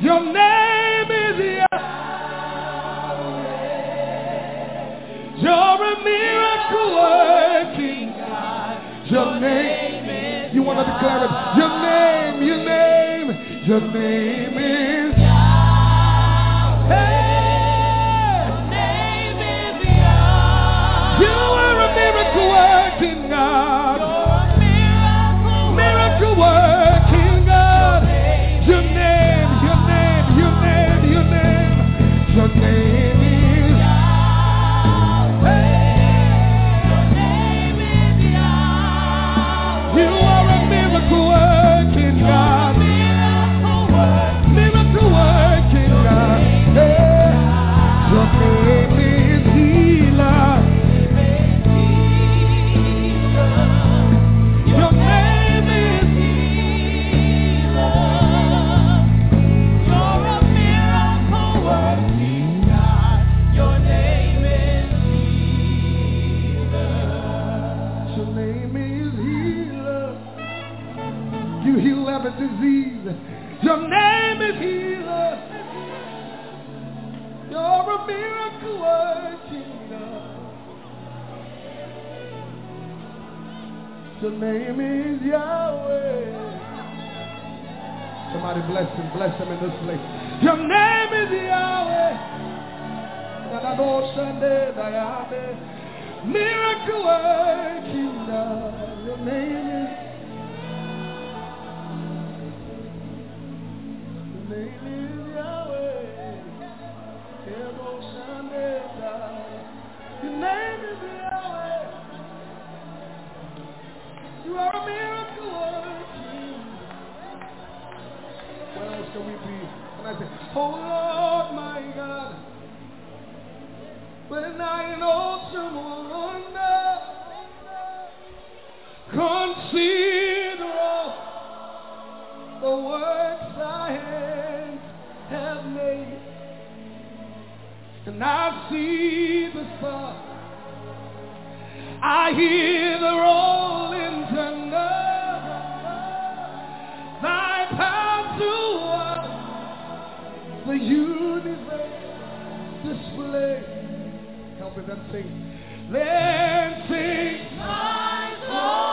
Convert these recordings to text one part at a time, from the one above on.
Your name is Yahweh. You're a miracle working God. Your name. You want to declare it? Your name, your name, your name is name is Yahweh. Somebody bless him, bless him in this place. Your name is Yahweh. Miracle working Your name Oh Lord, my God, when I in awesome wonder consider all the works thy hands have made, and I see the sun, I hear the rolling thunder, thy to work, the universe display. Help me then sing. Then sing. How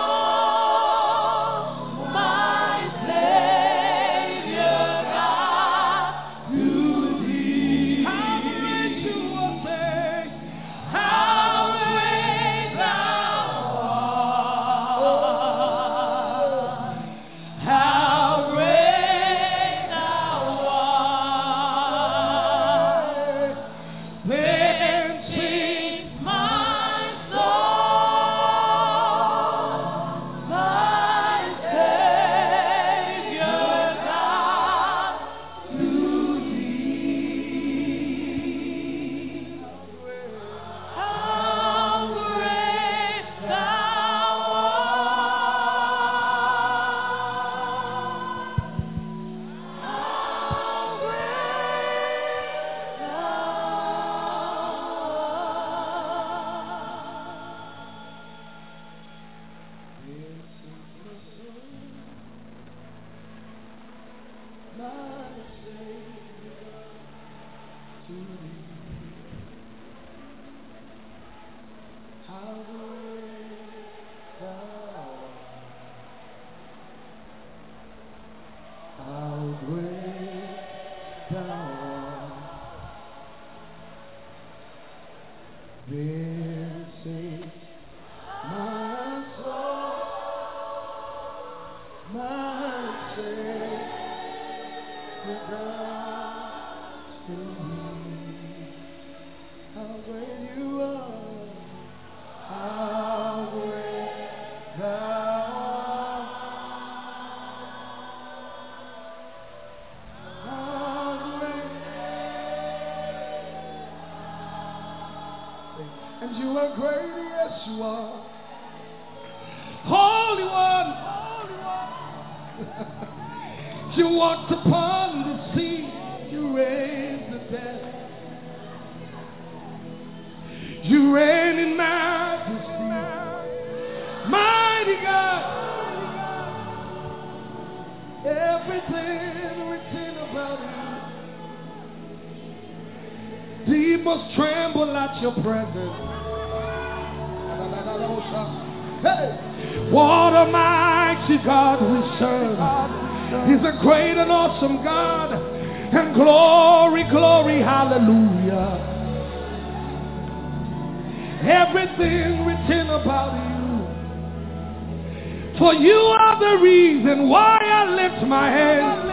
reason why I lift my hands.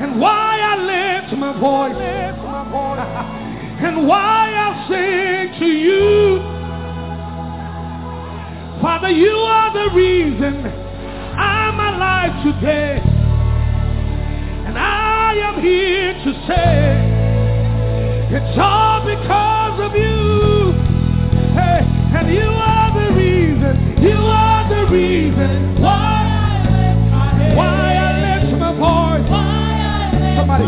And why I lift my voice. and why I sing to you. Father, you are the reason I'm alive today. And I am here to say it's all because of you. Hey, and you are the reason, you are reason why, why I lift my voice. Somebody,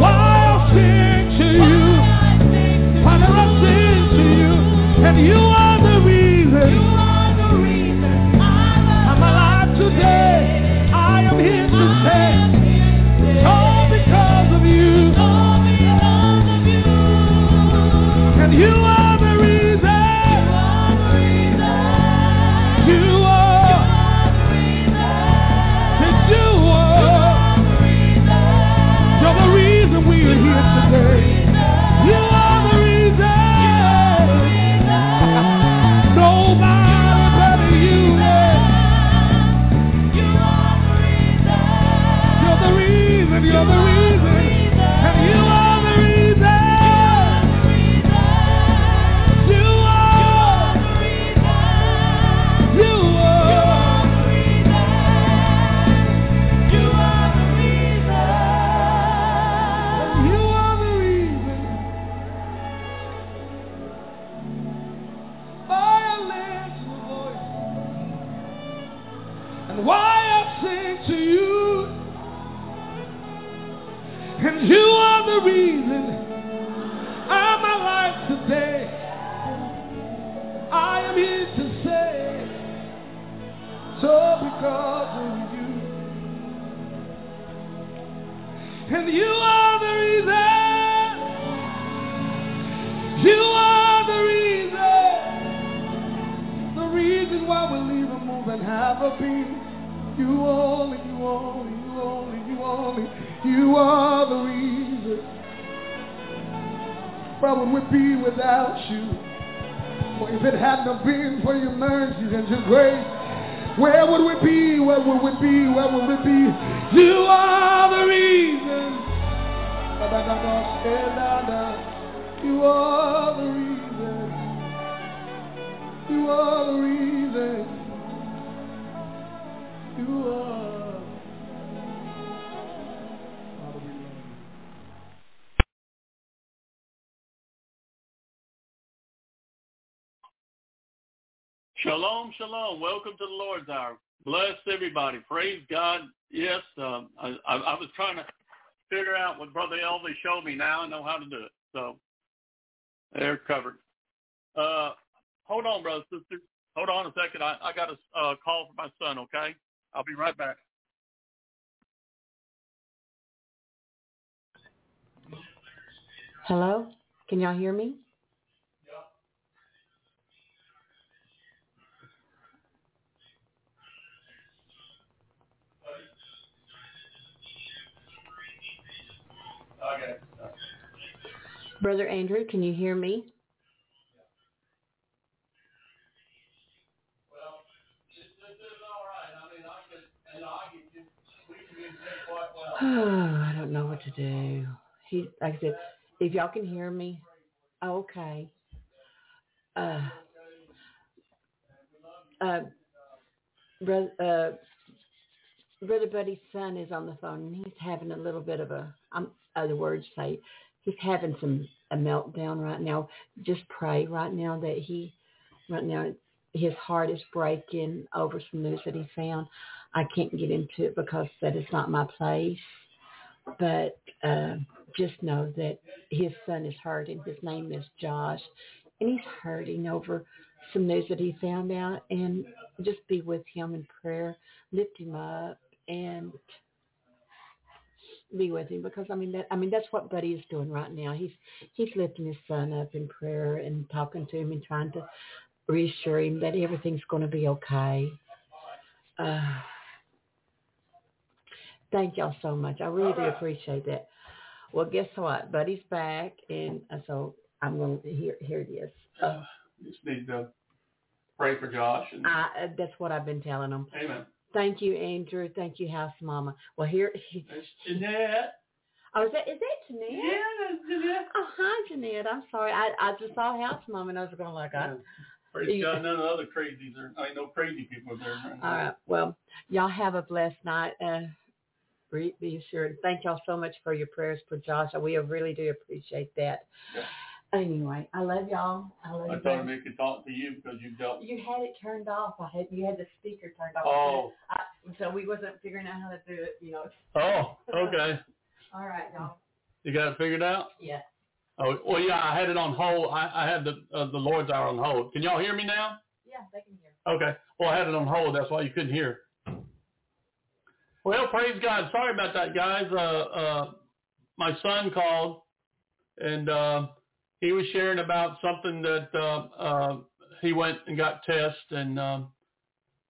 why I sing to you. Father, I sing to you. And you a being. You only, you only, you only, you only. You are the reason. Where would we be without you? For if it had not been for your mercies and your grace, where would we be? Where would we be? Where would we be? You are the reason. You are the reason. You are the reason. Shalom, shalom. Welcome to the Lord's Hour. Bless everybody. Praise God. Yes, um, I, I, I was trying to figure out what Brother Elvis showed me. Now I know how to do it. So they're covered. Uh, hold on, brother, sister. Hold on a second. I, I got a uh, call from my son, okay? I'll be right back. Hello? Can y'all hear me? Brother Andrew, can you hear me? Well, this, this is all right. I mean, I could, and I can, we communicate quite well. I don't know what to do. He, like I said, if y'all can hear me, okay. Uh, uh, brother, uh, brother Buddy's son is on the phone, and he's having a little bit of a, um, other words say, he's having some a meltdown right now. Just pray right now that he right now his heart is breaking over some news that he found. I can't get into it because that is not my place. But uh, just know that his son is hurting. His name is Josh, and he's hurting over some news that he found out. And just be with him in prayer, lift him up, and be with him because I mean that I mean that's what Buddy is doing right now. He's he's lifting his son up in prayer and talking to him and trying to reassure him that everything's going to be okay. Uh, thank y'all so much. I really do appreciate that. Well, guess what? Buddy's back, and uh, so I'm going to here. Here it is. Uh, just need to pray for Josh. And, I, uh, that's what I've been telling him. amen. Thank you, Andrew. Thank you, House Mama. Well, here. That's Jeanette. Oh, is that is that Jeanette? Yeah, that's Jeanette. Oh, hi, Jeanette. I'm sorry. I I just saw House Mama, and I was going like, I. Praise God, none of the other crazies are, I no crazy people are there. right. All right. Well, y'all have a blessed night. Uh, be, be assured. Thank y'all so much for your prayers for Josh. We really do appreciate that. Anyway, I love y'all. I love I you. told him guys. he could talk to you because you dealt. You had it turned off. I had you had the speaker turned off. Oh, I, so we wasn't figuring out how to do it. You know. oh, okay. All right, y'all. You got it figured out? Yeah. Oh, well, yeah, I had it on hold. I, I had the uh, the Lord's Hour on hold. Can y'all hear me now? Yeah, they can hear. Okay. Well, I had it on hold. That's why you couldn't hear. Well, praise God. Sorry about that, guys. Uh, uh, my son called, and uh, he was sharing about something that uh, uh, he went and got tested, and um,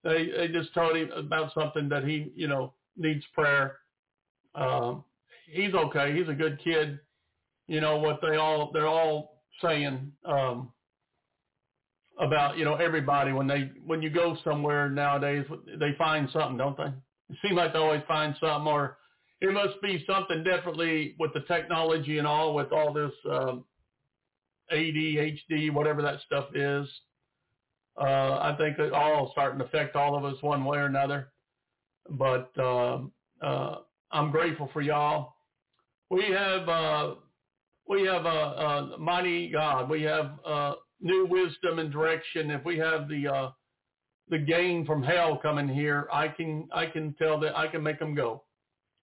they they just told him about something that he, you know, needs prayer. Um, he's okay. He's a good kid. You know what they all they're all saying. Um, about you know everybody when they when you go somewhere nowadays they find something don't they it seems like they always find something or it must be something definitely with the technology and all with all this um ADHD whatever that stuff is. Uh I think it all starting to affect all of us one way or another. But um uh I'm grateful for y'all. We have uh we have a, a mighty God. We have uh new wisdom and direction. If we have the uh, the gain from hell coming here, I can I can tell that I can make them go,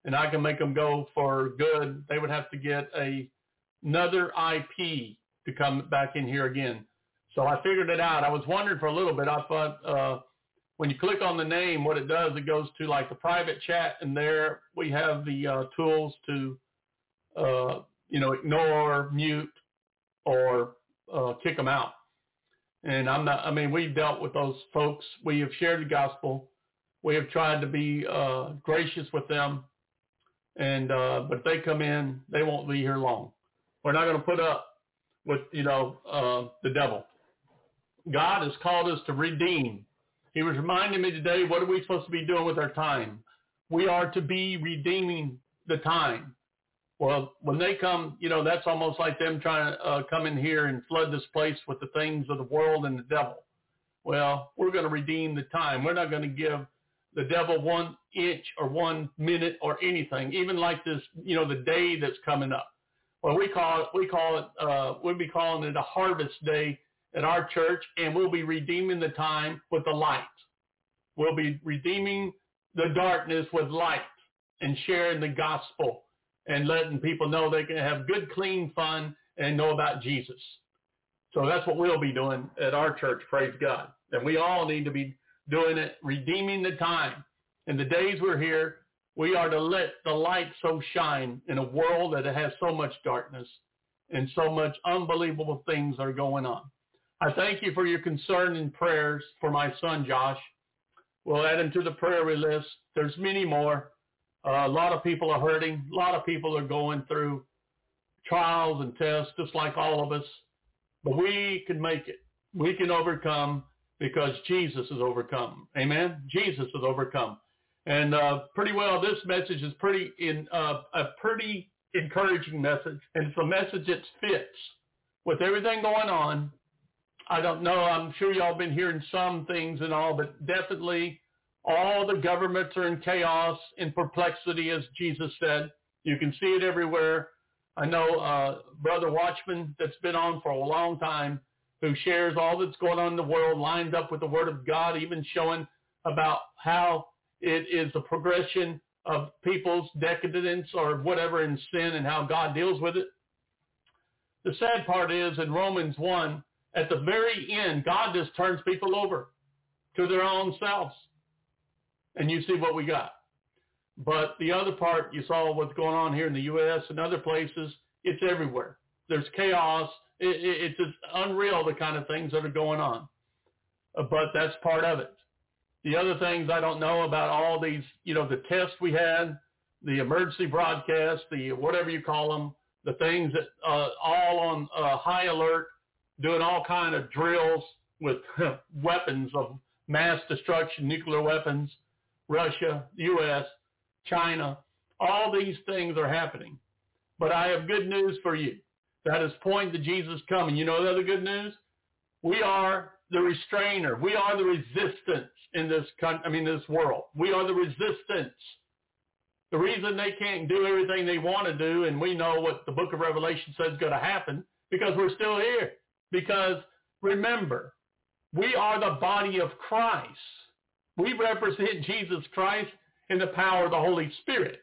and I can make them go for good. They would have to get a another IP to come back in here again. So I figured it out. I was wondering for a little bit. I thought uh, when you click on the name, what it does, it goes to like the private chat, and there we have the uh, tools to uh, you know ignore, mute, or uh, kick them out. And I'm not, I mean, we've dealt with those folks. We have shared the gospel. We have tried to be uh, gracious with them. And, uh, but they come in, they won't be here long. We're not going to put up with, you know, uh, the devil. God has called us to redeem. He was reminding me today, what are we supposed to be doing with our time? We are to be redeeming the time. Well, when they come, you know, that's almost like them trying to uh, come in here and flood this place with the things of the world and the devil. Well, we're going to redeem the time. We're not going to give the devil one inch or one minute or anything, even like this, you know, the day that's coming up. Well, we call it, we call it, uh, we'll be calling it a harvest day at our church, and we'll be redeeming the time with the light. We'll be redeeming the darkness with light and sharing the gospel and letting people know they can have good, clean fun and know about Jesus. So that's what we'll be doing at our church, praise God. And we all need to be doing it, redeeming the time. In the days we're here, we are to let the light so shine in a world that has so much darkness and so much unbelievable things are going on. I thank you for your concern and prayers for my son, Josh. We'll add him to the prayer list. There's many more. Uh, a lot of people are hurting. A lot of people are going through trials and tests, just like all of us. But we can make it. We can overcome because Jesus has overcome. Amen. Jesus has overcome. And uh, pretty well, this message is pretty in uh, a pretty encouraging message, and it's a message that fits with everything going on. I don't know. I'm sure y'all been hearing some things and all, but definitely all the governments are in chaos, in perplexity, as Jesus said. You can see it everywhere. I know uh, Brother Watchman that's been on for a long time who shares all that's going on in the world, lined up with the Word of God, even showing about how it is the progression of people's decadence or whatever in sin and how God deals with it. The sad part is in Romans 1, at the very end, God just turns people over to their own selves. And you see what we got. But the other part, you saw what's going on here in the U.S. and other places. It's everywhere. There's chaos. It, it, it's just unreal the kind of things that are going on. Uh, but that's part of it. The other things I don't know about all these, you know, the tests we had, the emergency broadcast, the whatever you call them, the things that uh, all on uh, high alert, doing all kind of drills with weapons of mass destruction, nuclear weapons, Russia, U.S., China. All these things are happening. But I have good news for you. That is pointing to Jesus coming. You know the other good news? We are the restrainer. We are the resistance in this country, I mean this world. We are the resistance. The reason they can't do everything they want to do, and we know what the book of Revelation says is going to happen, because we're still here. Because remember, we are the body of Christ. We represent Jesus Christ in the power of the Holy Spirit.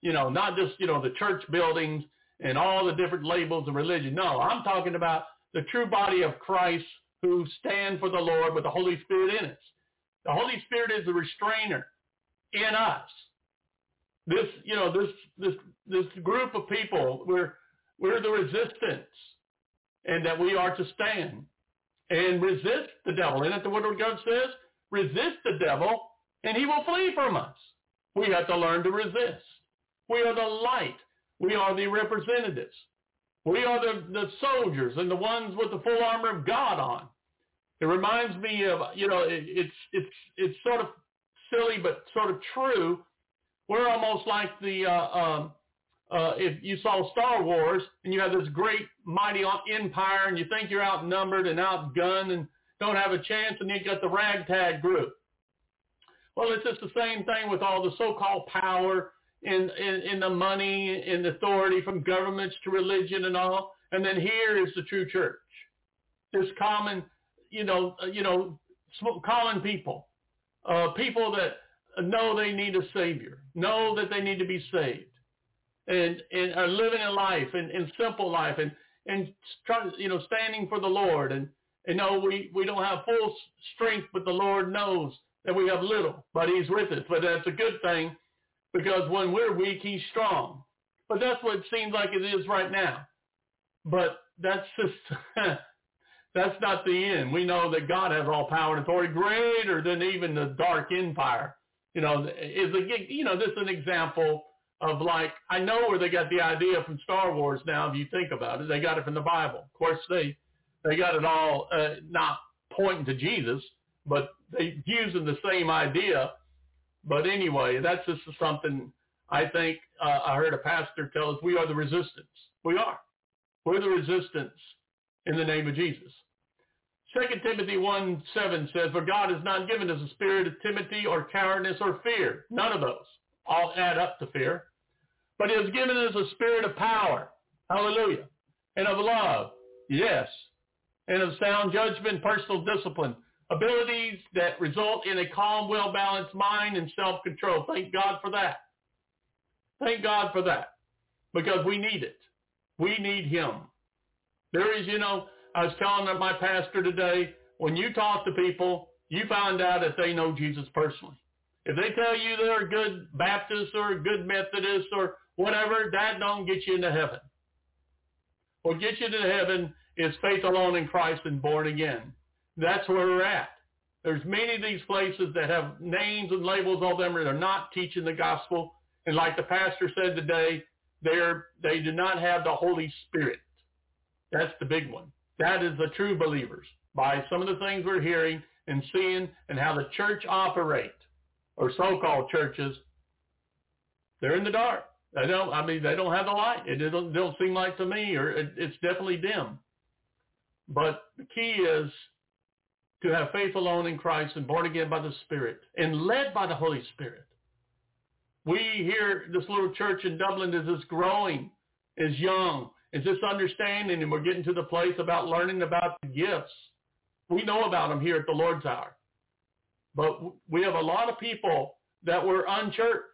You know, not just, you know, the church buildings and all the different labels of religion. No, I'm talking about the true body of Christ who stand for the Lord with the Holy Spirit in us. The Holy Spirit is the restrainer in us. This, you know, this this this group of people, we're we're the resistance, and that we are to stand and resist the devil. Isn't that the word of God says? Resist the devil, and he will flee from us. We have to learn to resist. We are the light. We are the representatives. We are the, the soldiers and the ones with the full armor of God on. It reminds me of, you know, it, it's, it's, it's sort of silly but sort of true. We're almost like the, uh, um, uh, if you saw Star Wars and you have this great mighty empire and you think you're outnumbered and outgunned and don't have a chance and you got the ragtag group. Well, it's just the same thing with all the so-called power in, in, in the money and authority from governments to religion and all. And then here is the true church. This common, you know, you know, common people, uh, people that know they need a savior, know that they need to be saved, and and are living a life and, and simple life and and try, you know, standing for the Lord and and know we we don't have full strength, but the Lord knows that we have little, but he's with us. But that's a good thing because when we're weak, he's strong. But that's what it seems like it is right now. But that's just, that's not the end. We know that God has all power and authority greater than even the dark empire. You know, is a, you know, this is an example of like, I know where they got the idea from Star Wars now, if you think about it. They got it from the Bible. Of course, they, they got it all, uh, not pointing to Jesus, but they using the same idea. But anyway, that's just something I think uh, I heard a pastor tell us we are the resistance. We are. We're the resistance in the name of Jesus. 2 Timothy 1, 7 says, For God has not given us a spirit of timidity or cowardice or fear. None of those. All add up to fear. But he has given us a spirit of power. Hallelujah. And of love. Yes. And of sound judgment, personal discipline abilities that result in a calm, well-balanced mind and self-control. Thank God for that. Thank God for that because we need it. We need him. There is, you know, I was telling my pastor today, when you talk to people, you find out if they know Jesus personally. If they tell you they're a good Baptist or a good Methodist or whatever, that don't get you into heaven. What gets you to heaven is faith alone in Christ and born again. That's where we're at. There's many of these places that have names and labels on them that are not teaching the gospel. And like the pastor said today, they're, they do not have the Holy Spirit. That's the big one. That is the true believers. By some of the things we're hearing and seeing and how the church operate, or so-called churches, they're in the dark. They don't. I mean, they don't have the light. It don't, don't seem like to me, or it, it's definitely dim. But the key is to have faith alone in Christ and born again by the Spirit and led by the Holy Spirit. We here, this little church in Dublin is just growing is young, is just understanding, and we're getting to the place about learning about the gifts. We know about them here at the Lord's Hour. But we have a lot of people that were unchurched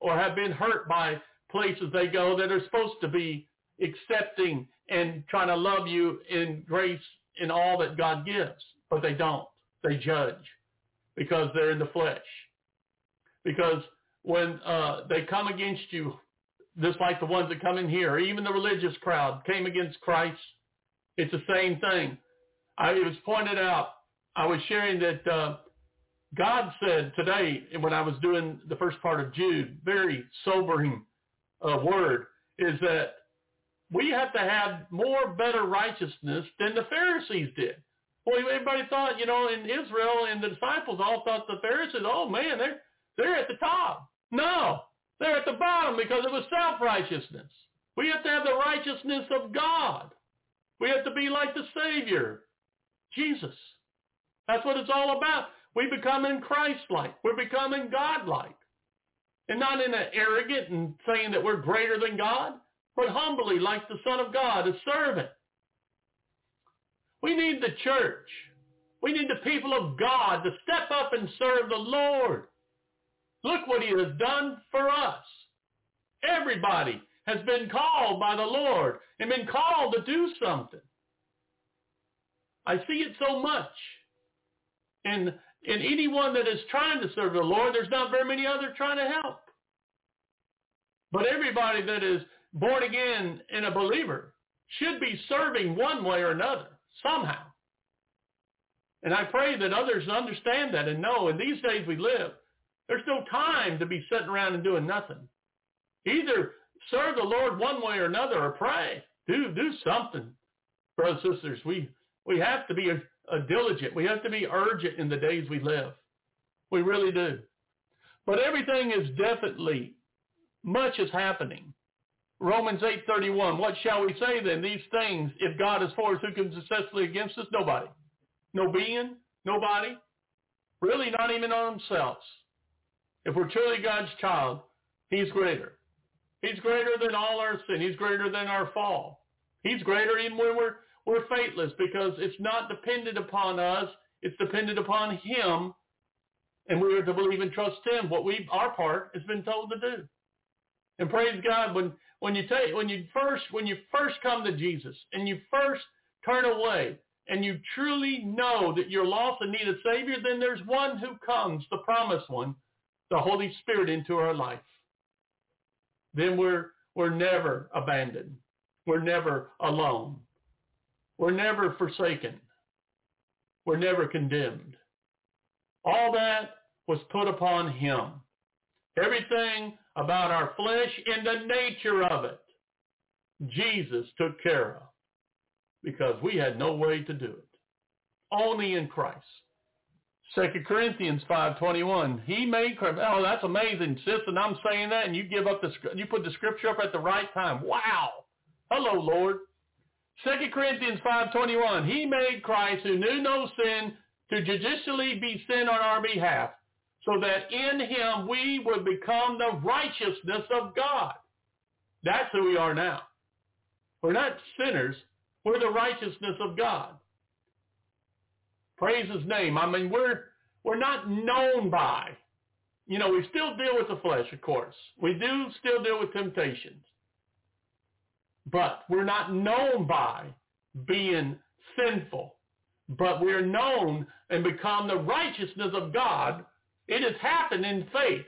or have been hurt by places they go that are supposed to be accepting and trying to love you in grace in all that God gives, but they don't. They judge because they're in the flesh. Because when uh, they come against you, just like the ones that come in here, even the religious crowd came against Christ, it's the same thing. I, it was pointed out, I was sharing that uh, God said today when I was doing the first part of Jude, very sobering uh, word, is that we have to have more better righteousness than the Pharisees did. Well, everybody thought, you know, in Israel and the disciples all thought the Pharisees, oh man, they're they're at the top. No, they're at the bottom because it was self-righteousness. We have to have the righteousness of God. We have to be like the Savior, Jesus. That's what it's all about. We becoming Christ-like. We're becoming God-like. And not in an arrogant and saying that we're greater than God, but humbly like the Son of God, a servant. We need the church. We need the people of God to step up and serve the Lord. Look what he has done for us. Everybody has been called by the Lord and been called to do something. I see it so much. And in anyone that is trying to serve the Lord, there's not very many others trying to help. But everybody that is born again and a believer should be serving one way or another, somehow. And I pray that others understand that and know in these days we live, there's no time to be sitting around and doing nothing. Either serve the Lord one way or another or pray. Do do something. Brothers and sisters, we, we have to be a, a diligent. We have to be urgent in the days we live. We really do. But everything is definitely, much is happening. Romans 8.31, what shall we say then? These things, if God is for us, who can successfully against us? Nobody. No being, nobody. Really not even on themselves. If we're truly God's child, he's greater. He's greater than all our sin. He's greater than our fall. He's greater even when we're, we're faithless because it's not dependent upon us. It's dependent upon him. And we are to believe and trust him. What we, our part has been told to do. And praise God, when, when you take, when you first, when you first come to Jesus and you first turn away and you truly know that you're lost and need a Savior, then there's one who comes, the promised one, the Holy Spirit into our life, then we're, we're never abandoned. We're never alone. We're never forsaken. We're never condemned. All that was put upon him. Everything about our flesh and the nature of it, Jesus took care of because we had no way to do it. Only in Christ. Second Corinthians 5.21. He made, Christ. oh, that's amazing, sis, and I'm saying that, and you give up the, you put the scripture up at the right time. Wow. Hello, Lord. Second Corinthians 5.21. He made Christ, who knew no sin, to judicially be sin on our behalf, so that in him we would become the righteousness of God. That's who we are now. We're not sinners. We're the righteousness of God. Praise his name. I mean, we're, we're not known by. You know, we still deal with the flesh, of course. We do still deal with temptations. But we're not known by being sinful. But we're known and become the righteousness of God. It has happened in faith.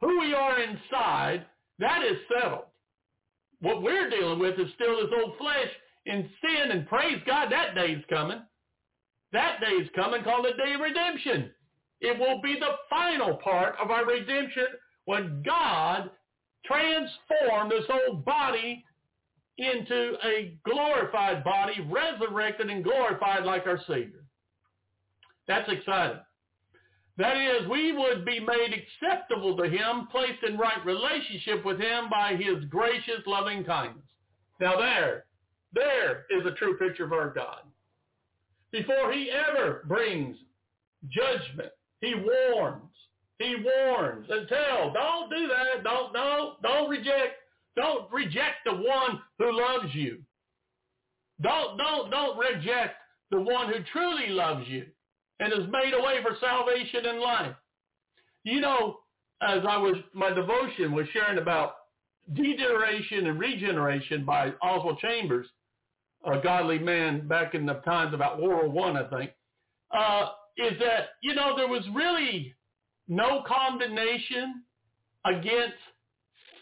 Who we are inside, that is settled. What we're dealing with is still this old flesh in sin, and praise God, that day's coming. That day is coming called the day of redemption. It will be the final part of our redemption when God transformed this old body into a glorified body, resurrected and glorified like our Savior. That's exciting. That is, we would be made acceptable to him, placed in right relationship with him by his gracious loving kindness. Now there, there is a true picture of our God before he ever brings judgment. He warns. He warns and tells, don't do that. Don't, don't, don't reject don't reject the one who loves you. Don't, don't, don't reject the one who truly loves you and has made a way for salvation and life. You know, as I was, my devotion was sharing about degeneration and regeneration by Oswald Chambers, a godly man back in the times about World War One, I, I think, uh, is that, you know, there was really no condemnation against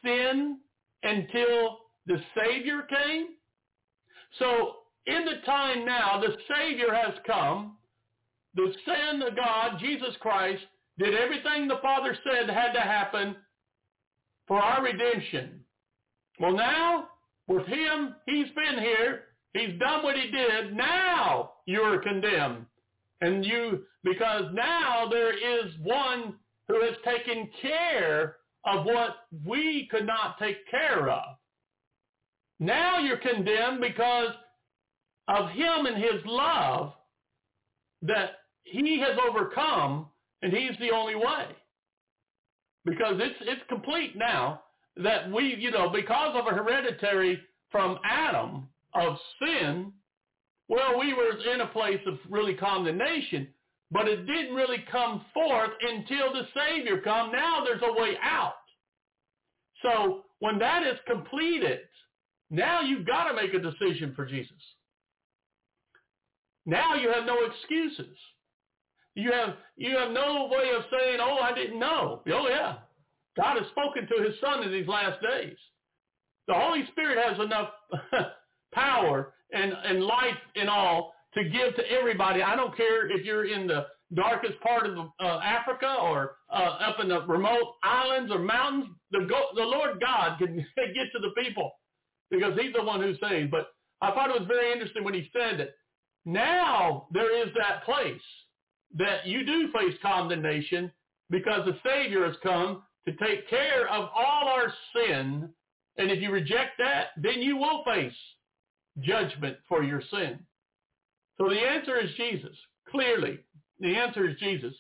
sin until the Savior came. So in the time now, the Savior has come. The Son of God, Jesus Christ, did everything the Father said had to happen for our redemption. Well, now, with him, he's been here. He's done what he did. Now you're condemned. And you, because now there is one who has taken care of what we could not take care of. Now you're condemned because of him and his love that he has overcome and he's the only way. Because it's it's complete now that we, you know, because of a hereditary from Adam of sin, well, we were in a place of really condemnation, but it didn't really come forth until the Savior come. Now there's a way out. So when that is completed, now you've got to make a decision for Jesus. Now you have no excuses. You have you have no way of saying, "Oh, I didn't know." Oh yeah, God has spoken to His Son in these last days. The Holy Spirit has enough power and and life and all to give to everybody. I don't care if you're in the darkest part of uh, Africa or uh, up in the remote islands or mountains. The go- the Lord God can get to the people because He's the one who saves. But I thought it was very interesting when He said that now there is that place that you do face condemnation because the Savior has come to take care of all our sin. And if you reject that, then you will face judgment for your sin. So the answer is Jesus. Clearly, the answer is Jesus.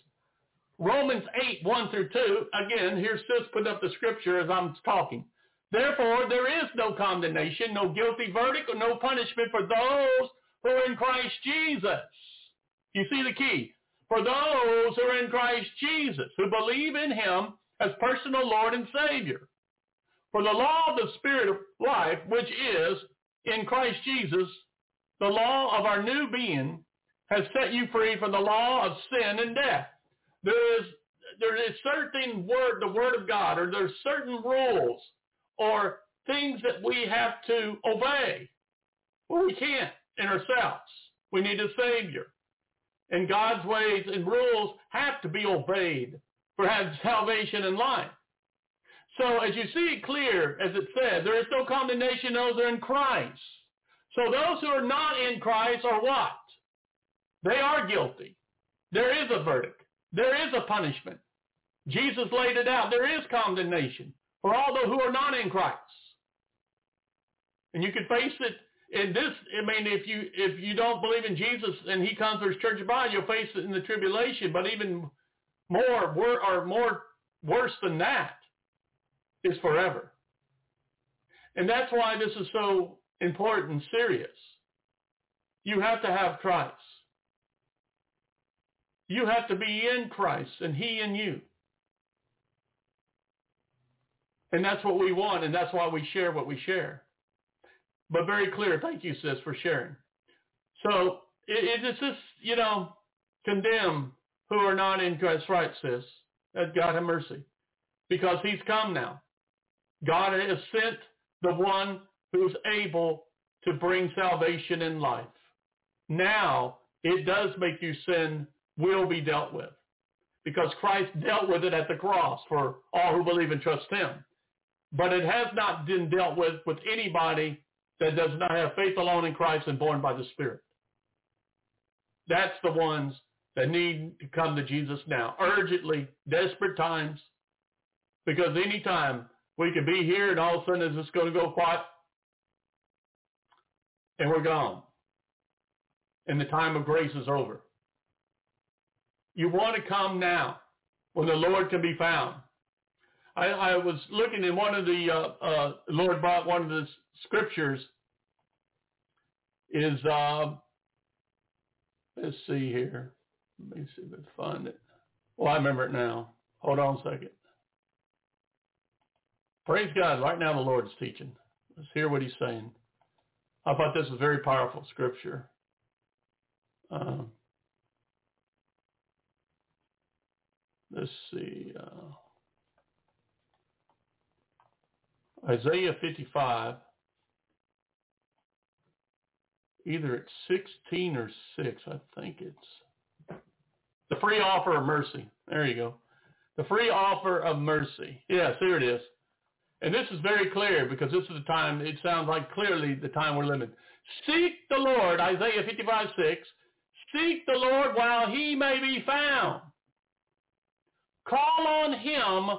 Romans 8, 1 through 2, again, here's Sis put up the scripture as I'm talking. Therefore, there is no condemnation, no guilty verdict, or no punishment for those who are in Christ Jesus. You see the key for those who are in Christ Jesus, who believe in him as personal Lord and Savior. For the law of the Spirit of life, which is in Christ Jesus, the law of our new being, has set you free from the law of sin and death. There is there is certain word, the word of God, or there's certain rules or things that we have to obey. Well, we can't in ourselves. We need a Savior. And God's ways and rules have to be obeyed for salvation and life. So as you see it clear, as it said, there is no condemnation those that are in Christ. So those who are not in Christ are what? They are guilty. There is a verdict. There is a punishment. Jesus laid it out. There is condemnation for all those who are not in Christ. And you can face it in this, I mean, if you if you don't believe in Jesus and He comes for His church body, you'll face it in the tribulation. But even more, or more worse than that, is forever. And that's why this is so important serious. You have to have Christ. You have to be in Christ and He in you. And that's what we want, and that's why we share what we share but very clear. Thank you, sis, for sharing. So it, it's just, you know, condemn who are not in Christ, right, sis. That God have mercy. Because he's come now. God has sent the one who's able to bring salvation in life. Now, it does make you sin will be dealt with. Because Christ dealt with it at the cross for all who believe and trust him. But it has not been dealt with with anybody that does not have faith alone in Christ and born by the Spirit. That's the ones that need to come to Jesus now, urgently, desperate times, because any time we could be here and all of a sudden it's just going to go quiet and we're gone. And the time of grace is over. You want to come now when the Lord can be found. I, I was looking in one of the uh, uh, Lord brought one of the scriptures is uh, let's see here. Let me see if I can find it. Well, I remember it now. Hold on a second. Praise God. Right now the Lord's teaching. Let's hear what he's saying. I thought this was very powerful scripture. Uh, let's see. Uh, Isaiah 55, either it's 16 or 6, I think it's the free offer of mercy. There you go. The free offer of mercy. Yes, here it is. And this is very clear because this is the time, it sounds like clearly the time we're living. Seek the Lord, Isaiah 55, 6. Seek the Lord while he may be found. Call on him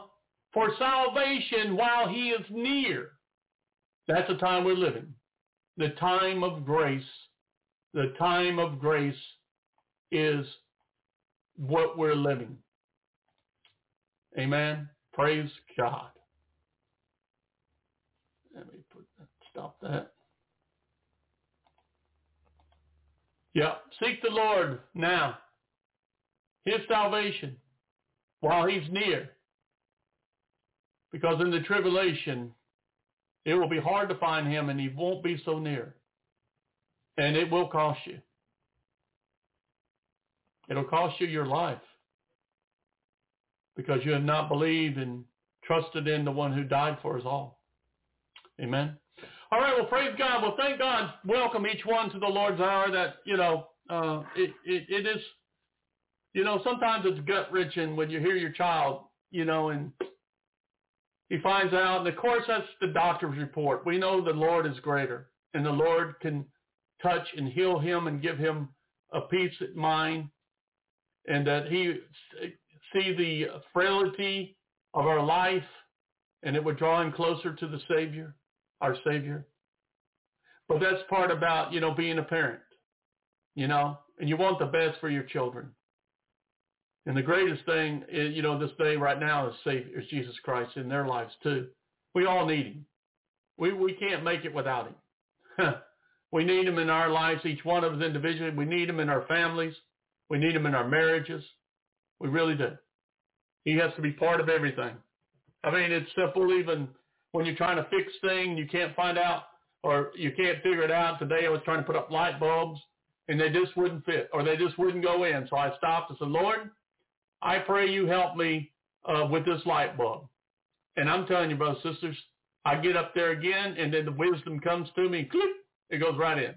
for salvation while he is near. That's the time we're living. The time of grace. The time of grace is what we're living. Amen. Praise God. Let me put that, stop that. Yeah, seek the Lord now. His salvation while he's near. Because in the tribulation, it will be hard to find him and he won't be so near. And it will cost you. It'll cost you your life because you have not believed and trusted in the one who died for us all. Amen. All right, well, praise God. Well, thank God. Welcome each one to the Lord's hour that, you know, uh, it, it, it is, you know, sometimes it's gut-wrenching when you hear your child, you know, and he finds out, and of course that's the doctor's report. We know the Lord is greater, and the Lord can touch and heal him and give him a peace of mind, and that he see the frailty of our life, and it would draw him closer to the Savior, our Savior. But that's part about, you know, being a parent, you know, and you want the best for your children. And the greatest thing, eh, you know, this day right now is Savior, Jesus Christ in their lives too. We all need him. We, we can't make it without him. we need him in our lives, each one of us individually. We need him in our families. We need him in our marriages. We really do. He has to be part of everything. I mean, it's simple even when you're trying to fix things, you can't find out or you can't figure it out. Today I was trying to put up light bulbs and they just wouldn't fit or they just wouldn't go in. So I stopped and said, Lord, I pray you help me uh, with this light bulb. And I'm telling you, brothers and sisters, I get up there again, and then the wisdom comes to me. Click, it goes right in.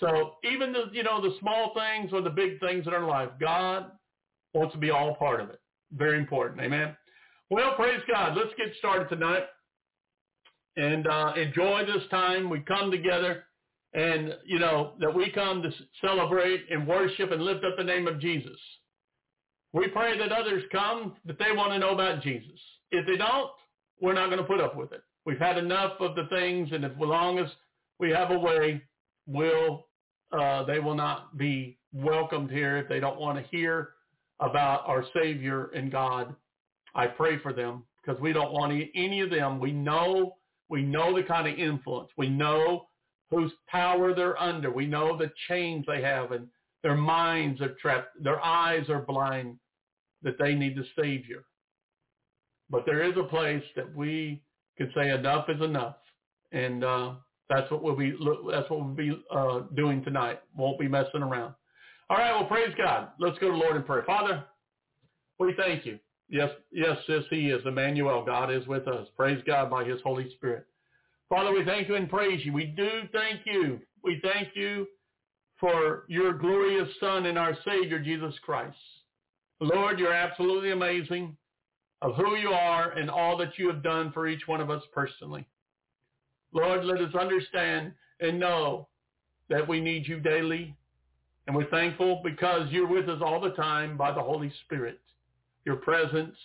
So even the you know the small things or the big things in our life, God wants to be all part of it. Very important. Amen. Well, praise God. Let's get started tonight and uh, enjoy this time. We come together and, you know, that we come to celebrate and worship and lift up the name of Jesus. We pray that others come, that they want to know about Jesus. If they don't, we're not going to put up with it. We've had enough of the things, and as long as we have a way, will uh, they will not be welcomed here if they don't want to hear about our Savior and God. I pray for them because we don't want any of them. We know we know the kind of influence. We know whose power they're under. We know the chains they have, and their minds are trapped. Their eyes are blind that they need the Savior. But there is a place that we can say enough is enough, and uh, that's what we'll be that's what we'll be uh, doing tonight. Won't be messing around. All right, well, praise God. Let's go to Lord in prayer. Father, we thank you. Yes, yes, yes, He is. Emmanuel, God is with us. Praise God by His Holy Spirit. Father, we thank you and praise you. We do thank you. We thank you for your glorious Son and our Savior, Jesus Christ. Lord, you're absolutely amazing of who you are and all that you have done for each one of us personally. Lord, let us understand and know that we need you daily. And we're thankful because you're with us all the time by the Holy Spirit. Your presence,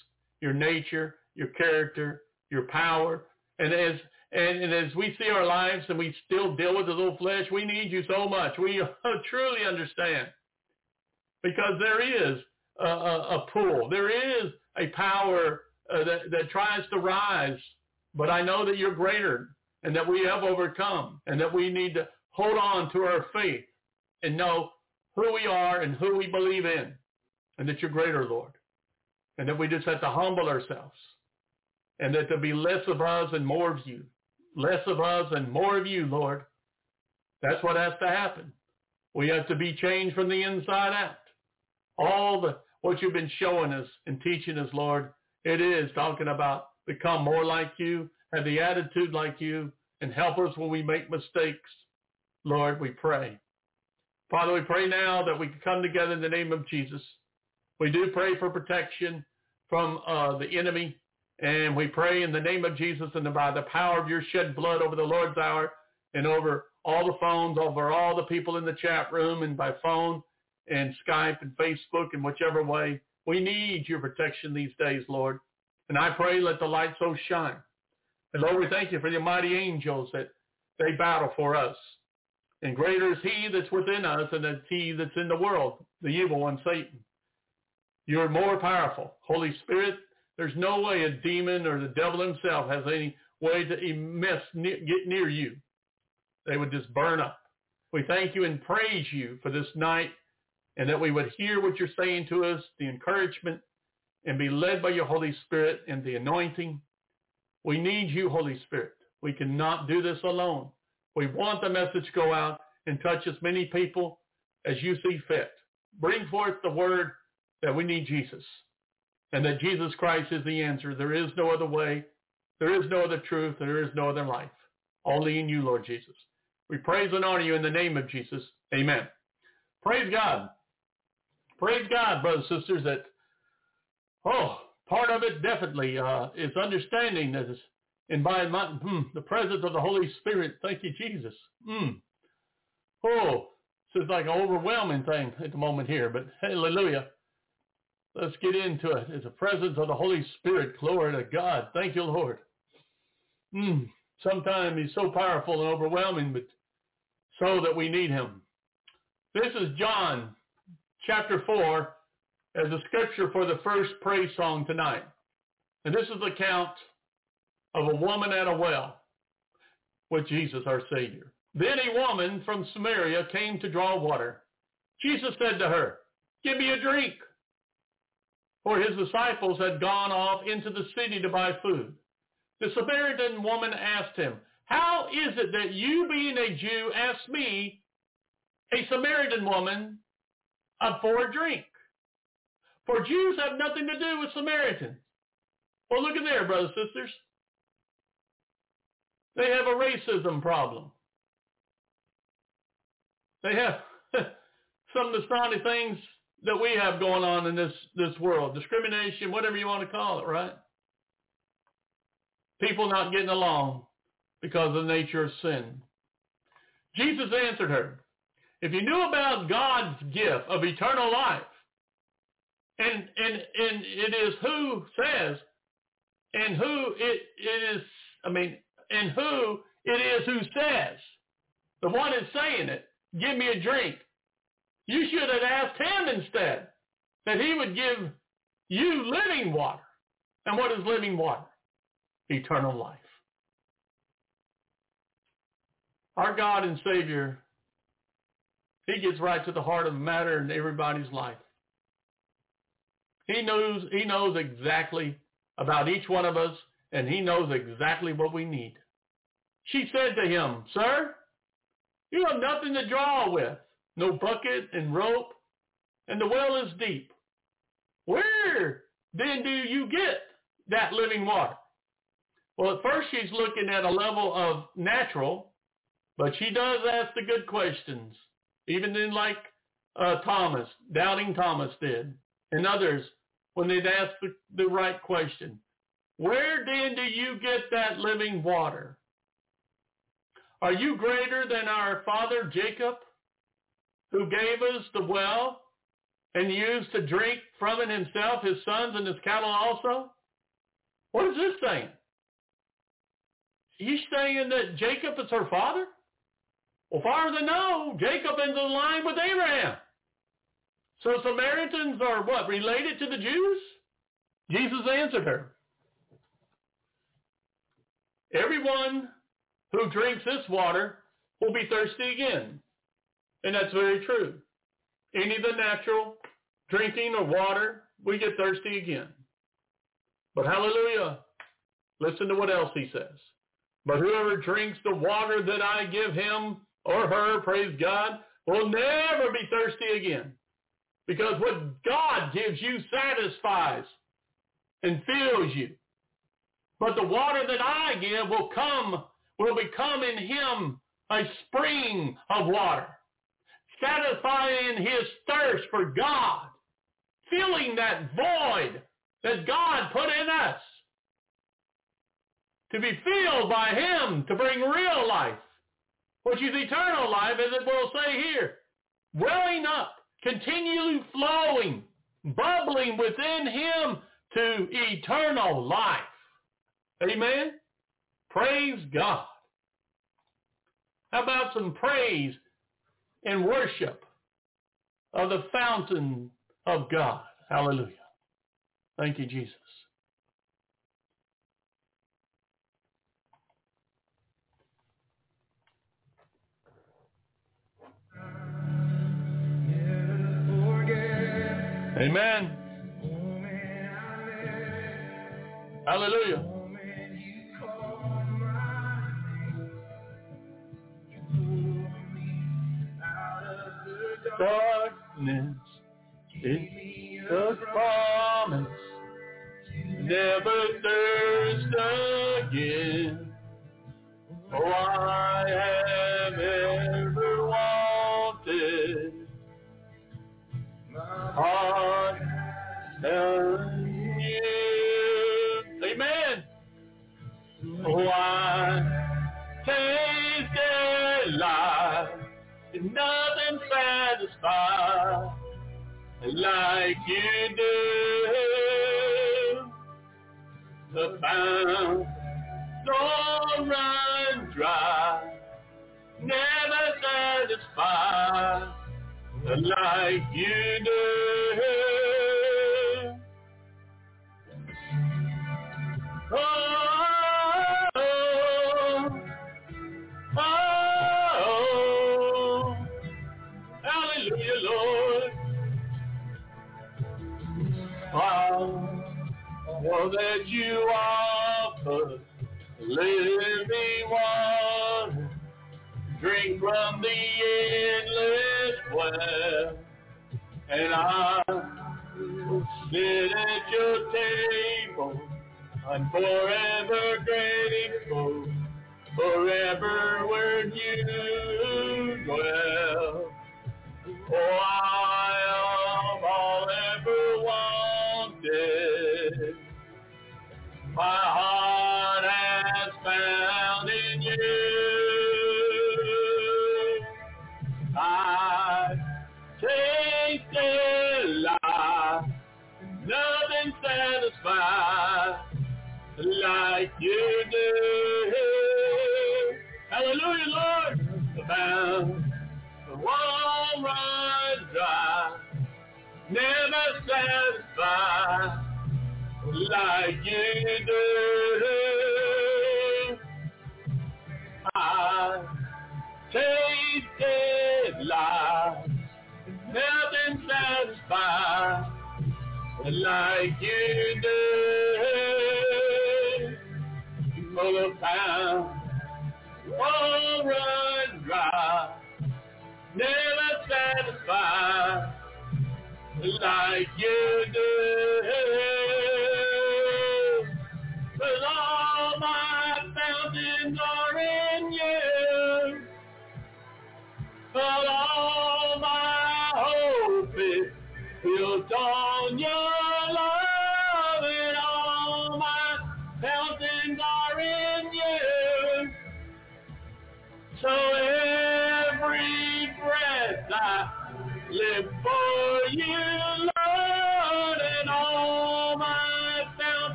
your nature, your character, your power. And as and, and as we see our lives and we still deal with the little flesh, we need you so much. We truly understand. Because there is a, a. There is a power uh, that, that tries to rise, but I know that you're greater and that we have overcome and that we need to hold on to our faith and know who we are and who we believe in and that you're greater, Lord. And that we just have to humble ourselves and that there'll be less of us and more of you. Less of us and more of you, Lord. That's what has to happen. We have to be changed from the inside out. All the what you've been showing us and teaching us, Lord, it is talking about become more like you, have the attitude like you, and help us when we make mistakes. Lord, we pray. Father, we pray now that we can come together in the name of Jesus. We do pray for protection from uh, the enemy, and we pray in the name of Jesus and by the power of your shed blood over the Lord's hour and over all the phones, over all the people in the chat room and by phone and Skype and Facebook and whichever way. We need your protection these days, Lord. And I pray let the light so shine. And Lord, we thank you for the mighty angels that they battle for us. And greater is he that's within us than the he that's in the world, the evil one, Satan. You're more powerful. Holy Spirit, there's no way a demon or the devil himself has any way to get near you. They would just burn up. We thank you and praise you for this night and that we would hear what you're saying to us, the encouragement, and be led by your Holy Spirit and the anointing. We need you, Holy Spirit. We cannot do this alone. We want the message to go out and touch as many people as you see fit. Bring forth the word that we need Jesus and that Jesus Christ is the answer. There is no other way. There is no other truth. There is no other life. Only in you, Lord Jesus. We praise and honor you in the name of Jesus. Amen. Praise God. Praise God, brothers and sisters, that, oh, part of it definitely uh, is understanding that is and by my, hmm, the presence of the Holy Spirit. Thank you, Jesus. Hmm. Oh, this is like an overwhelming thing at the moment here, but hallelujah. Let's get into it. It's the presence of the Holy Spirit. Glory to God. Thank you, Lord. Hmm. Sometimes he's so powerful and overwhelming, but so that we need him. This is John chapter 4 as a scripture for the first praise song tonight. And this is the account of a woman at a well with Jesus our Savior. Then a woman from Samaria came to draw water. Jesus said to her, give me a drink. For his disciples had gone off into the city to buy food. The Samaritan woman asked him, how is it that you being a Jew ask me, a Samaritan woman, for a drink? For Jews have nothing to do with Samaritans. Well, look at there, brothers and sisters. They have a racism problem. They have some of the snotty things that we have going on in this, this world. Discrimination, whatever you want to call it, right? People not getting along because of the nature of sin. Jesus answered her, if you knew about God's gift of eternal life, and, and, and it is who says, and who it is, I mean, and who it is who says, the one that's saying it, give me a drink. You should have asked him instead that he would give you living water. And what is living water? Eternal life. Our God and Savior, he gets right to the heart of the matter in everybody's life. He knows, he knows exactly about each one of us and he knows exactly what we need. She said to him, Sir, you have nothing to draw with, no bucket and rope, and the well is deep. Where then do you get that living water? Well, at first she's looking at a level of natural, but she does ask the good questions, even in like uh, Thomas, doubting Thomas did, and others when they'd ask the, the right question. Where then do you get that living water? Are you greater than our father Jacob, who gave us the well and used to drink from it himself, his sons, and his cattle also? What is this saying? He's saying that Jacob is her father? Well, far than know, Jacob is in line with Abraham. So Samaritans are what, related to the Jews? Jesus answered her, everyone who drinks this water will be thirsty again. And that's very true. Any of the natural drinking or water, we get thirsty again. But hallelujah, listen to what else he says. But whoever drinks the water that I give him or her, praise God, will never be thirsty again. Because what God gives you satisfies and fills you. But the water that I give will come, will become in him a spring of water, satisfying his thirst for God, filling that void that God put in us to be filled by him to bring real life, which is eternal life, as it will say here, welling up, continually flowing, bubbling within him to eternal life. Amen? Praise God. How about some praise and worship of the fountain of God? Hallelujah. Thank you, Jesus. Amen. Hallelujah. Darkness is the promise. Never thirst again. Oh, I have ever wanted. You. Amen. I tasted life. And nothing satisfies like you do. The fountain don't run dry, never satisfied like you do. Oh, oh, oh. that you offer. Living water, drink from the endless well, and I sit at your table. I'm forever grateful, forever where you dwell. Oh, I am all ever wanted. My heart like you do. Hallelujah, Lord. The bound, the wall runs dry, never satisfied like you do. I tasted life, nothing satisfied like you do. For the pound won't run dry, never satisfied like you do. Cause all my fountains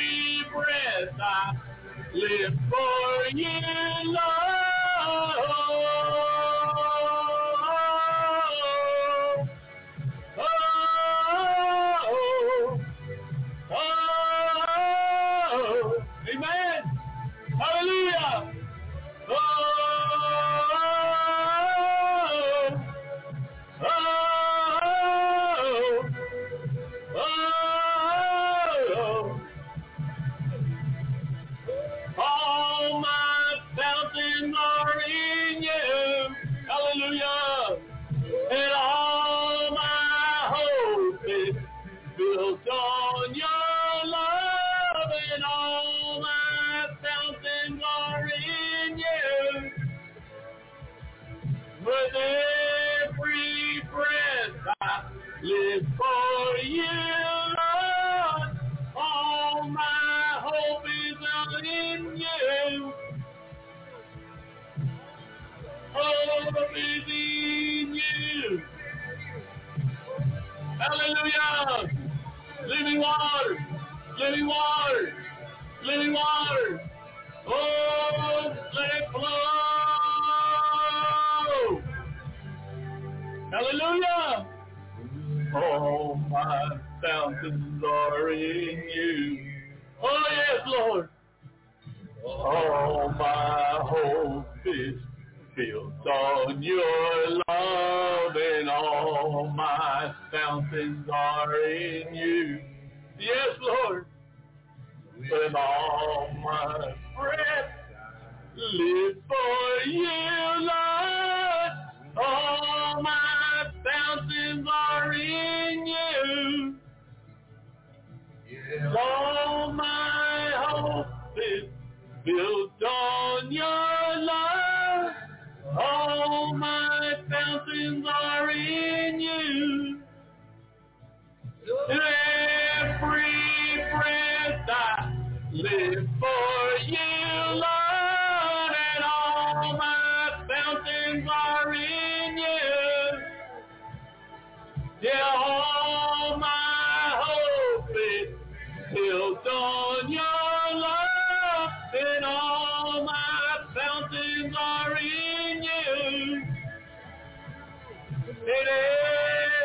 every breath I live for you, Lord. Lord. All my hope is built on your love, and all my fountains are in you. Yes, Lord. With all my breath, live for you, Lord. All my fountains are in you. All my built on your love. All my fountains are in you. Every breath I live for you, Lord, and all my fountains are in you. Yeah, all my hope is built on your and all my fountains are in you. In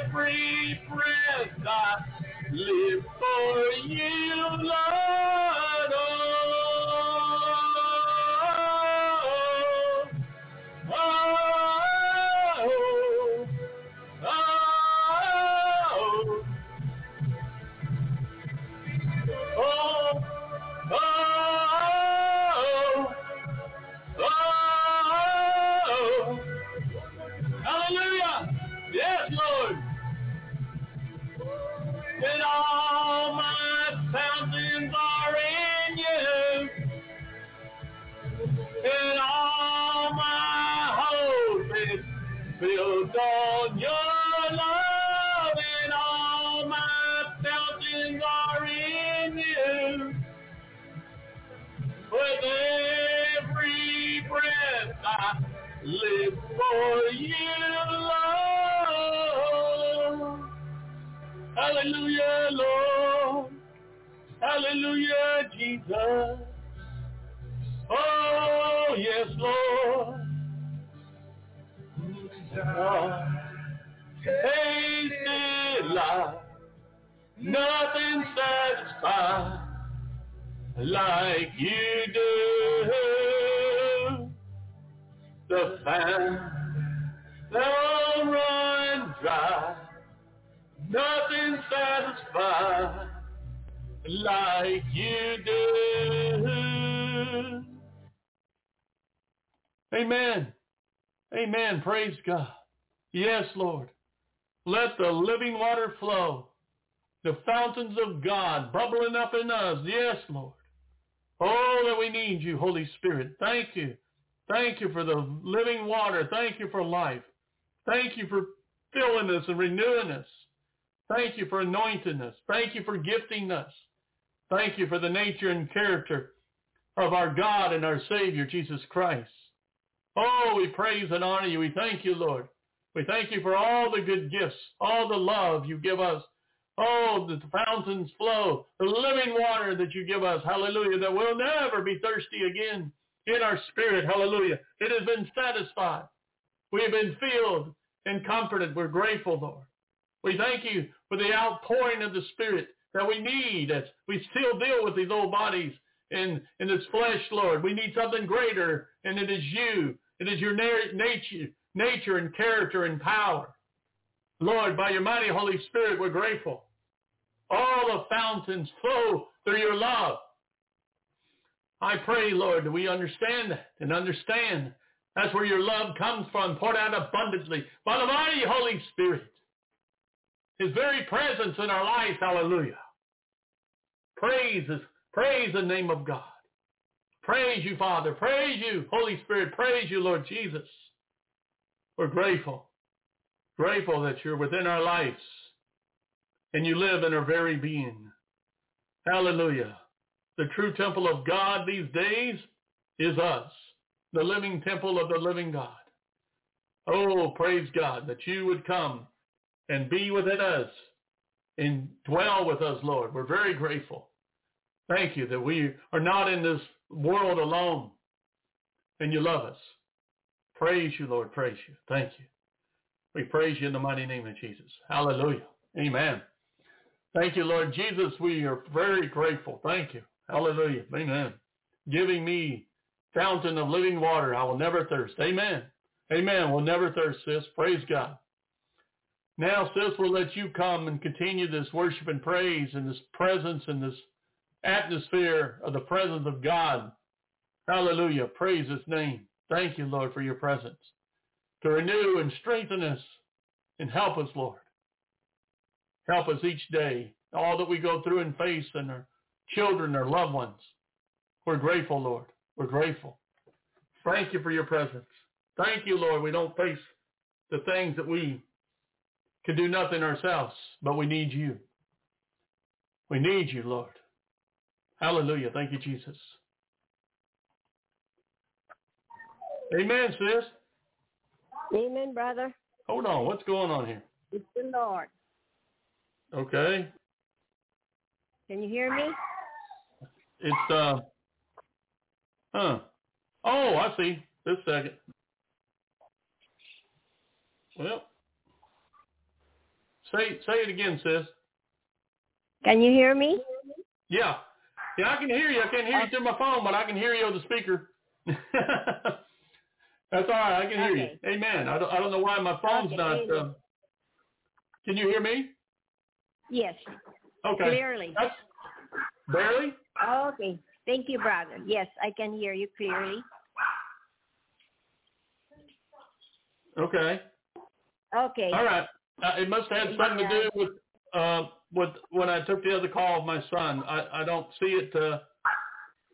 every breath I live for you, Lord. Live for you, Lord. Hallelujah, Lord. Hallelujah, Jesus. Oh, yes, Lord. Tasted life, nothing satisfies like you do. The fan will run dry, nothing satisfies like you do. Amen. Amen. Praise God. Yes, Lord. Let the living water flow. The fountains of God bubbling up in us. Yes, Lord. Oh, that we need you, Holy Spirit. Thank you. Thank you for the living water. Thank you for life. Thank you for filling us and renewing us. Thank you for anointing us. Thank you for gifting us. Thank you for the nature and character of our God and our Savior, Jesus Christ. Oh, we praise and honor you. We thank you, Lord. We thank you for all the good gifts, all the love you give us Oh, the fountains flow, the living water that you give us, hallelujah, that we'll never be thirsty again in our spirit, hallelujah. It has been satisfied. We have been filled and comforted. We're grateful, Lord. We thank you for the outpouring of the Spirit that we need as we still deal with these old bodies and, in this flesh, Lord. We need something greater, and it is you. It is your nature, nature and character and power. Lord, by your mighty Holy Spirit, we're grateful. All the fountains flow through your love. I pray, Lord, that we understand that and understand that's where your love comes from, poured out abundantly by the mighty Holy Spirit. His very presence in our lives, hallelujah. Praise, praise the name of God. Praise you, Father. Praise you, Holy Spirit. Praise you, Lord Jesus. We're grateful. Grateful that you're within our lives and you live in our very being. Hallelujah. The true temple of God these days is us, the living temple of the living God. Oh, praise God that you would come and be within us and dwell with us, Lord. We're very grateful. Thank you that we are not in this world alone and you love us. Praise you, Lord. Praise you. Thank you. We praise you in the mighty name of Jesus. Hallelujah. Amen. Thank you, Lord Jesus. We are very grateful. Thank you. Hallelujah. Amen. Giving me fountain of living water. I will never thirst. Amen. Amen. We'll never thirst, sis. Praise God. Now, sis, we'll let you come and continue this worship and praise and this presence and this atmosphere of the presence of God. Hallelujah. Praise his name. Thank you, Lord, for your presence. To renew and strengthen us and help us, Lord. Help us each day. All that we go through and face and our children, our loved ones. We're grateful, Lord. We're grateful. Thank you for your presence. Thank you, Lord. We don't face the things that we can do nothing ourselves, but we need you. We need you, Lord. Hallelujah. Thank you, Jesus. Amen, sis. Amen, brother. Hold on. What's going on here? It's the Lord. Okay. Can you hear me? It's, uh, huh. Oh, I see. This second. Well, say say it again, sis. Can you hear me? Yeah. Yeah, I can hear you. I can't hear you through my phone, but I can hear you on the speaker. That's all right. I can hear Okay. you. Amen. I don't, I don't know why my phone's Okay, not. Uh, can you hear me? Yes, Okay. clearly. That's barely. Okay. Thank you, brother. Yes, I can hear you clearly. Okay. Okay. All right. Uh, it must have something to do with uh, with when I took the other call of my son. I, I don't see it. Uh,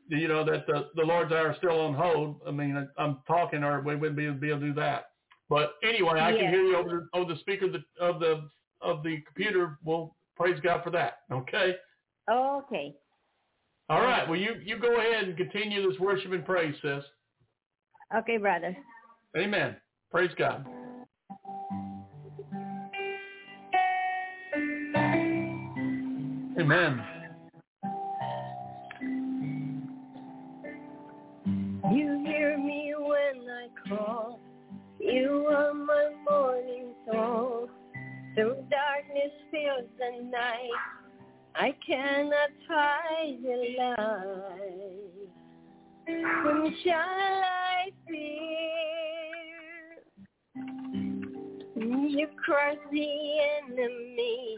you know that the, the Lord's hour is still on hold. I mean, I, I'm talking, or we wouldn't be able, be able to do that. But anyway, I can hear you over over the speaker of the of the of the computer. Well, praise God for that. Okay. Okay. All right. Well, you you go ahead and continue this worship and praise, sis. Okay, brother. Amen. Praise God. Amen. You hear me when I call. You are my morning song. Through darkness fills the night, I cannot hide your light. Whom shall I fear? You crush the enemy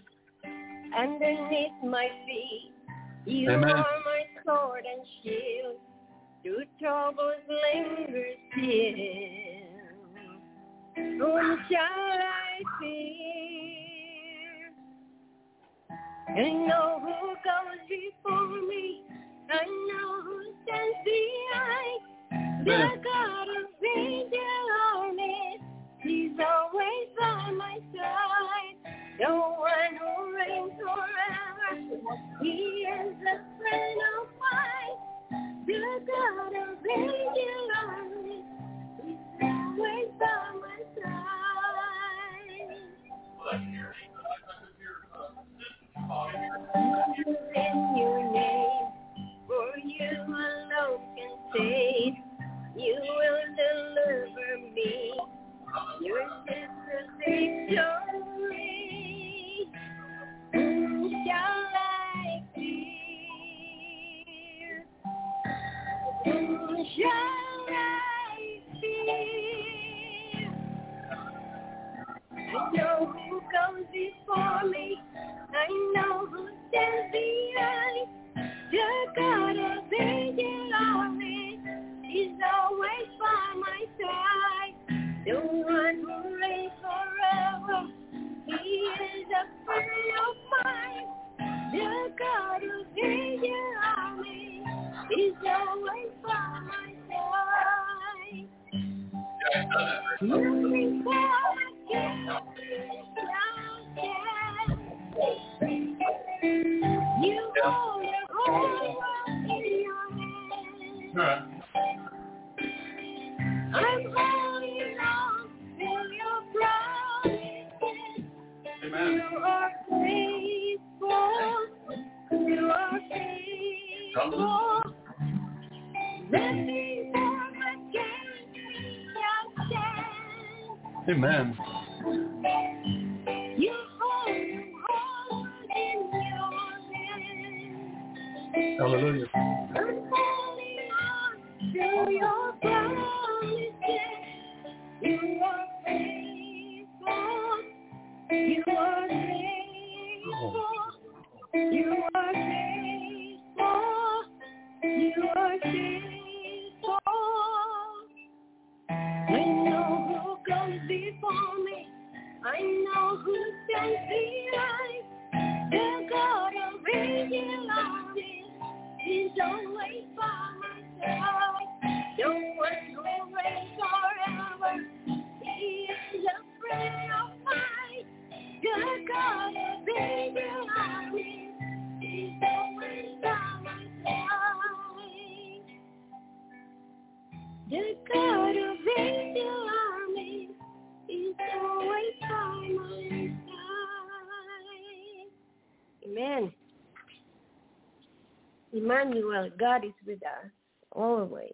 underneath my feet. You Amen. are my sword and shield. Through troubles linger still. Whom shall I fear? I know who goes before me. I know who stands behind. The God of angel armies. He's always by my side. The one who reigns forever. He is the friend of mine. The God of angel armies. I'm living in your name, for you alone can save. You will deliver me. Yours is the victory. Emmanuel, God is with us always.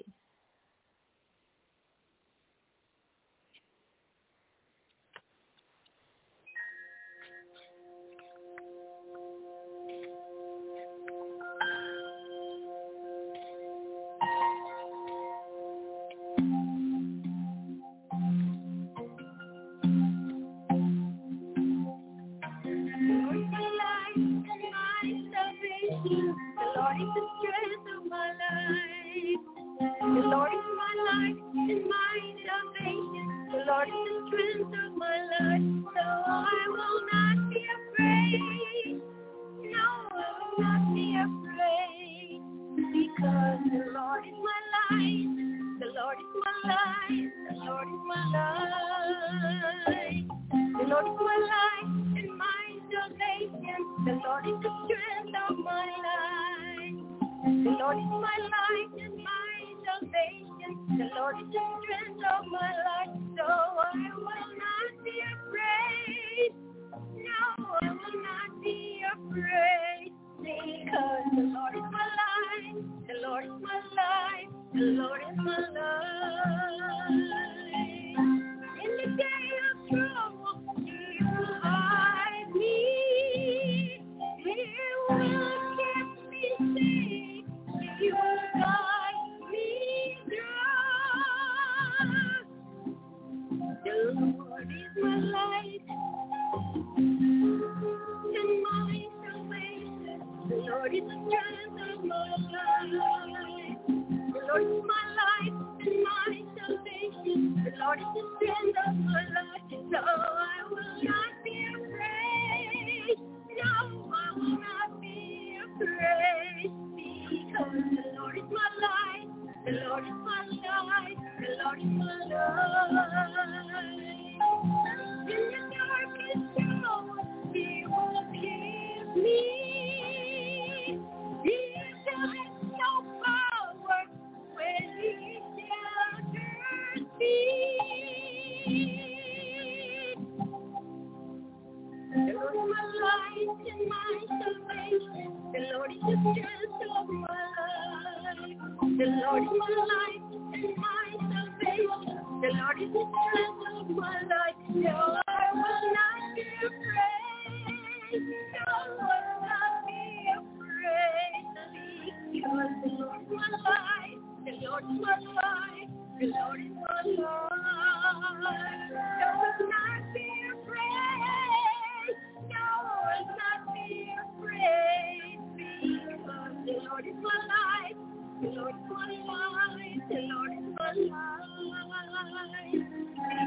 Life.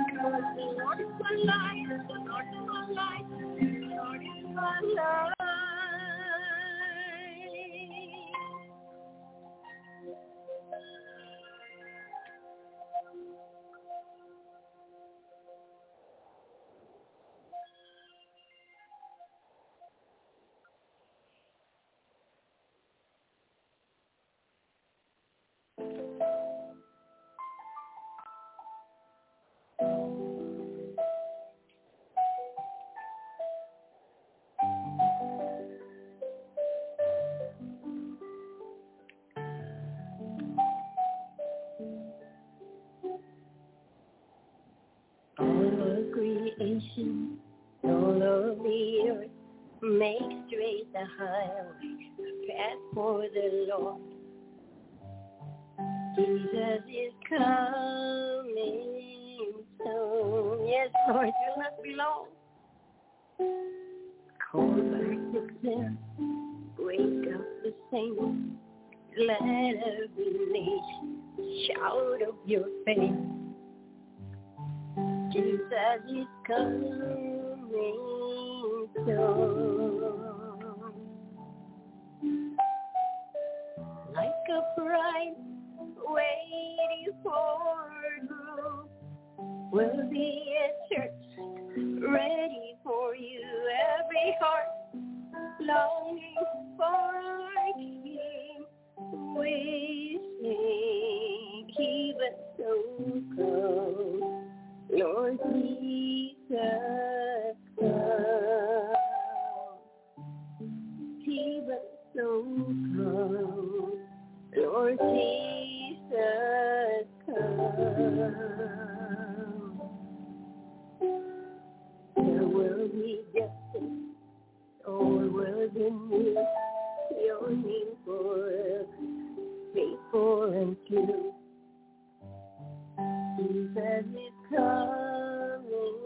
Because the Lord is my life. Make straight the highway, path for the Lord. Jesus is coming soon. Yes, Lord, you not be long. Call back the sin, wake up the saints, let every nation shout of your faith. Jesus is coming Like a bride waiting for groom will be a church ready for you. Every heart longing for our King. We sing, even so come. Lord Jesus, Jesus, come. There will be justice, will be. Your name faithful and true. Coming.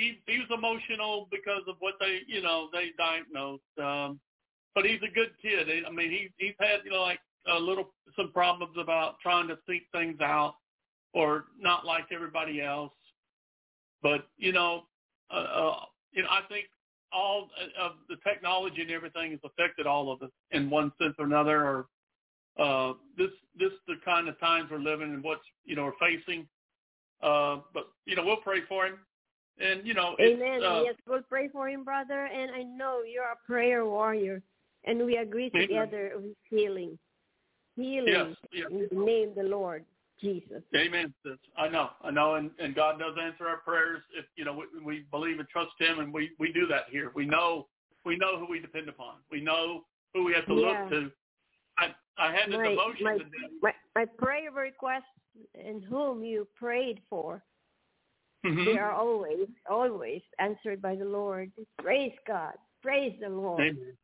He, he was emotional because of what they you know they diagnosed um but he's a good kid. I mean he he's had you know like a little some problems about trying to think things out or not like everybody else. But you know uh, uh you know i think all of the technology and everything has affected all of us in one sense or another or uh this this the kind of times we're living and what's you know we're facing. Uh but you know we'll pray for him and you know it's, Amen. uh, yes, we'll pray for him, brother. And I know you're a prayer warrior, and we agree Amen. together with healing, healing yes yes in the name of the Lord Jesus. Amen. I know, I know, and, and God does answer our prayers if you know we, we believe and trust Him, and we we do that here. We know we know who we depend upon. We know who we have to Yeah. look to. I I had the My- devotion my- today. My, my prayer request and whom you prayed for, Mhm. they are always, always answered by the Lord. Praise God. Praise the Lord Amen.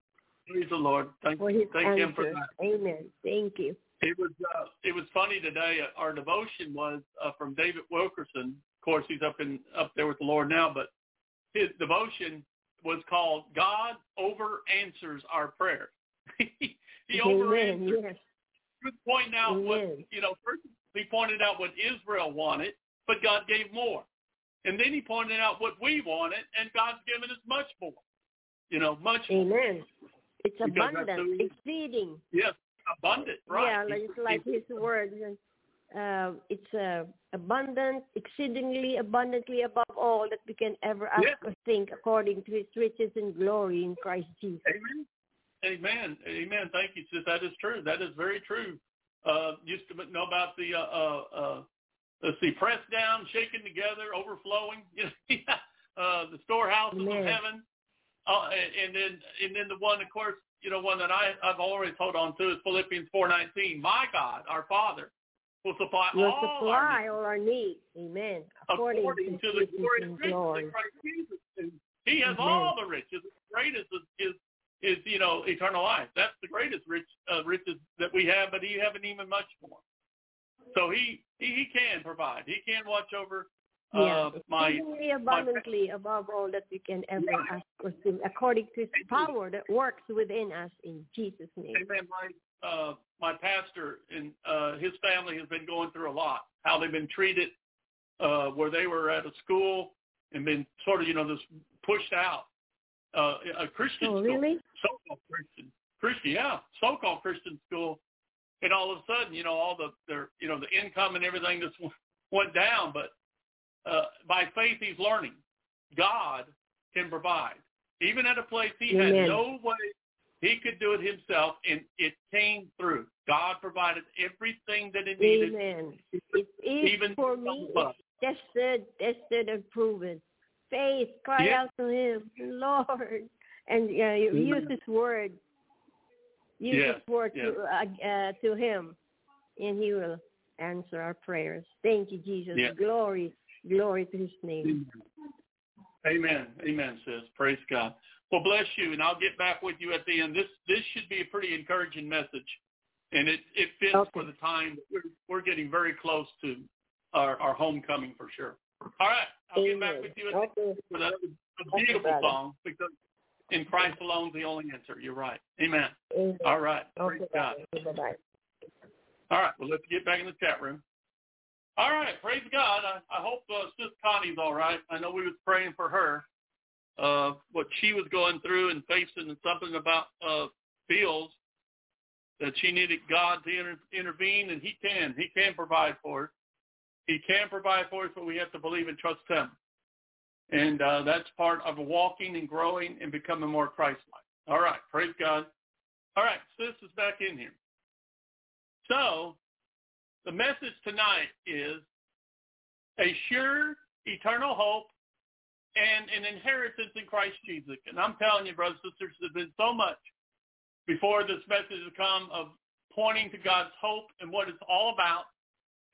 Praise the Lord. Thank for his thank Him for that. Amen. Thank you. It was uh, it was funny today. Our devotion was uh, from David Wilkerson. Of course, he's up in up there with the Lord now, but his devotion was called "God over answers our prayers." he over Amen. answers. Yes. He pointing out what you know. First, he pointed out what Israel wanted, but God gave more, and then he pointed out what we wanted, and God's given us much more. You know, much more. Amen. It's Because abundant, exceeding. Yes, abundant. Right. Yeah, like, it's like his word. Uh, it's uh, abundant, exceedingly abundantly above all that we can ever ask Yeah. or think, according to his riches and glory in Christ Jesus. Amen. Amen. Amen. Thank you, sis. That is true. That is very true. Uh, used to know about the, uh, uh, uh, let's see, pressed down, shaken together, overflowing, you know, uh, the storehouses of heaven. Uh, and, and then, and then the one, of course, you know, one that I, I've always hold on to is Philippians 4.19. My God, our Father, will supply Will all our supply needs all our needs. Amen. according, According, to the riches glorious glory. in Christ Jesus. And he has Amen. all the riches. The greatest is, is is you know eternal life. That's the greatest rich uh, riches that we have, but he haven't even much more. So he he, he can provide. He can watch over Yeah, uh, my exceedingly abundantly above all that we can ever ask or think, according to his power that works within us in Jesus' name. Amen. My uh, my pastor and uh, his family has been going through a lot. How they've been treated, uh, where they were at a school and been sort of you know just pushed out. Uh, a Christian Oh, school, really? so-called Christian, Christian, yeah, so-called Christian school, and all of a sudden, you know, all the their you know the income and everything just went down. But uh, by faith, he's learning. God can provide, even at a place he had no way he could do it himself, and it came through. God provided everything that it needed. Amen. It is Even for me. above. It's tested, tested and proven. Faith, cry Yeah. out to Him, Lord, and uh, use His word. Use Yes, word yes. to uh, uh, to Him, and He will answer our prayers. Thank you, Jesus. Yes. Glory, glory to His name. Amen. Amen, sis. Praise God. Well, bless you, and I'll get back with you at the end. This this should be a pretty encouraging message, and it it fits Okay. for the time. We're we're getting very close to our our homecoming for sure. All right, I'll get back with you at Okay. with a, a beautiful song because in Christ alone is the only answer. You're right. Amen. Amen. All right. Praise Okay, God. bye bye. All right. Well, let's get back in the chat room. All right. Praise God. I, I hope uh, Sis Connie's all right. I know we was praying for her, uh, what she was going through and facing and something about uh, feels that she needed God to inter- intervene, and he can. He can provide for us. He can provide for us, but we have to believe and trust him. And uh, that's part of walking and growing and becoming more Christ-like. All right. Praise God. All right. Sis is back in here. So the message tonight is a sure eternal hope, and an inheritance in Christ Jesus. And I'm telling you, brothers and sisters, there's been so much before this message has come of pointing to God's hope and what it's all about.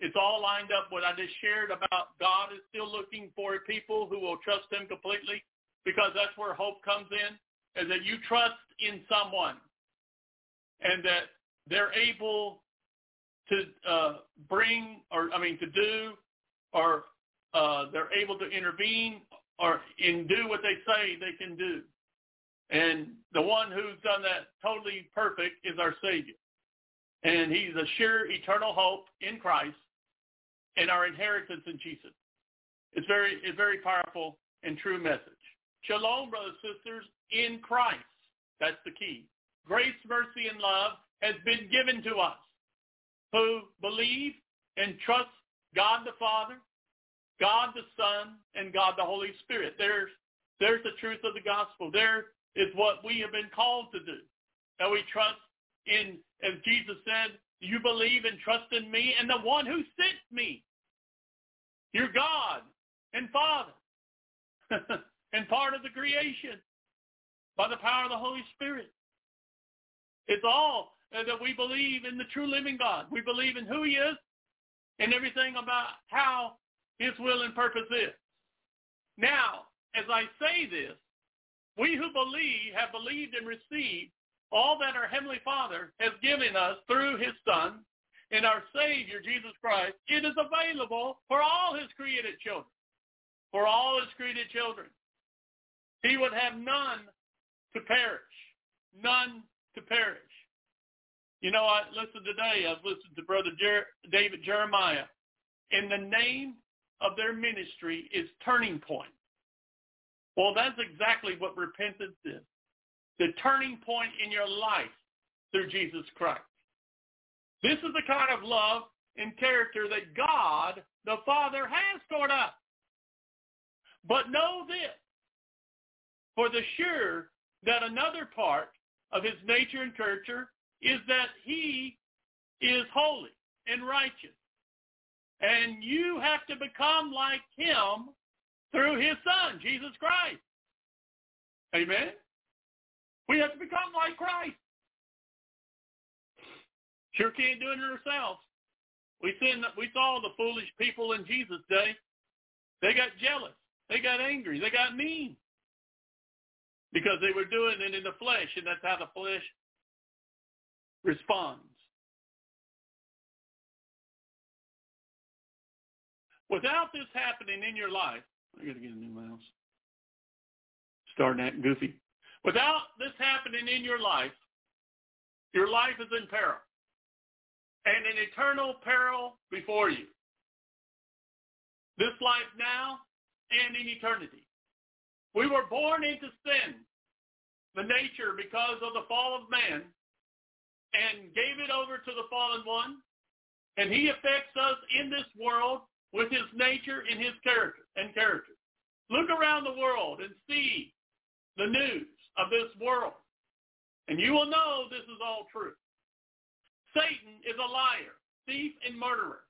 It's all lined up what I just shared about God is still looking for people who will trust him completely because that's where hope comes in, is that you trust in someone and that they're able to uh, bring or, I mean, to do or uh, they're able to intervene or in do what they say they can do. And the one who's done that totally perfect is our Savior. And he's a sure eternal hope in Christ and our inheritance in Jesus. It's very, it's very powerful and true message. Shalom, brothers and sisters, in Christ. That's the key. Grace, mercy, and love has been given to us who believe and trust God the Father, God the Son, and God the Holy Spirit. There's, there's the truth of the gospel. There is what we have been called to do. That we trust in, as Jesus said, you believe and trust in me and the one who sent me. Your God and Father and part of the creation by the power of the Holy Spirit. It's all that we believe in the true living God. We believe in who he is and everything about how his will and purpose is. Now, as I say this, we who believe have believed and received all that our Heavenly Father has given us through his Son and our Savior, Jesus Christ. It is available for all his created children. For all his created children. He would have none to perish. None to perish. You know, I listened today, I've listened to Brother Jer- David Jeremiah. And the name of their ministry is Turning Point. Well, that's exactly what repentance is. The turning point in your life through Jesus Christ. This is the kind of love and character that God, the Father, has toward us. But know this, for the sure that another part of his nature and character is that he is holy and righteous. And you have to become like him through his son, Jesus Christ. Amen? We have to become like Christ. Sure can't do it ourselves. We seen, we saw the foolish people in Jesus' day. They got jealous. They got angry. They got mean. Because they were doing it in the flesh, and that's how the flesh responds. Without this happening in your life, I got to get a new mouse. Starting acting goofy. Without this happening in your life, your life is in peril and an eternal peril before you. This life now and in eternity. We were born into sin, the nature because of the fall of man, and gave it over to the fallen one, and he affects us in this world with his nature and his character and character. Look around the world and see the news of this world, and you will know this is all true. Satan is a liar, thief, and murderer.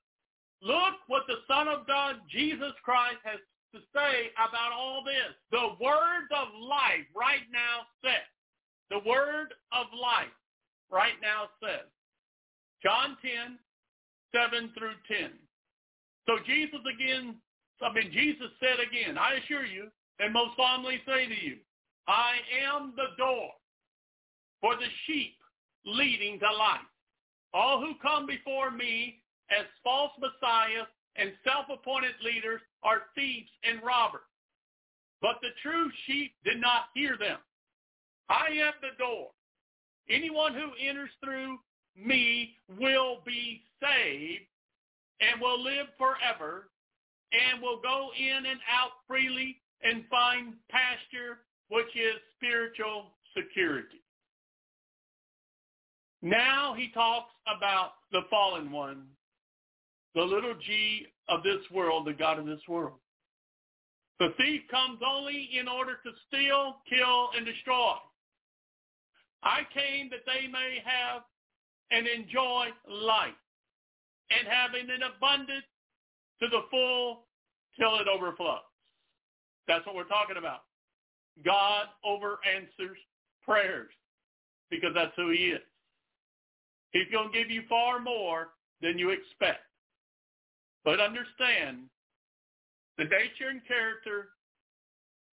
Look what the Son of God, Jesus Christ, has to say about all this. The words of life right now says. The word of life right now says. John 10, 7 through 10. So Jesus again, I mean, Jesus said again, I assure you, and most solemnly say to you, I am the door for the sheep leading to life. All who come before me as false messiahs and self-appointed leaders are thieves and robbers. But the true sheep did not hear them. I am the door. Anyone who enters through me will be saved and will live forever and will go in and out freely and find pasture, which is spiritual security. Now he talks about the fallen one, the little g of this world, the God of this world. The thief comes only in order to steal, kill, and destroy. I came that they may have and enjoy life and having an abundance to the full till it overflows. That's what we're talking about. God over answers prayers because that's who he is. He's going to give you far more than you expect. But understand the nature and character.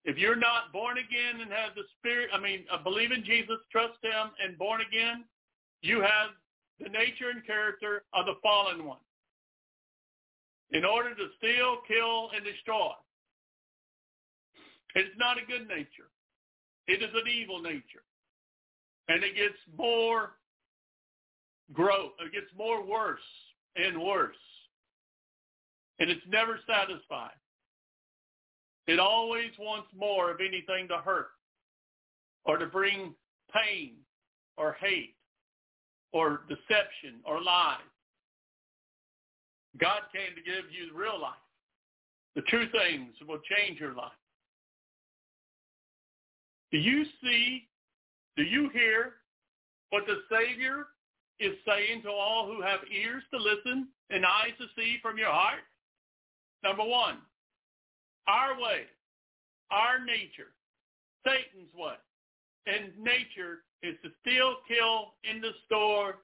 If you're not born again and have the Spirit, I mean, uh, believe in Jesus, trust him, and born again, you have the nature and character of the fallen one in order to steal, kill, and destroy. It's not a good nature. It is an evil nature. And it gets more growth. It gets more worse and worse. And it's never satisfied. It always wants more of anything to hurt or to bring pain or hate or deception or lies. God came to give you real life. The true things will change your life. Do you see, do you hear what the Savior is saying to all who have ears to listen and eyes to see from your heart? Number one, our way, our nature, Satan's way, and nature is to steal, kill, the store,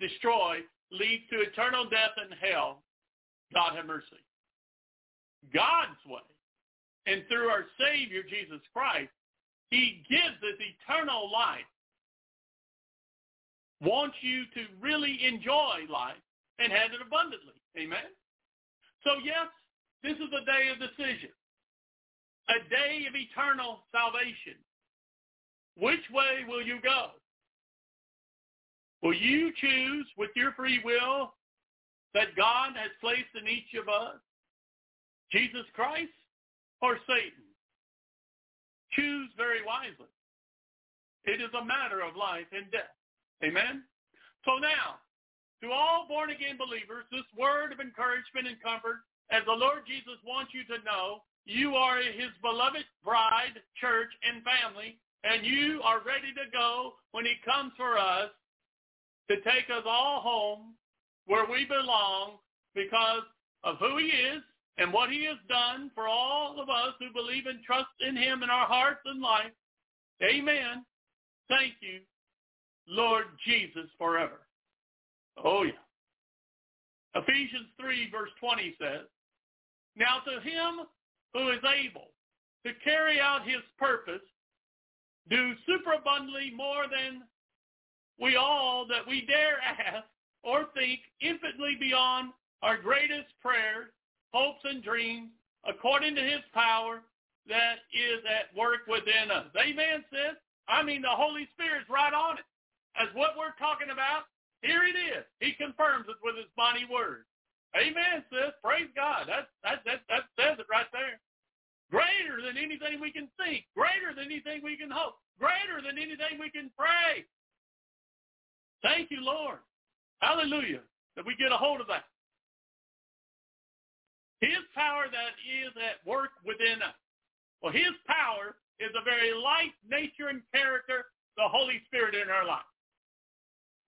destroy, lead to eternal death and hell. God have mercy. God's way, and through our Savior, Jesus Christ, he gives us eternal life. Wants you to really enjoy life and have it abundantly. Amen? So yes, this is a day of decision. A day of eternal salvation. Which way will you go? Will you choose with your free will that God has placed in each of us, Jesus Christ or Satan? Choose very wisely. It is a matter of life and death. Amen? So now, to all born-again believers, this word of encouragement and comfort, as the Lord Jesus wants you to know, you are his beloved bride, church, and family, and you are ready to go when he comes for us to take us all home where we belong because of who he is and what he has done for all of us who believe and trust in him in our hearts and life. Amen. Thank you, Lord Jesus, forever. Oh, yeah. Ephesians 3, verse 20 says, Now to him who is able to carry out his purpose, do superabundantly more than we all that we dare ask or think infinitely beyond our greatest prayers hopes, and dreams according to his power that is at work within us. Amen, sis? I mean, the Holy Spirit's right on it. As what we're talking about, here it is. He confirms it with his mighty word. Amen, sis. Praise God. That, that, that, that says it right there. Greater than anything we can think. Greater than anything we can hope. Greater than anything we can pray. Thank you, Lord. Hallelujah. That we get a hold of that. His power that is at work within us. Well, his power is the very life, nature, and character, the Holy Spirit in our life.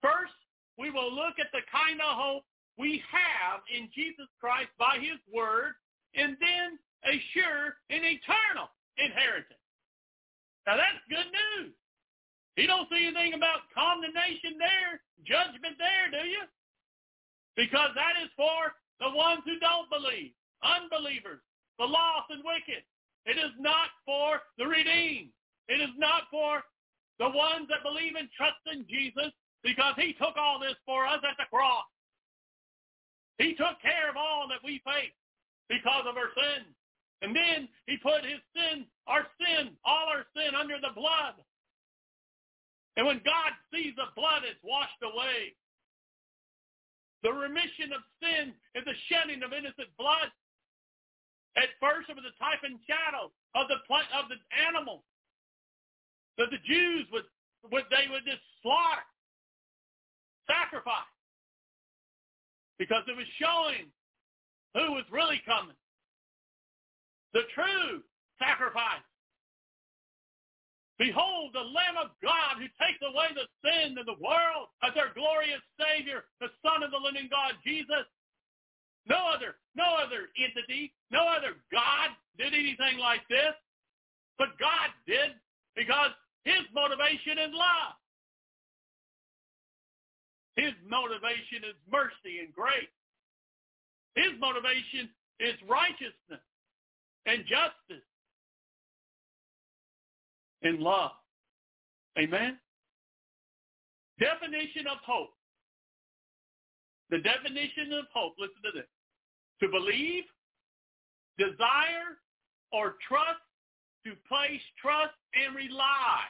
First, we will look at the kind of hope we have in Jesus Christ by his word, and then a sure and eternal inheritance. Now that's good news. You don't see anything about condemnation there, judgment there, do you? Because that is for the ones who don't believe unbelievers, the lost and wicked. It is not for the redeemed. It is not for the ones that believe and trust in Jesus because he took all this for us at the cross. He took care of all that we face because of our sin. And then he put his sin, our sin, all our sin under the blood. And when God sees the blood, it's washed away. The remission of sin is the shedding of innocent blood. At first, it was a type and shadow of the of the animal that the Jews would, would they would just slaughter, sacrifice, because it was showing who was really coming. The true sacrifice. Behold, the Lamb of God who takes away the sin of the world as our glorious Savior, the Son of the living God, Jesus. No other, no other entity, no other God did anything like this. But God did because his motivation is love. His motivation is mercy and grace. His motivation is righteousness and justice and love. Amen? Definition of hope. The definition of hope, listen to this. To believe, desire, or trust, to place trust and rely.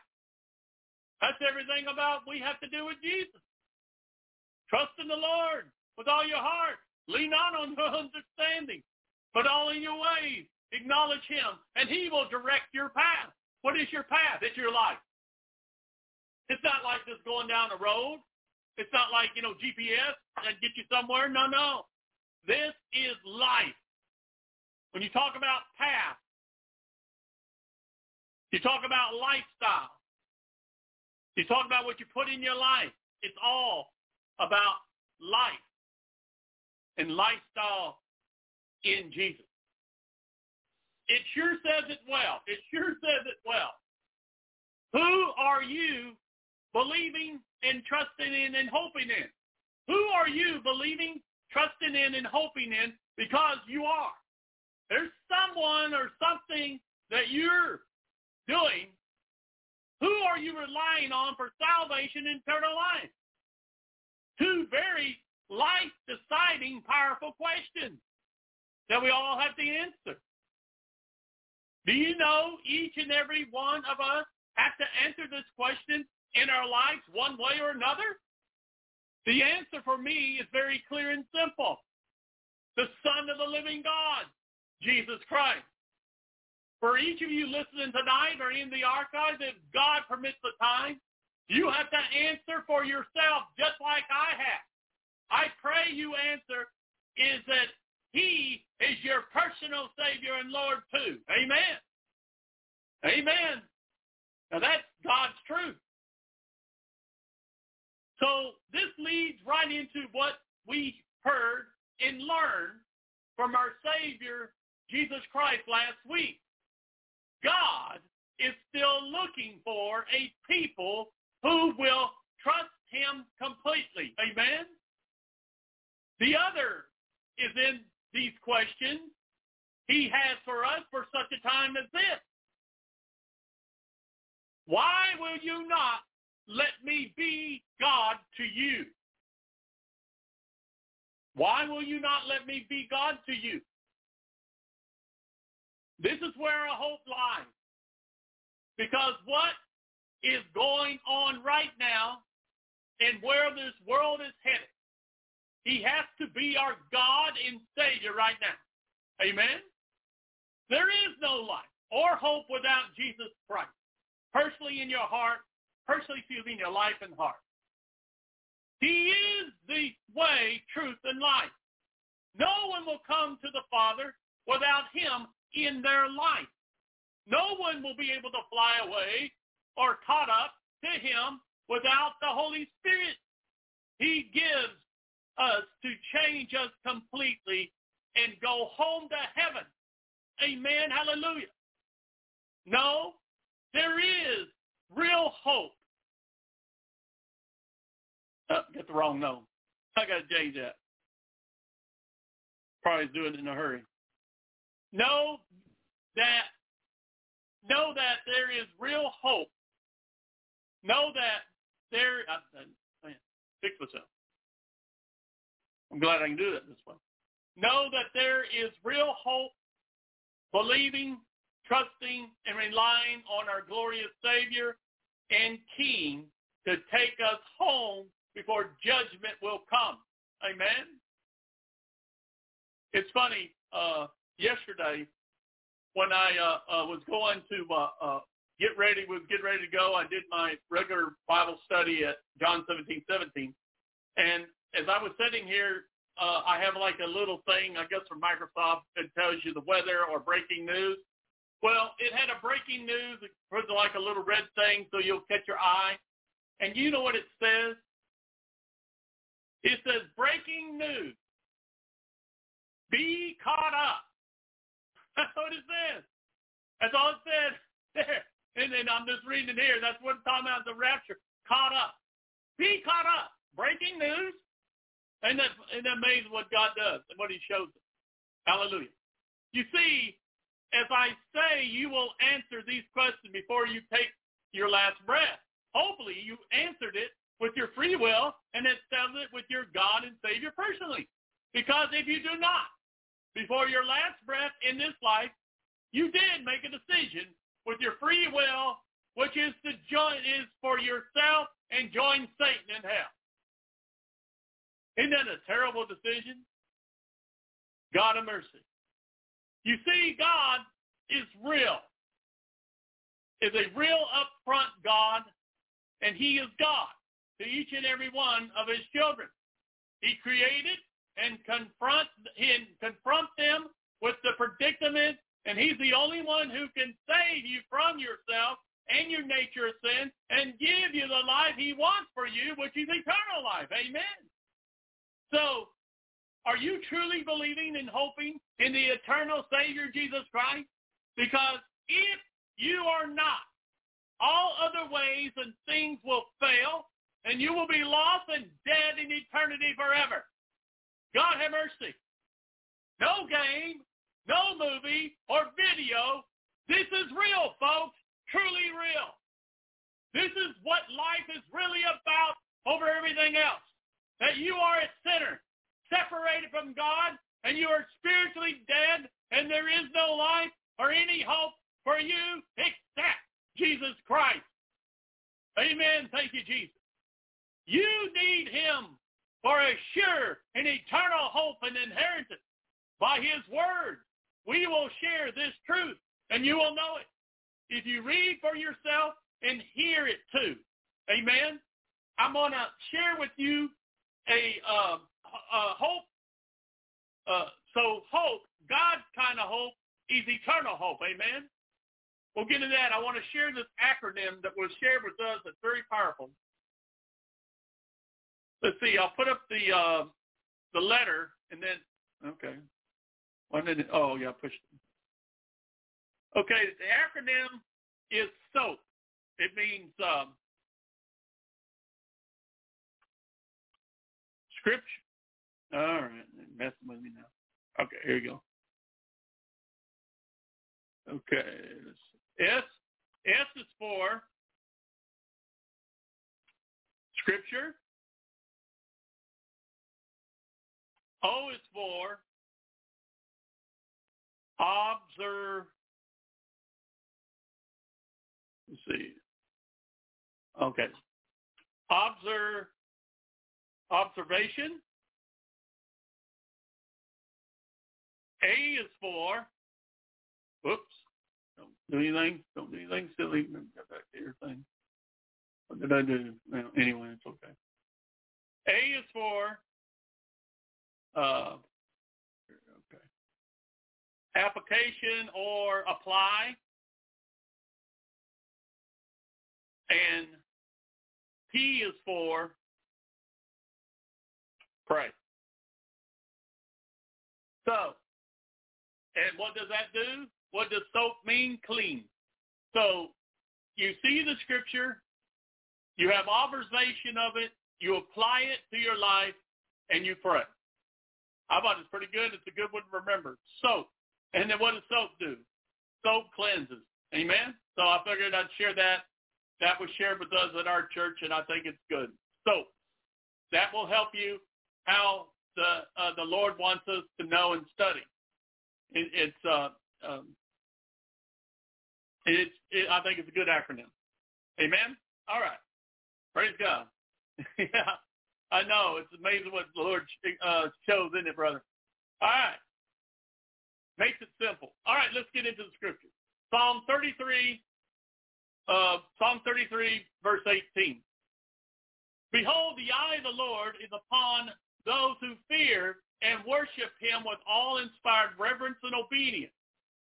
That's everything about we have to do with Jesus. Trust in the Lord with all your heart. Lean not on your understanding, but all in your ways. Acknowledge him, and he will direct your path. What is your path? It's your life. It's not like just going down a road. It's not like, you know, GPS and get you somewhere. No, no. This is life. When you talk about path, you talk about lifestyle. You talk about what you put in your life. It's all about life and lifestyle in Jesus. It sure says it well. It sure says it well. Who are you believing and trusting in and hoping in? Who are you believing, trusting in, and hoping in because you are? There's someone or something that you're doing. Who are you relying on for salvation and eternal life? Two very life-deciding, powerful questions that we all have to answer. Do you know each and every one of us have to answer this question in our lives one way or another? The answer for me is very clear and simple. The Son of the living God, Jesus Christ. For each of you listening tonight or in the archives, if God permits the time, you have to answer for yourself just like I have. I pray you answer is that he is your personal Savior and Lord too. Amen. Amen. Now that's God's truth. So this leads right into what we heard and learned from our Savior, Jesus Christ, last week. God is still looking for a people who will trust him completely. Amen? The other is in these questions he has for us for such a time as this. Why will you not let me be God to you? Why will you not let me be God to you? This is where our hope lies. Because what is going on right now and where this world is headed, he has to be our God and Savior right now. Amen? There is no life or hope without Jesus Christ. Personally in your heart, personally feeling your life and heart. He is the way, truth, and life. No one will come to the Father without him in their life. No one will be able to fly away or caught up to him without the Holy Spirit. He gives us to change us completely and go home to heaven. Amen. Hallelujah. No, there is real hope. Oh, get the wrong note. I got to change that. Probably doing it in a hurry. Know that know that there is real hope. Know that there. I, I, fix myself. I'm glad I can do that this way. Know that there is real hope, believing, trusting, and relying on our glorious Savior and King to take us home before judgment will come. Amen? It's funny, uh, yesterday when I uh, uh, was going to uh, uh, get ready, was getting ready to go, I did my regular Bible study at John 17, 17. And as I was sitting here, uh, I have like a little thing, I guess from Microsoft, that tells you the weather or breaking news. Well, it had a breaking news, it puts like a little red thing so you'll catch your eye. And you know what it says? It says breaking news. Be caught up. That's what it says. That's all it says there. And then I'm just reading it here. That's what it's talking about the rapture. Caught up. Be caught up. Breaking news. And that, and that amazing what God does and what he shows us. Hallelujah. You see, as I say, you will answer these questions before you take your last breath. Hopefully you answered it with your free will and settled it with your God and Savior personally. Because if you do not, before your last breath in this life, you did make a decision with your free will, which is to join is for yourself and join Satan in hell. Isn't that a terrible decision? God of mercy. You see, God is real. Is a real upfront God, and he is God to each and every one of his children. He created and confront and confront them with the predicament and he's the only one who can save you from yourself and your nature of sin and give you the life he wants for you, which is eternal life. Amen. So are you truly believing and hoping in the eternal Savior Jesus Christ? Because if you are not, all other ways and things will fail, and you will be lost and dead in eternity forever. God have mercy. No game, no movie or video. This is real, folks. Truly real. This is what life is really about over everything else. That you are a sinner, separated from God, and you are spiritually dead, and there is no life or any hope for you except Jesus Christ. Amen. Thank you, Jesus. You need him for a sure and eternal hope and inheritance by his word we will share this truth and you will know it. If you read for yourself and hear it too. Amen. I'm going to share with you a, uh, a hope. Uh, so hope, God's kind of hope, is eternal hope. Amen. We'll get to that. I want to share this acronym that was shared with us that's very powerful. Let's see. I'll put up the uh, the letter and then okay. Did it, oh yeah, push. Okay, the acronym is SOAP. It means um, scripture. All right, messing with me now. Okay, here you go. Okay, S S is for scripture. O is for observe. Let's see. Okay. Observe. Observation. A is for. Whoops. Don't do anything. Don't do anything silly. Get back to your thing. What did I do? Well, anyway, it's okay. A is for uh, application or apply. And P is for pray. So, and what does that do? What does soap mean? Clean. So, you see the scripture, you have observation of it, you apply it to your life, and you pray. I thought it's pretty good. It's a good one to remember. Soap. And then what does soap do? Soap cleanses. Amen? So I figured I'd share that. That was shared with us at our church, and I think it's good. So that will help you how the uh, the Lord wants us to know and study. It, it's uh, um, it's it, I think it's a good acronym. Amen. All right. Praise God. yeah, I know it's amazing what the Lord uh, shows in it, brother. All right. Makes it simple. All right, let's get into the scripture. Psalm 33, uh, Psalm 33, verse 18. Behold, the eye of the Lord is upon those who fear and worship him with all-inspired reverence and obedience,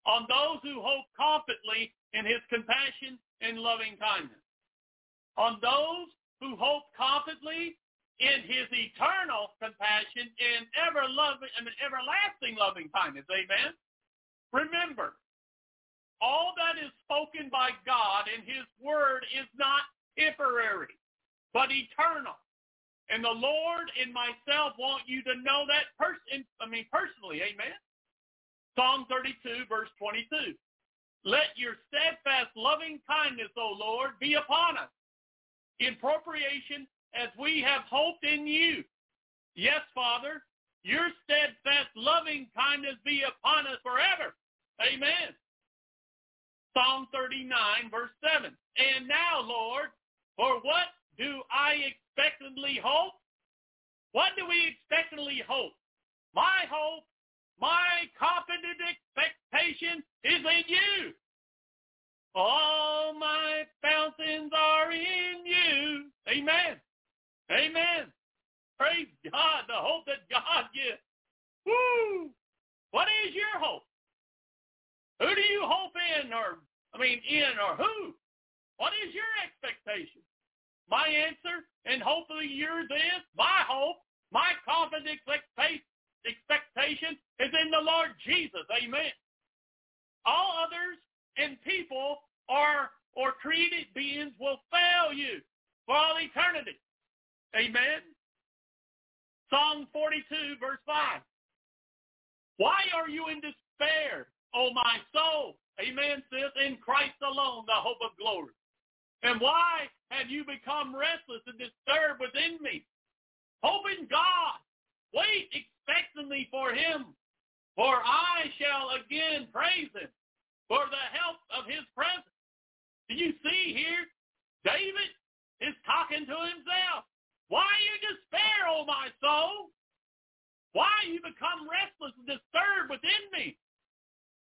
on those who hope confidently in his compassion and loving kindness. On those who hope confidently in his eternal compassion and ever loving and everlasting loving kindness. Amen. Remember, all that is spoken by God in his word is not temporary, but eternal. And the Lord and myself want you to know that person I mean personally, amen. Psalm 32, verse 22. Let your steadfast loving kindness, O Lord, be upon us in appropriation as we have hoped in you. Yes, Father, your steadfast loving kindness be upon us forever. Amen. Psalm 39, verse 7. And now, Lord, for what do I expectantly hope? What do we expectantly hope? My hope, my confident expectation is in you. All my fountains are in you. Amen. Amen. Praise God, the hope that God gives. Woo! What is your hope? Who do you hope in or, I mean, in or who? What is your expectation? My answer, and hopefully yours is, my hope, my confident expectation is in the Lord Jesus. Amen. All others and people are or created beings will fail you for all eternity. Amen. Psalm 42, verse 5. Why are you in despair, O my soul? Amen, sis, in Christ alone, the hope of glory. And why have you become restless and disturbed within me? Hope in God. Wait expectantly for him, for I shall again praise him for the help of his presence. Do you see here? David is talking to himself. Why you despair, O my soul? Why you become restless and disturbed within me?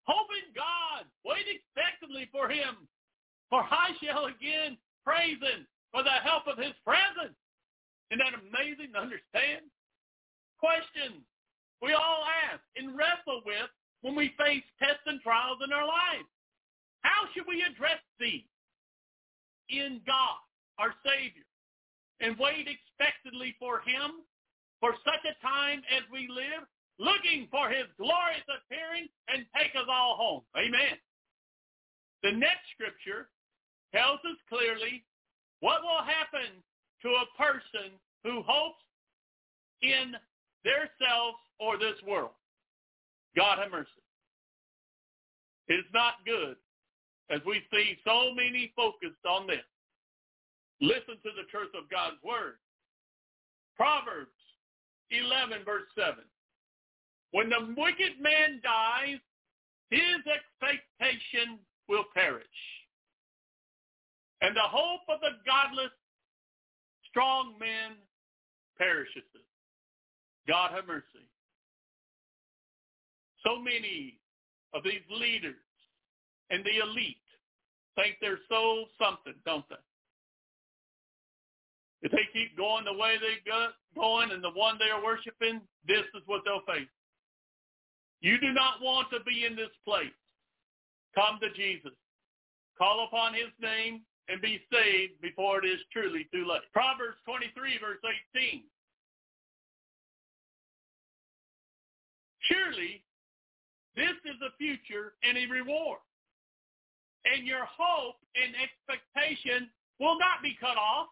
Hope in God. Wait expectantly for him. For I shall again praise him for the help of his presence. Isn't that amazing to understand? Questions we all ask and wrestle with when we face tests and trials in our lives. How should we address these? In God, our Savior, and wait expectantly for him for such a time as we live, looking for his glorious appearing and take us all home. Amen. The next scripture tells us clearly what will happen to a person who hopes in their selves or this world. God have mercy. It's not good as we see so many focused on this. Listen to the truth of God's word. Proverbs 11 verse 7. When the wicked man dies, his expectation will perish. And the hope of the godless, strong men perishes. God have mercy. So many of these leaders and the elite think they're so something, don't they? If they keep going the way they're going and the one they are worshiping, this is what they'll face. You do not want to be in this place. Come to Jesus. Call upon his name and be saved before it is truly too late. Proverbs 23, verse 18. Surely this is a future and a reward. And your hope and expectation will not be cut off.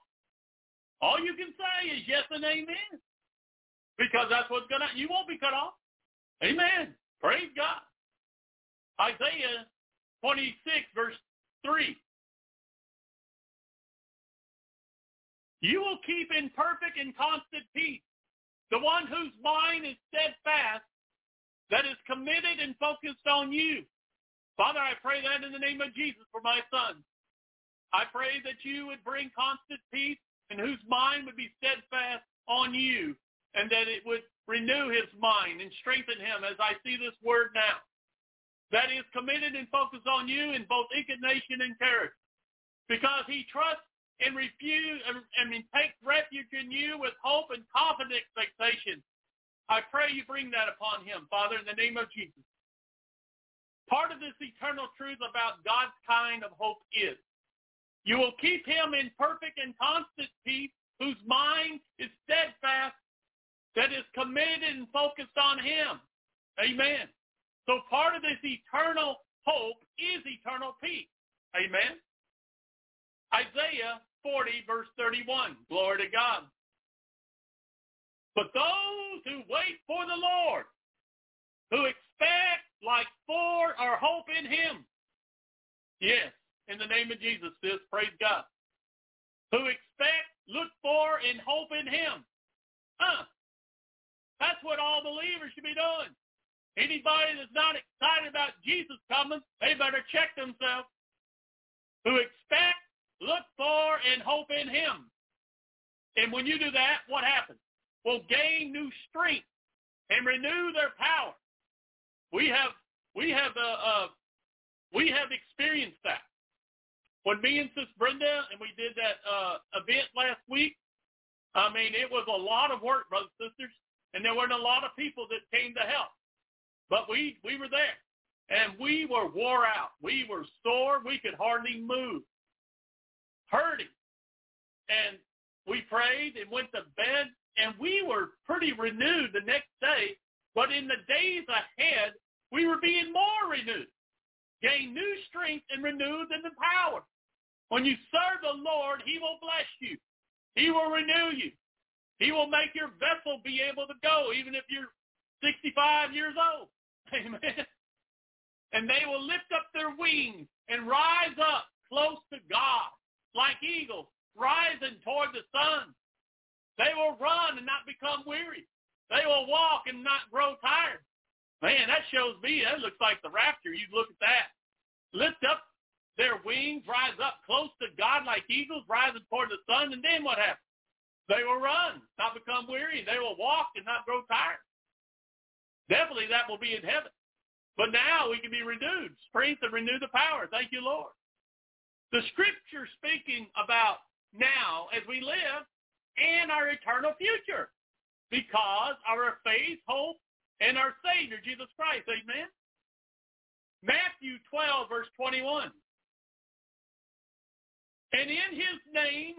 All you can say is yes and amen. Because that's what's going to, you won't be cut off. Amen. Praise God. Isaiah 26 verse 3. You will keep in perfect and constant peace the one whose mind is steadfast, that is committed and focused on you. Father, I pray that in the name of Jesus for my son. I pray that you would bring constant peace and whose mind would be steadfast on you and that it would renew his mind and strengthen him as I see this word now. That is committed and focused on you in both inclination and character because he trusts and refuse, I mean, takes refuge in you with hope and confident expectation. I pray you bring that upon him, Father, in the name of Jesus. Part of this eternal truth about God's kind of hope is you will keep him in perfect and constant peace whose mind is steadfast, that is committed and focused on him. Amen. So part of this eternal hope is eternal peace. Amen. Isaiah 40, verse 31. Glory to God. But those who wait for the Lord, who expect like for or hope in him. Yes, in the name of Jesus, sis, praise God. Who expect, look for, and hope in him. Huh. That's what all believers should be doing. Anybody that's not excited about Jesus coming, they better check themselves. Who expect, look for, and hope in him. And when you do that, what happens? Will gain new strength and renew their power. We have we have uh, uh, we have experienced that. When me and Sis Brenda and we did that uh, event last week, I mean it was a lot of work, brothers and sisters, and there weren't a lot of people that came to help. But we we were there, and we were wore out. We were sore. We could hardly move, hurting, and we prayed and went to bed, and we were pretty renewed the next day. But in the days ahead, we were being more renewed, gain new strength and renewed in the power. When you serve the Lord, he will bless you. He will renew you. He will make your vessel be able to go, even if you're 65 years old. Amen. And they will lift up their wings and rise up close to God like eagles rising toward the sun. They will run and not become weary. They will walk and not grow tired. Man, that shows me, that looks like the rapture. You look at that. Lift up their wings, rise up close to God like eagles, rising toward the sun, and then what happens? They will run, not become weary. They will walk and not grow tired. Definitely that will be in heaven. But now we can be renewed, strength and renew the power. Thank you, Lord. The scripture speaking about now as we live and our eternal future because our faith, hope, and our Savior, Jesus Christ. Amen. Matthew 12, verse 21. And in his name,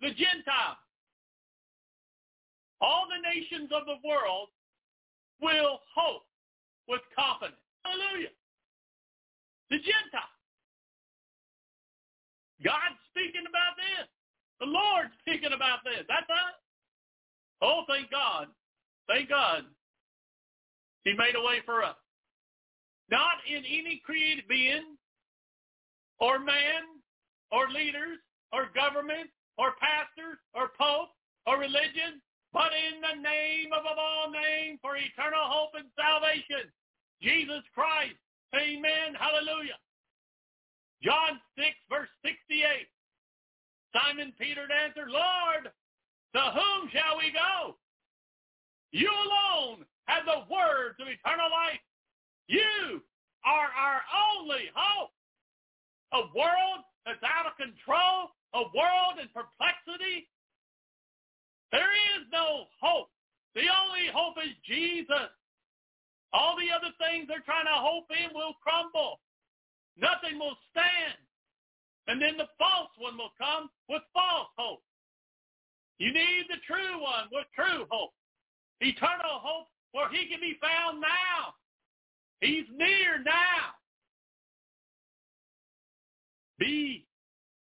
the Gentiles, all the nations of the world will hope with confidence. Hallelujah. The Gentiles. God's speaking about this. The Lord's speaking about this. That's us. Oh, thank God. Thank God. He made a way for us. Not in any created being or man or leaders or government or pastors or pope or religion, but in the name of all names for eternal hope and salvation, Jesus Christ. Amen. Hallelujah. John 6, verse 68. Simon Peter answered, Lord, to whom shall we go? You alone have the words of eternal life. You are our only hope. A world that's out of control, a world in perplexity, there is no hope. The only hope is Jesus. All the other things they're trying to hope in will crumble. Nothing will stand. And then the false one will come with false hope. You need the true one with true hope. Eternal hope where he can be found now. He's near now. Be,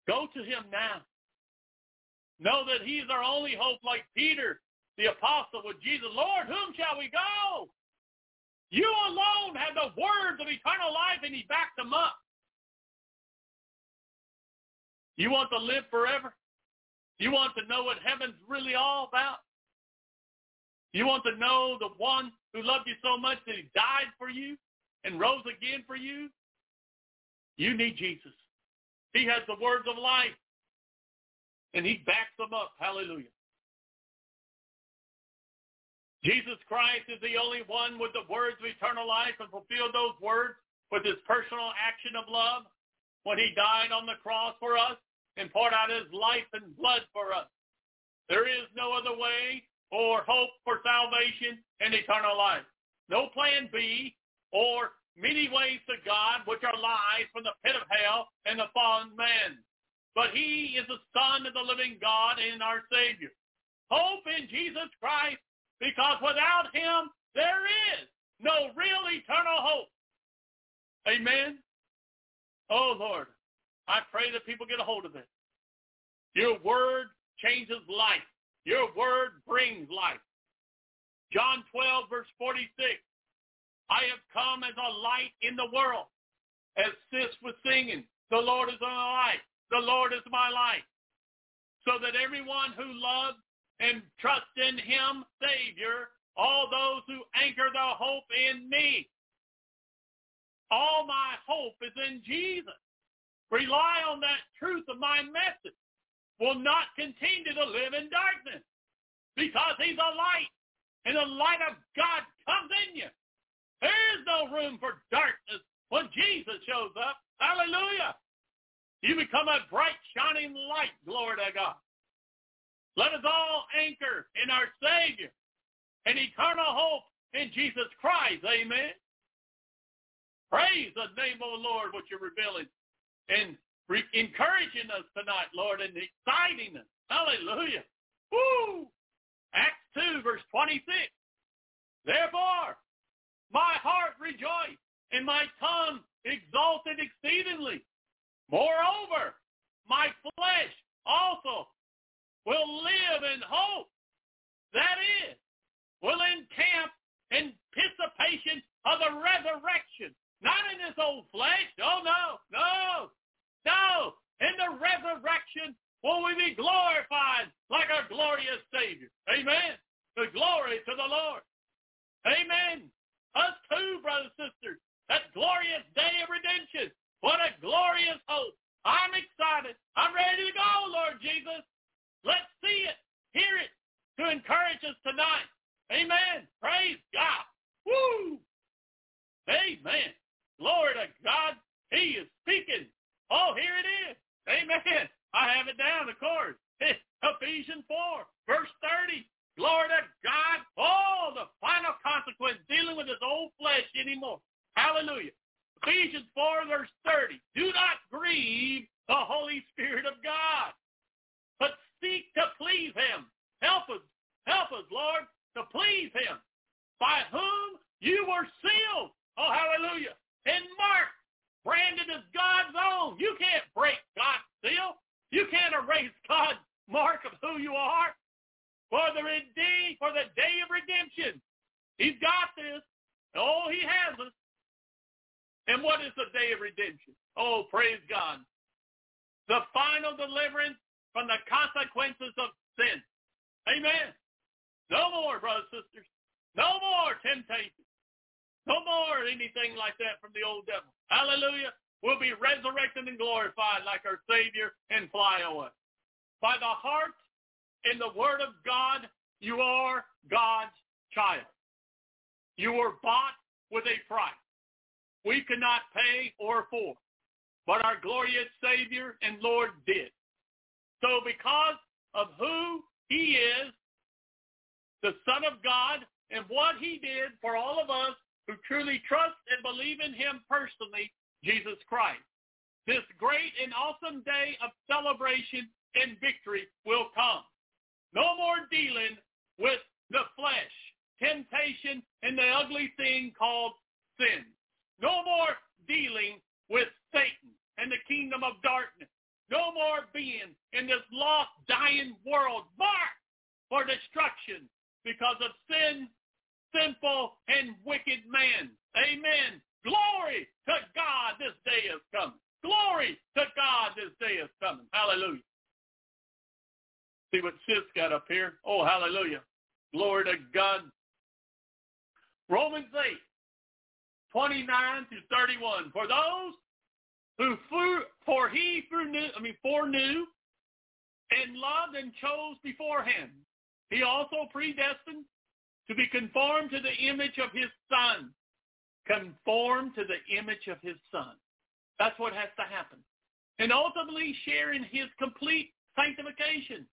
go to him now. Know that he is our only hope like Peter, the apostle with Jesus. Lord, whom shall we go? You alone have the words of eternal life, and he backed them up. You want to live forever? You want to know what heaven's really all about? You want to know the one who loved you so much that he died for you and rose again for you? You need Jesus. He has the words of life and he backs them up. Hallelujah. Jesus Christ is the only one with the words of eternal life and fulfilled those words with his personal action of love when he died on the cross for us and poured out his life and blood for us. There is no other way or hope for salvation and eternal life. No plan B or many ways to God which are lies from the pit of hell and the fallen man. but he is the Son of the living God and our Savior. Hope in Jesus Christ, because without him, there is no real eternal hope. Amen. Oh, Lord, I pray that people get a hold of it. Your word changes life. Your word brings life. John 12, verse 46. I have come as a light in the world. As Sis was singing, the Lord is my light. The Lord is my light. So that everyone who loves and trusts in him, Savior, all those who anchor their hope in me. All my hope is in Jesus. Rely on that truth of my message. Will not continue to live in darkness because he's a light and the light of God comes in you. There is no room for darkness when Jesus shows up. Hallelujah. You become a bright shining light. Glory to God. Let us all anchor in our Savior and eternal hope in Jesus Christ. Amen. Praise the name of the Lord, what you're revealing and re- encouraging us tonight, Lord, and exciting us. Hallelujah. Woo! Acts 2, verse 26. Therefore, my heart rejoiced, and my tongue exalted exceedingly. Moreover, my flesh also will live in hope. That is, will encamp anticipation of the resurrection. Not in this old flesh. Oh, no, no, no. In the resurrection will we be glorified like our glorious Savior. Amen. The glory to the Lord. Amen. Us too, brothers and sisters. That glorious day of redemption. What a glorious hope. I'm excited. I'm ready to go, Lord Jesus. Let's see it, hear it, to encourage us tonight. Amen. Praise God. Woo! Amen. Glory to God. He is speaking. Oh, here it is. Amen. I have it down, of course. Ephesians 4, verse 30. Glory to God. Oh, the final consequence dealing with his old flesh anymore. Hallelujah. Ephesians 4, verse 30. Do not grieve the Holy Spirit of God, but seek to please him. Help us. Help us, Lord, to please him. By whom you were sealed. Oh, hallelujah. And marked, branded as God's own. You can't break God's seal. You can't erase God's mark of who you are. For the redeemed, for the day of redemption. He's got this. Oh, he has us. And what is the day of redemption? Oh, praise God. The final deliverance from the consequences of sin. Amen. No more, brothers and sisters. No more temptation. No more anything like that from the old devil. Hallelujah. We'll be resurrected and glorified like our Savior and fly away. By the heart and the word of God, you are God's child. You were bought with a price we cannot pay or afford, but our glorious Savior and Lord did. So because of who he is, the Son of God, and what he did for all of us who truly trust and believe in him personally, Jesus Christ. This great and awesome day of celebration and victory will come. No more dealing with the flesh, temptation, and the ugly thing called sin. No more dealing with Satan and the kingdom of darkness. No more being in this lost, dying world marked for destruction because of sin, sinful, and wicked man. Amen. Glory to God this day is coming. Glory to God this day is coming. Hallelujah. See what sis got up here? Oh, hallelujah. Glory to God. Romans 8, 29 to 31. For those who flew, for he through foreknew, I mean foreknew and loved and chose beforehand. He also predestined to be conformed to the image of his son. Conformed to the image of his son. That's what has to happen. And ultimately sharing his complete sanctification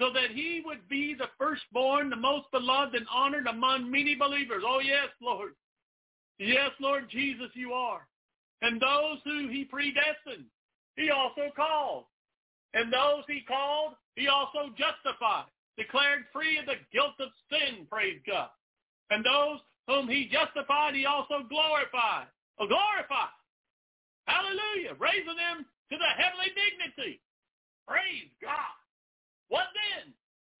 so that he would be the firstborn, the most beloved and honored among many believers. Oh yes, Lord. Yes, Lord Jesus, you are. And those who he predestined, he also called. And those he called, he also justified, declared free of the guilt of sin, praise God. And those whom he justified, he also glorified. Oh, glorified. Hallelujah. Raising them to the heavenly dignity. Praise God. What then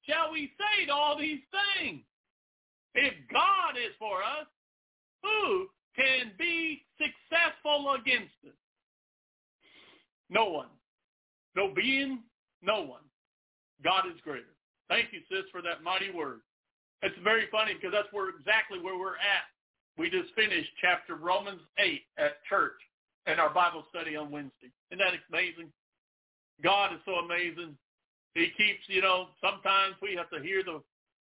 shall we say to all these things? If God is for us, who can be successful against us? No one. No being, no one. God is greater. Thank you, sis, for that mighty word. It's very funny because that's where exactly where we're at. We just finished chapter Romans 8 at church and our Bible study on Wednesday. Isn't that amazing? God is so amazing. He keeps, you know, sometimes we have to hear the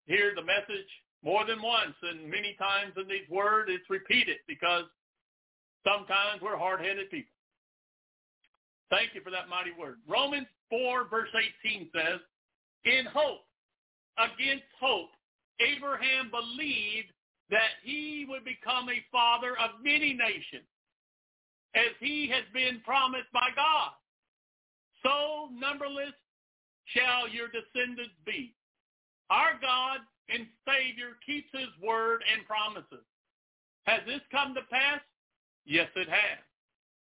hear the message more than once and many times in these words it's repeated because sometimes we're hard-headed people. Thank you for that mighty word. Romans 4 verse 18 says, in hope, against hope, Abraham believed that he would become a father of many nations, as he has been promised by God. So numberless shall your descendants be. Our God and Savior keeps his word and promises. Has this come to pass? Yes, it has.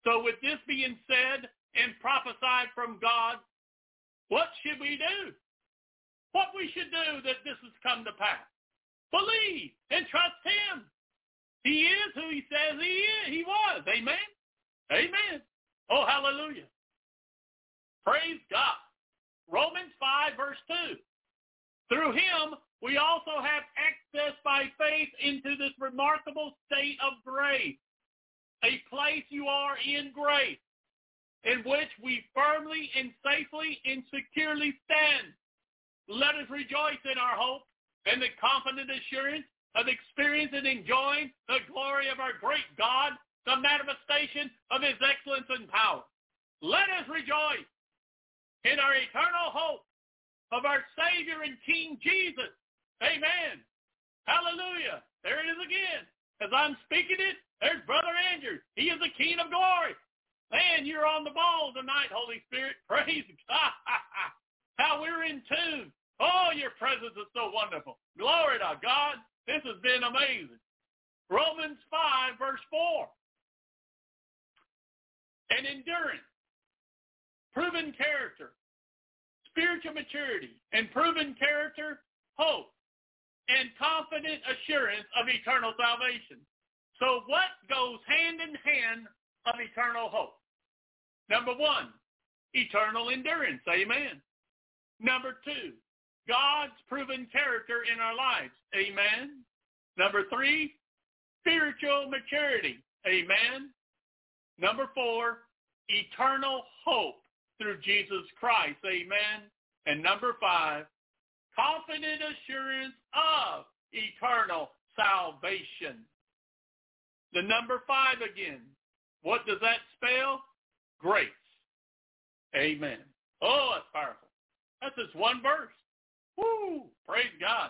So with this being said and prophesied from God, what should we do? What we should do that this has come to pass? Believe and trust him. He is who he says he is. He was. Amen. Amen. Oh, hallelujah. Praise God. Romans 5 verse 2. Through him, we also have access by faith into this remarkable state of grace, a place you are in grace, in which we firmly and safely and securely stand. Let us rejoice in our hope and the confident assurance of experiencing and enjoying the glory of our great God, the manifestation of his excellence and power. Let us rejoice in our eternal hope of our Savior and King Jesus. Amen. Hallelujah. There it is again. As I'm speaking it, there's Brother Andrew. He is the King of glory. Man, you're on the ball tonight, Holy Spirit. Praise God. How we're in tune. Oh, your presence is so wonderful. Glory to God. This has been amazing. Romans 5, verse 4. And endurance, proven character, spiritual maturity, and proven character, hope, and confident assurance of eternal salvation. So what goes hand in hand of eternal hope? Number one, eternal endurance. Amen. Number two, God's proven character in our lives. Amen. Number three, spiritual maturity. Amen. Number four, eternal hope through Jesus Christ. Amen. And number five, confident assurance of eternal salvation. The number five again. What does that spell? Grace. Amen. Oh, that's powerful. That's just one verse. Woo! Praise God.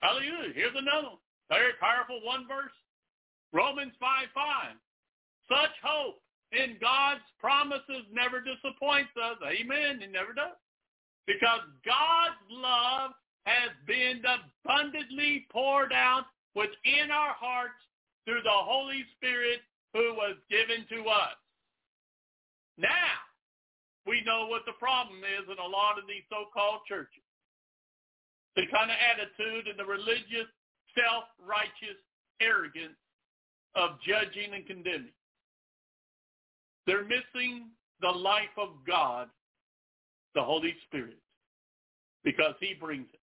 Hallelujah. Here's another one. Very powerful one verse. Romans 5, 5. Such hope in God's promises never disappoints us. Amen. It never does. Because God's love has been abundantly poured out within our hearts through the Holy Spirit who was given to us. Now, we know what the problem is in a lot of these so-called churches. The kind of attitude and the religious, self-righteous arrogance of judging and condemning. They're missing the life of God, the Holy Spirit, because he brings it.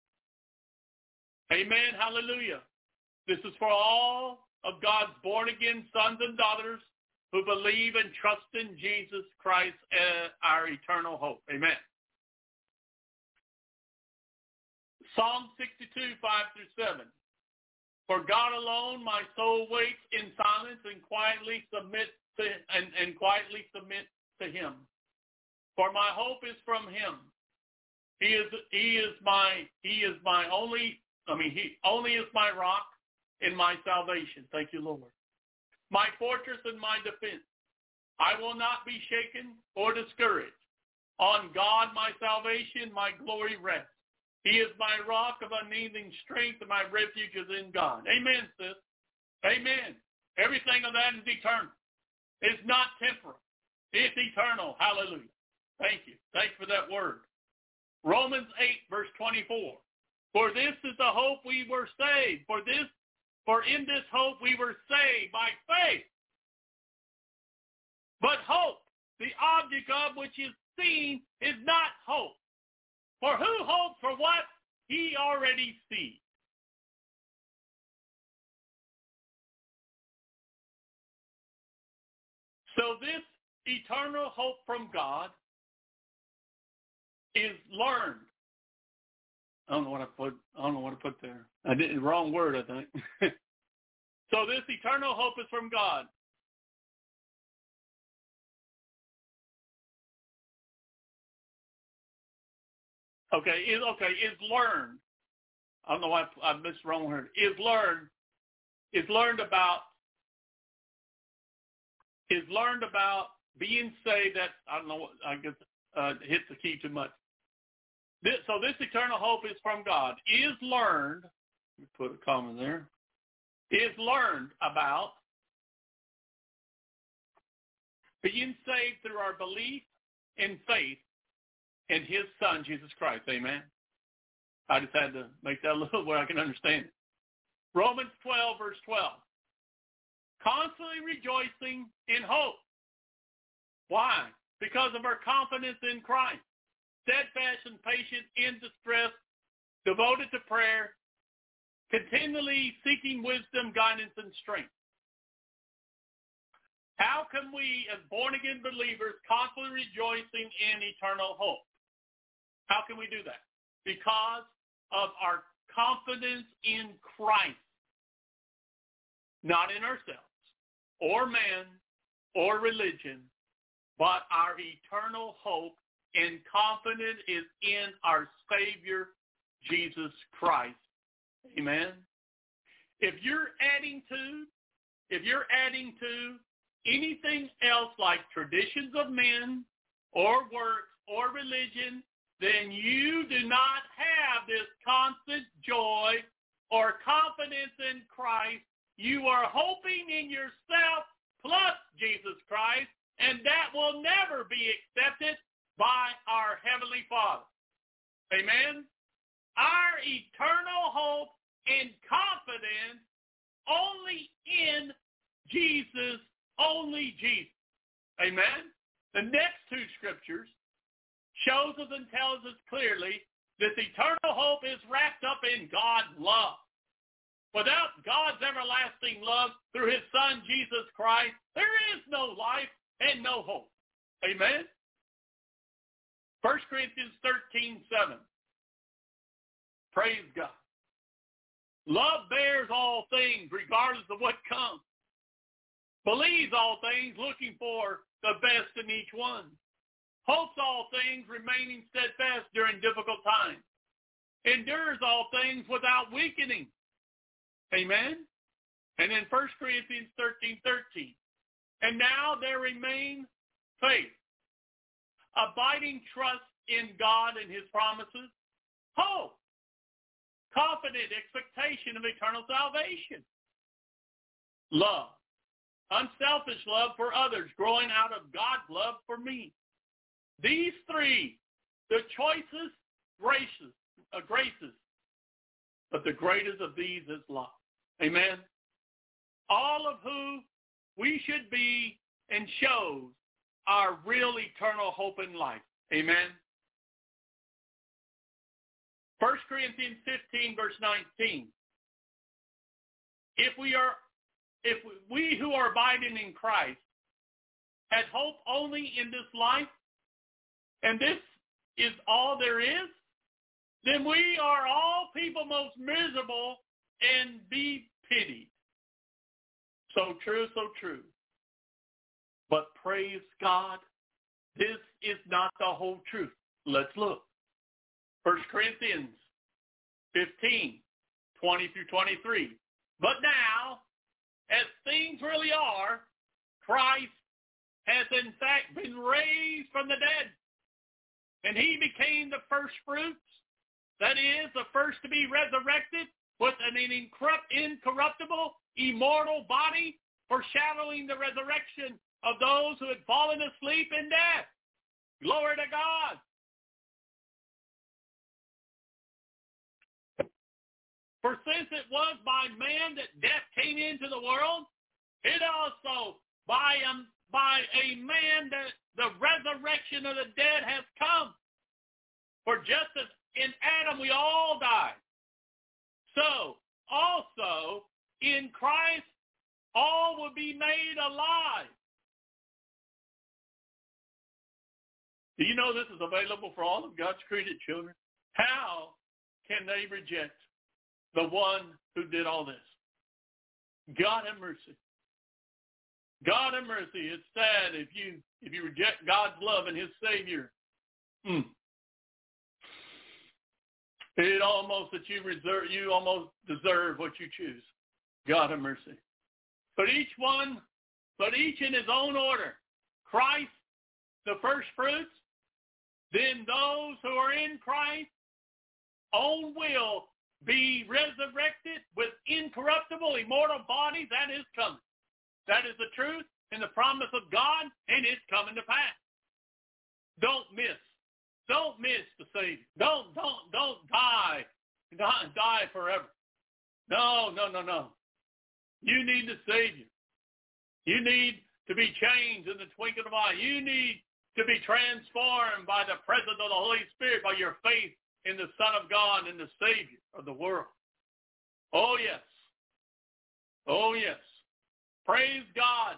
Amen. Hallelujah. This is for all of God's born-again sons and daughters who believe and trust in Jesus Christ as our eternal hope. Amen. Psalm 62, 5 through 7. For God alone my soul waits in silence and quietly submit to and, and quietly submit to him. For my hope is from him. He is he is my he is my only I mean he only is my rock and my salvation. Thank you, Lord. My fortress and my defense. I will not be shaken or discouraged. On God my salvation, my glory rests. He is my rock of unyielding strength, and my refuge is in God. Amen, sis. Amen. Everything of that is eternal. It's not temporal. It's eternal. Hallelujah. Thank you. Thanks for that word. Romans 8, verse 24. For this is the hope we were saved. For this, for in this hope we were saved by faith. But hope, the object of which is seen, is not hope. For who hopes for what he already sees? So this eternal hope from God is learned. I don't know what I put. I don't know what I put there. I did wrong word, I think. so this eternal hope is from God. Okay, is okay, is learned. I don't know why I, I missed wrong word. Is learned is learned about is learned about being saved. That I don't know. I guess uh, hit the key too much. This, so this eternal hope is from God. Is learned. Let me put a comma there. Is learned about being saved through our belief and faith in his son, Jesus Christ. Amen. I just had to make that a little where I can understand it. Romans 12, verse 12. Constantly rejoicing in hope. Why? Because of our confidence in Christ. Steadfast and patient in distress, devoted to prayer, continually seeking wisdom, guidance, and strength. How can we, as born-again believers, constantly rejoicing in eternal hope? How can we do that? Because of our confidence in Christ, not in ourselves or man or religion, but our eternal hope and confidence is in our Savior, Jesus Christ. Amen. If you're adding to, if you're adding to anything else like traditions of men or works or religion then you do not have this constant joy or confidence in Christ. You are hoping in yourself plus Jesus Christ, and that will never be accepted by our Heavenly Father. Amen? Our eternal hope and confidence only in Jesus, only Jesus. Amen? The next two scriptures shows us and tells us clearly this eternal hope is wrapped up in God's love. Without God's everlasting love through his son Jesus Christ, there is no life and no hope. Amen? 1 Corinthians 13, 7. Praise God. Love bears all things regardless of what comes. Believes all things looking for the best in each one hopes all things, remaining steadfast during difficult times, endures all things without weakening. Amen? And in 1 Corinthians 13, 13, and now there remain faith, abiding trust in God and his promises, hope, confident expectation of eternal salvation, love, unselfish love for others, growing out of God's love for me. These three, the choicest graces, uh, graces, but the greatest of these is love. Amen. All of who we should be and shows our real eternal hope in life. Amen. 1 Corinthians 15 verse 19. If we are, if we who are abiding in Christ had hope only in this life, and this is all there is, then we are all people most miserable and be pitied. So true, so true. But praise God, this is not the whole truth. Let's look. 1 Corinthians 15, 20 through 23. But now, as things really are, Christ has in fact been raised from the dead and he became the first fruits, that is, the first to be resurrected with an incorruptible, immortal body, foreshadowing the resurrection of those who had fallen asleep in death. Glory to God. For since it was by man that death came into the world, it also by a, by a man that the resurrection of the dead has come. For just as in Adam we all die, so also in Christ all will be made alive. Do you know this is available for all of God's created children? How can they reject the one who did all this? God have mercy. God have mercy. It's sad if you if you reject God's love and His Savior. Mm. It almost that you reserve you almost deserve what you choose. God have mercy. But each one, but each in his own order. Christ, the first fruits, then those who are in Christ, own will be resurrected with incorruptible, immortal bodies. That is coming. That is the truth and the promise of God, and it's coming to pass. Don't miss. Don't miss the Savior. Don't, don't, don't die. Die, die forever. No, no, no, no. You need the Savior. You need to be changed in the twinkling of an eye. You need to be transformed by the presence of the Holy Spirit, by your faith in the Son of God and the Savior of the world. Oh, yes. Oh, yes. Praise God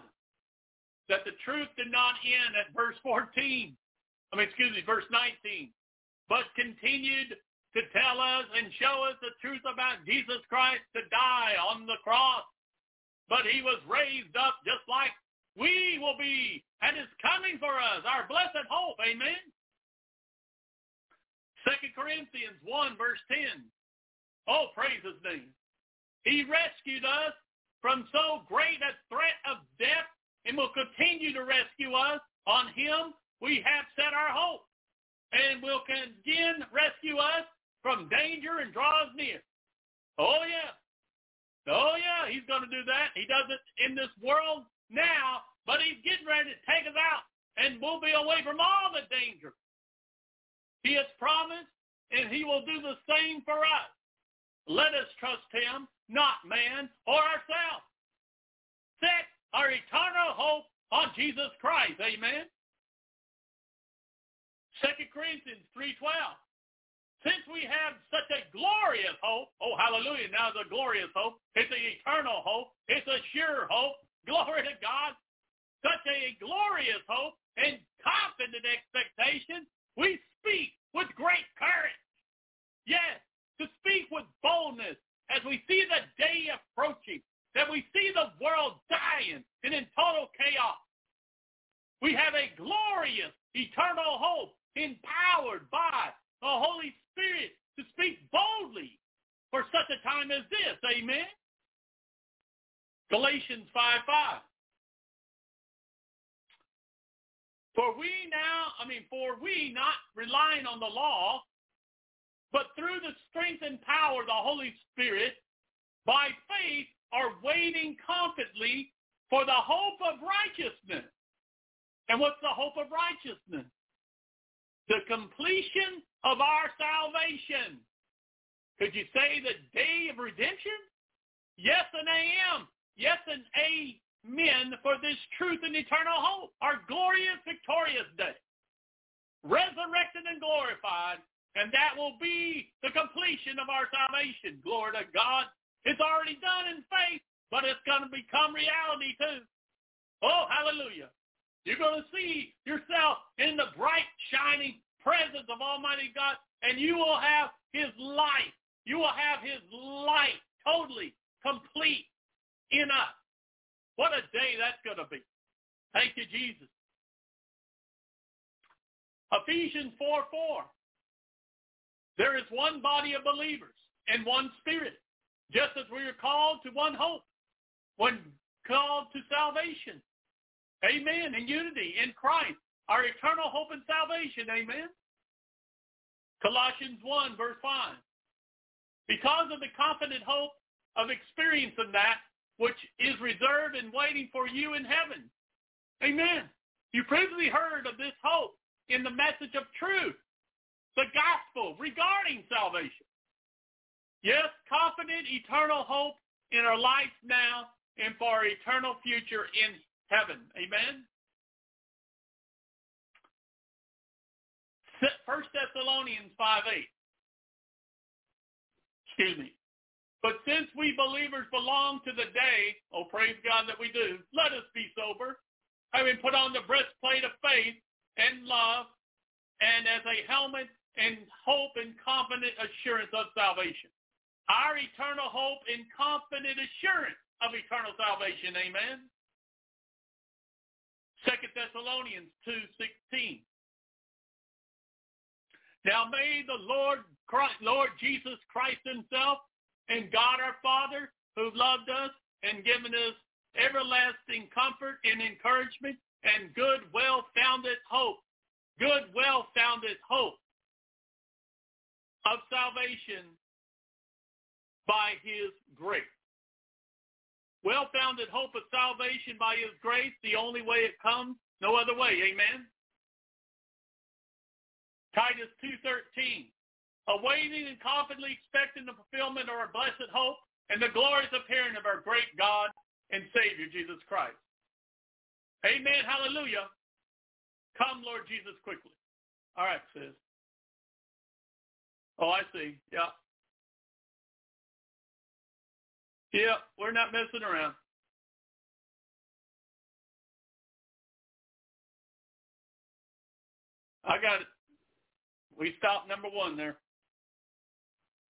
that the truth did not end at verse 14. I mean, excuse me, verse 19, but continued to tell us and show us the truth about Jesus Christ to die on the cross. But he was raised up just like we will be and is coming for us, our blessed hope. Amen. 2 Corinthians 1 verse 10. Oh, praise his name. He rescued us from so great a threat of death and will continue to rescue us. On him we have set our hope and will again rescue us from danger and draw us near. Oh, yeah. Oh, yeah, he's going to do that. He does it in this world now, but he's getting ready to take us out, and we'll be away from all the danger. He has promised, and he will do the same for us. Let us trust him, not man or ourselves. Set our eternal hope on Jesus Christ. Amen. 2 Corinthians 3.12. Since we have such a glorious hope, oh hallelujah, now it's a glorious hope. It's an eternal hope. It's a sure hope. Glory to God such a glorious hope and confident expectation, we speak with great courage. Yes, to speak with boldness as we see the day approaching, that we see the world dying and in total chaos. We have a glorious eternal hope empowered by the Holy Spirit to speak boldly for such a time as this. Amen. Galatians 5 5. For we now, I mean, for we not relying on the law, but through the strength and power of the Holy Spirit, by faith are waiting confidently for the hope of righteousness. And what's the hope of righteousness? The completion of our salvation. Could you say the day of redemption? Yes and am. Yes and a men for this truth and eternal hope, our glorious, victorious day, resurrected and glorified, and that will be the completion of our salvation. Glory to God. It's already done in faith, but it's going to become reality too. Oh, hallelujah. You're going to see yourself in the bright, shining presence of Almighty God, and you will have his life. You will have his light totally complete in us. What a day that's going to be. Thank you, Jesus. Ephesians 4, 4. There is one body of believers and one spirit, just as we are called to one hope, one called to salvation. Amen. In unity in Christ, our eternal hope and salvation. Amen. Colossians 1, verse 5. Because of the confident hope of experiencing that which is reserved and waiting for you in heaven. Amen. You previously heard of this hope in the message of truth, the gospel regarding salvation. Yes, confident eternal hope in our life now and for our eternal future in heaven. Amen. First Thessalonians 5 8. Excuse me. But since we believers belong to the day, oh praise God that we do, let us be sober, having put on the breastplate of faith and love, and as a helmet and hope and confident assurance of salvation. Our eternal hope and confident assurance of eternal salvation. Amen. Second Thessalonians 2.16. Now may the Lord Christ, Lord Jesus Christ himself and God our Father who loved us and given us everlasting comfort and encouragement and good, well-founded hope, good, well-founded hope of salvation by his grace. Well-founded hope of salvation by his grace, the only way it comes, no other way. Amen. Titus 2.13, awaiting and confidently expecting the fulfillment of our blessed hope and the glorious appearing of our great God and Savior, Jesus Christ. Amen. Hallelujah. Come, Lord Jesus, quickly. All right, sis. Oh, I see. Yeah. Yeah, we're not messing around. I got it. We stopped number one there.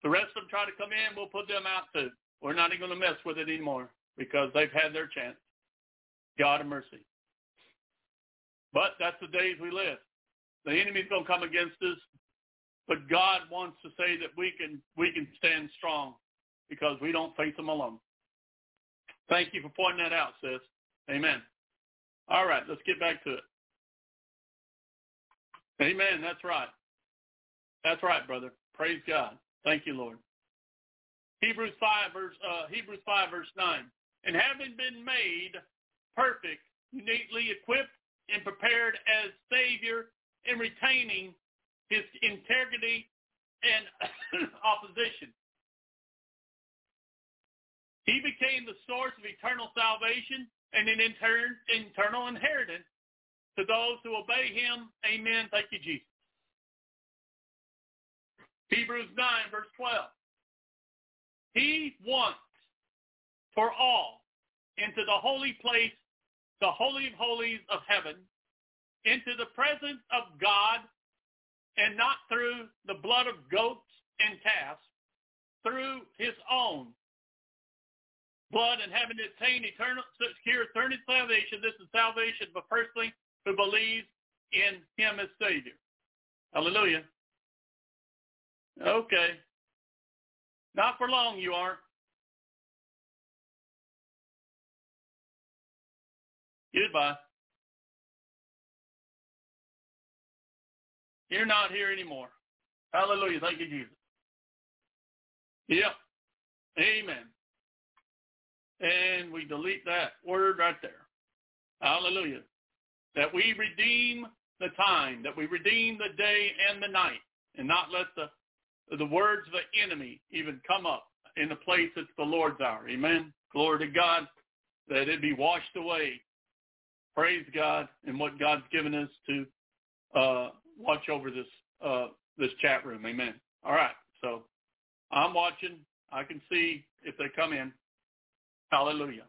The rest of them try to come in, we'll put them out too. We're not even going to mess with it anymore because they've had their chance. God of mercy. But that's the days we live. The enemy's going to come against us, but God wants to say that we can we can stand strong because we don't face them alone. Thank you for pointing that out, sis. Amen. All right, let's get back to it. Amen. That's right. That's right, brother. Praise God. Thank you, Lord. Hebrews 5 verse uh, Hebrews 5 verse 9. And having been made perfect, neatly equipped and prepared as Savior in retaining his integrity and opposition. He became the source of eternal salvation and an inter- eternal inheritance to those who obey him. Amen. Thank you, Jesus. Hebrews 9, verse 12. He wants for all into the holy place, the holy of holies of heaven, into the presence of God, and not through the blood of goats and calves, through his own blood and having attained eternal, secure eternal salvation. This is salvation of personally who believes in him as Savior. Hallelujah. Okay. Not for long, you are. Goodbye. You're not here anymore. Hallelujah. Thank you, Jesus. Yep. Amen. And we delete that word right there. Hallelujah. That we redeem the time, that we redeem the day and the night, and not let the the words of the enemy even come up in the place that's the Lord's hour. Amen. Glory to God that it be washed away. Praise God and what God's given us to uh, watch over this uh, this chat room. Amen. All right. So I'm watching. I can see if they come in. Hallelujah.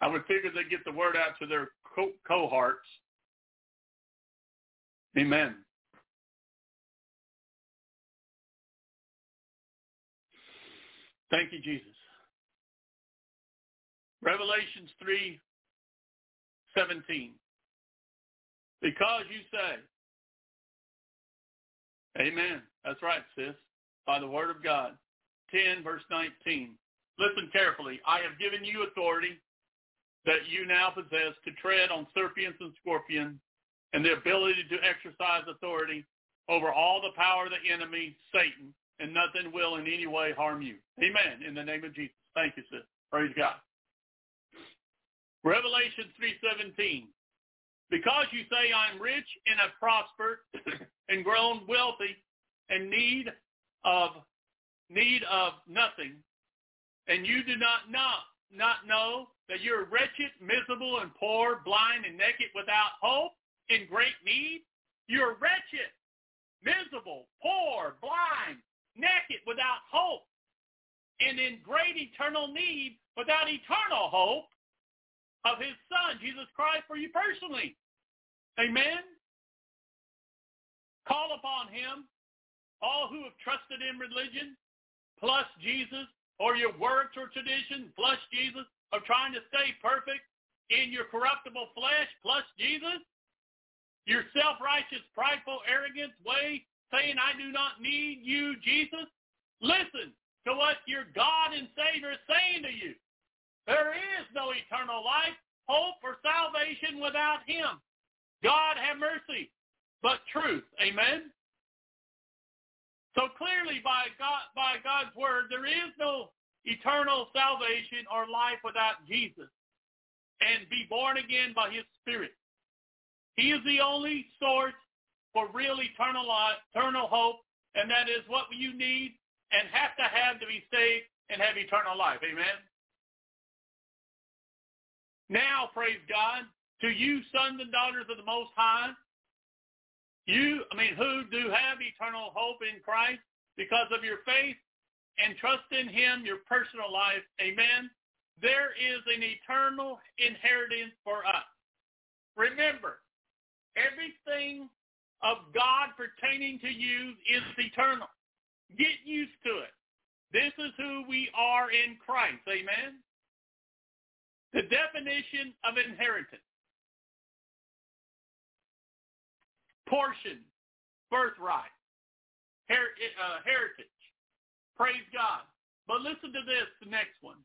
I would figure they'd get the word out to their co- cohorts. Amen. Thank you, Jesus. Revelations 3, 17. Because you say, Amen. That's right, sis. By the word of God. 10, verse 19. Listen carefully. I have given you authority that you now possess to tread on serpents and scorpions and the ability to exercise authority over all the power of the enemy, Satan, and nothing will in any way harm you. Amen. In the name of Jesus. Thank you, sis. Praise God. Revelation 3.17. Because you say I'm rich and have prospered and grown wealthy and need of need of nothing, and you do not know, not know that you're wretched, miserable, and poor, blind, and naked, without hope, in great need? You're wretched, miserable, poor, blind, naked, without hope, and in great eternal need, without eternal hope of his son, Jesus Christ, for you personally. Amen? Call upon him, all who have trusted in religion, plus Jesus, or your works or tradition, plus Jesus, of trying to stay perfect in your corruptible flesh, plus Jesus, your self-righteous, prideful, arrogance way, saying, I do not need you, Jesus. Listen to what your God and Savior is saying to you. There is no eternal life, hope, or salvation without him. God have mercy, but truth. Amen? So clearly by, God, by God's word, there is no eternal salvation or life without Jesus and be born again by his spirit. He is the only source for real eternal life, eternal hope, and that is what you need and have to have to be saved and have eternal life. Amen. Now, praise God, to you sons and daughters of the Most High, you, I mean, who do have eternal hope in Christ because of your faith and trust in him, your personal life. Amen. There is an eternal inheritance for us. Remember, Everything of God pertaining to you is eternal. Get used to it. This is who we are in Christ. Amen? The definition of inheritance. Portion, birthright, her, uh, heritage. Praise God. But listen to this, the next one.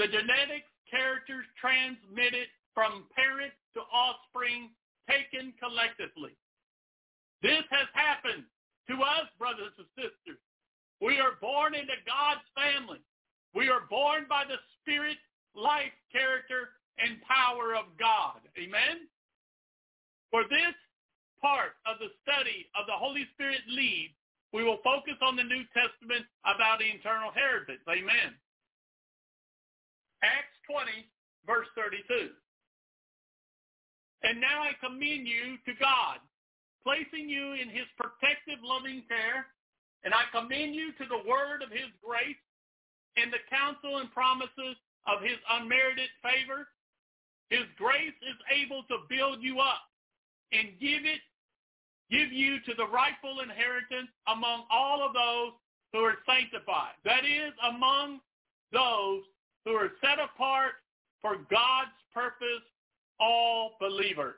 The genetics characters transmitted from parent to offspring taken collectively. This has happened to us, brothers and sisters. We are born into God's family. We are born by the spirit, life, character, and power of God. Amen? For this part of the study of the Holy Spirit lead, we will focus on the New Testament about the eternal heritage. Amen. Acts 20, verse 32. And now I commend you to God, placing you in his protective loving care, and I commend you to the word of his grace and the counsel and promises of his unmerited favor. His grace is able to build you up and give it, give you to the rightful inheritance among all of those who are sanctified. That is, among those who are set apart for God's purpose all believers.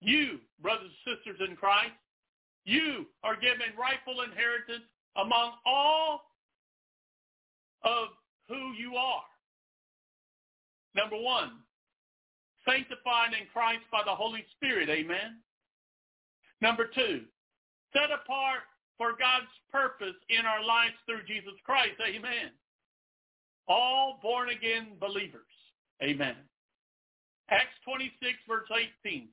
You, brothers and sisters in Christ, you are given rightful inheritance among all of who you are. Number one, sanctified in Christ by the Holy Spirit. Amen. Number two, set apart for God's purpose in our lives through Jesus Christ. Amen. All born again believers. Amen. Acts 26, verse 18.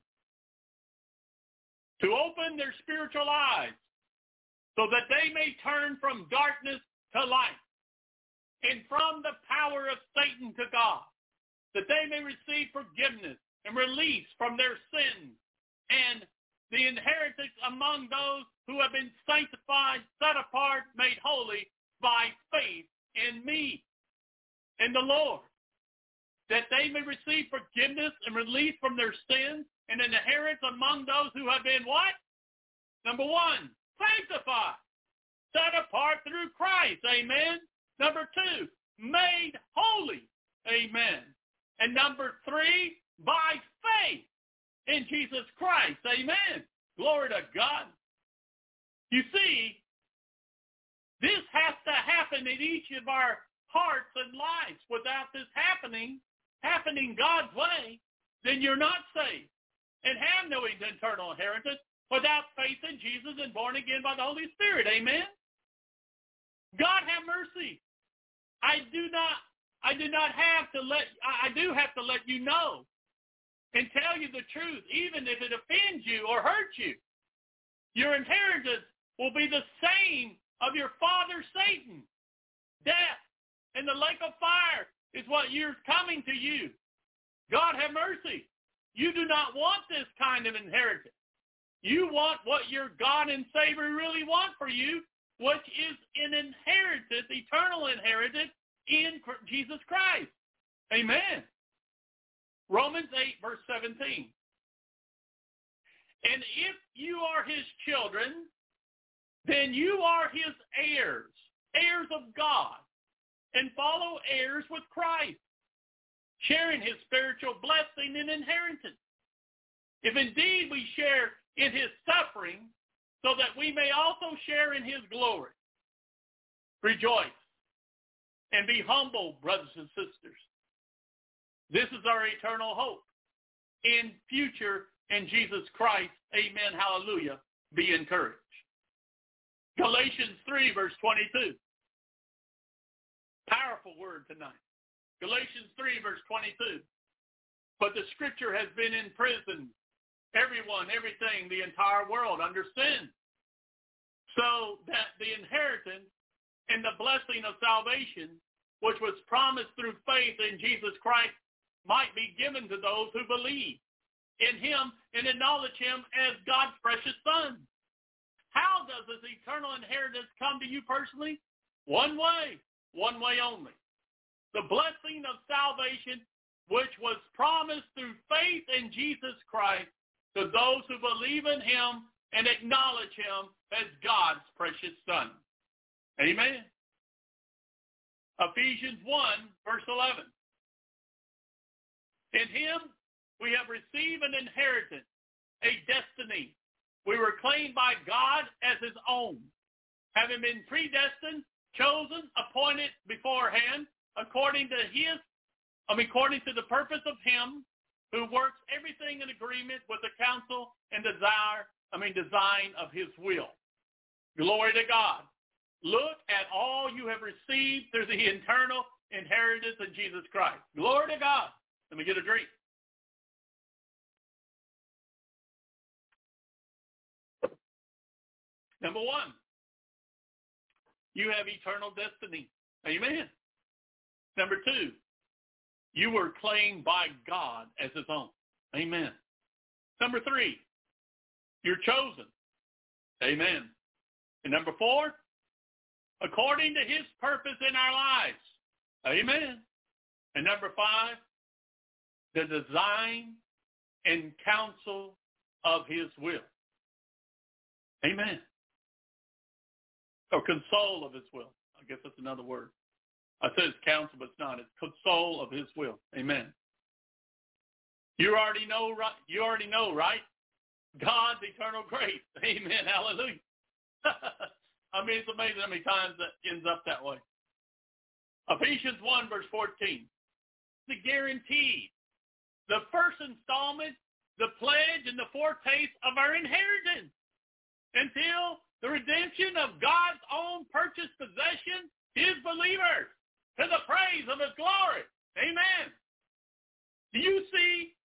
To open their spiritual eyes so that they may turn from darkness to light and from the power of Satan to God, that they may receive forgiveness and release from their sins and the inheritance among those who have been sanctified, set apart, made holy by faith in me, in the Lord that they may receive forgiveness and release from their sins and an inheritance among those who have been what? Number one, sanctified, set apart through Christ. Amen. Number two, made holy. Amen. And number three, by faith in Jesus Christ. Amen. Glory to God. You see, this has to happen in each of our hearts and lives. Without this happening, happening God's way, then you're not saved. and have no eternal inheritance without faith in Jesus and born again by the Holy Spirit. Amen. God have mercy. I do not I do not have to let I do have to let you know and tell you the truth, even if it offends you or hurts you. Your inheritance will be the same of your father Satan. Death and the lake of fire is what you're coming to you. God have mercy. You do not want this kind of inheritance. You want what your God and Savior really want for you, which is an inheritance, eternal inheritance in Jesus Christ. Amen. Romans 8, verse 17. And if you are his children, then you are his heirs, heirs of God, and follow heirs with Christ, sharing his spiritual blessing and inheritance. If indeed we share in his suffering, so that we may also share in his glory. Rejoice and be humble, brothers and sisters. This is our eternal hope in future in Jesus Christ. Amen. Hallelujah. Be encouraged. Galatians 3, verse 22. Powerful word tonight. Galatians 3, verse 22. But the scripture has been in prison everyone, everything, the entire world under sin. So that the inheritance and the blessing of salvation, which was promised through faith in Jesus Christ, might be given to those who believe in him and acknowledge him as God's precious son. How does this eternal inheritance come to you personally? One way, one way only. The blessing of salvation, which was promised through faith in Jesus Christ, to those who believe in him and acknowledge him as God's precious son. Amen. Ephesians 1, verse 11. In him we have received an inheritance, a destiny. We were claimed by God as his own, having been predestined, chosen, appointed beforehand, according to his, I mean, according to the purpose of him who works everything in agreement with the counsel and desire, I mean design of his will. Glory to God. Look at all you have received through the eternal inheritance in Jesus Christ. Glory to God. Let me get a drink. Number one, you have eternal destiny. Amen. Number two, you were claimed by God as his own. Amen. Number three, you're chosen. Amen. And number four, according to his purpose in our lives. Amen. And number five, the design and counsel of his will. Amen. Or console of his will. I guess that's another word. I said it's counsel, but it's not. It's console of his will. Amen. You already know, right? You already know, right? God's eternal grace. Amen. Hallelujah. I mean, it's amazing how many times that ends up that way. Ephesians 1, verse 14. The guarantee, the first installment, the pledge, and the foretaste of our inheritance until the redemption of God's own purchased possession, his believers to the praise of his glory. Amen. Do you see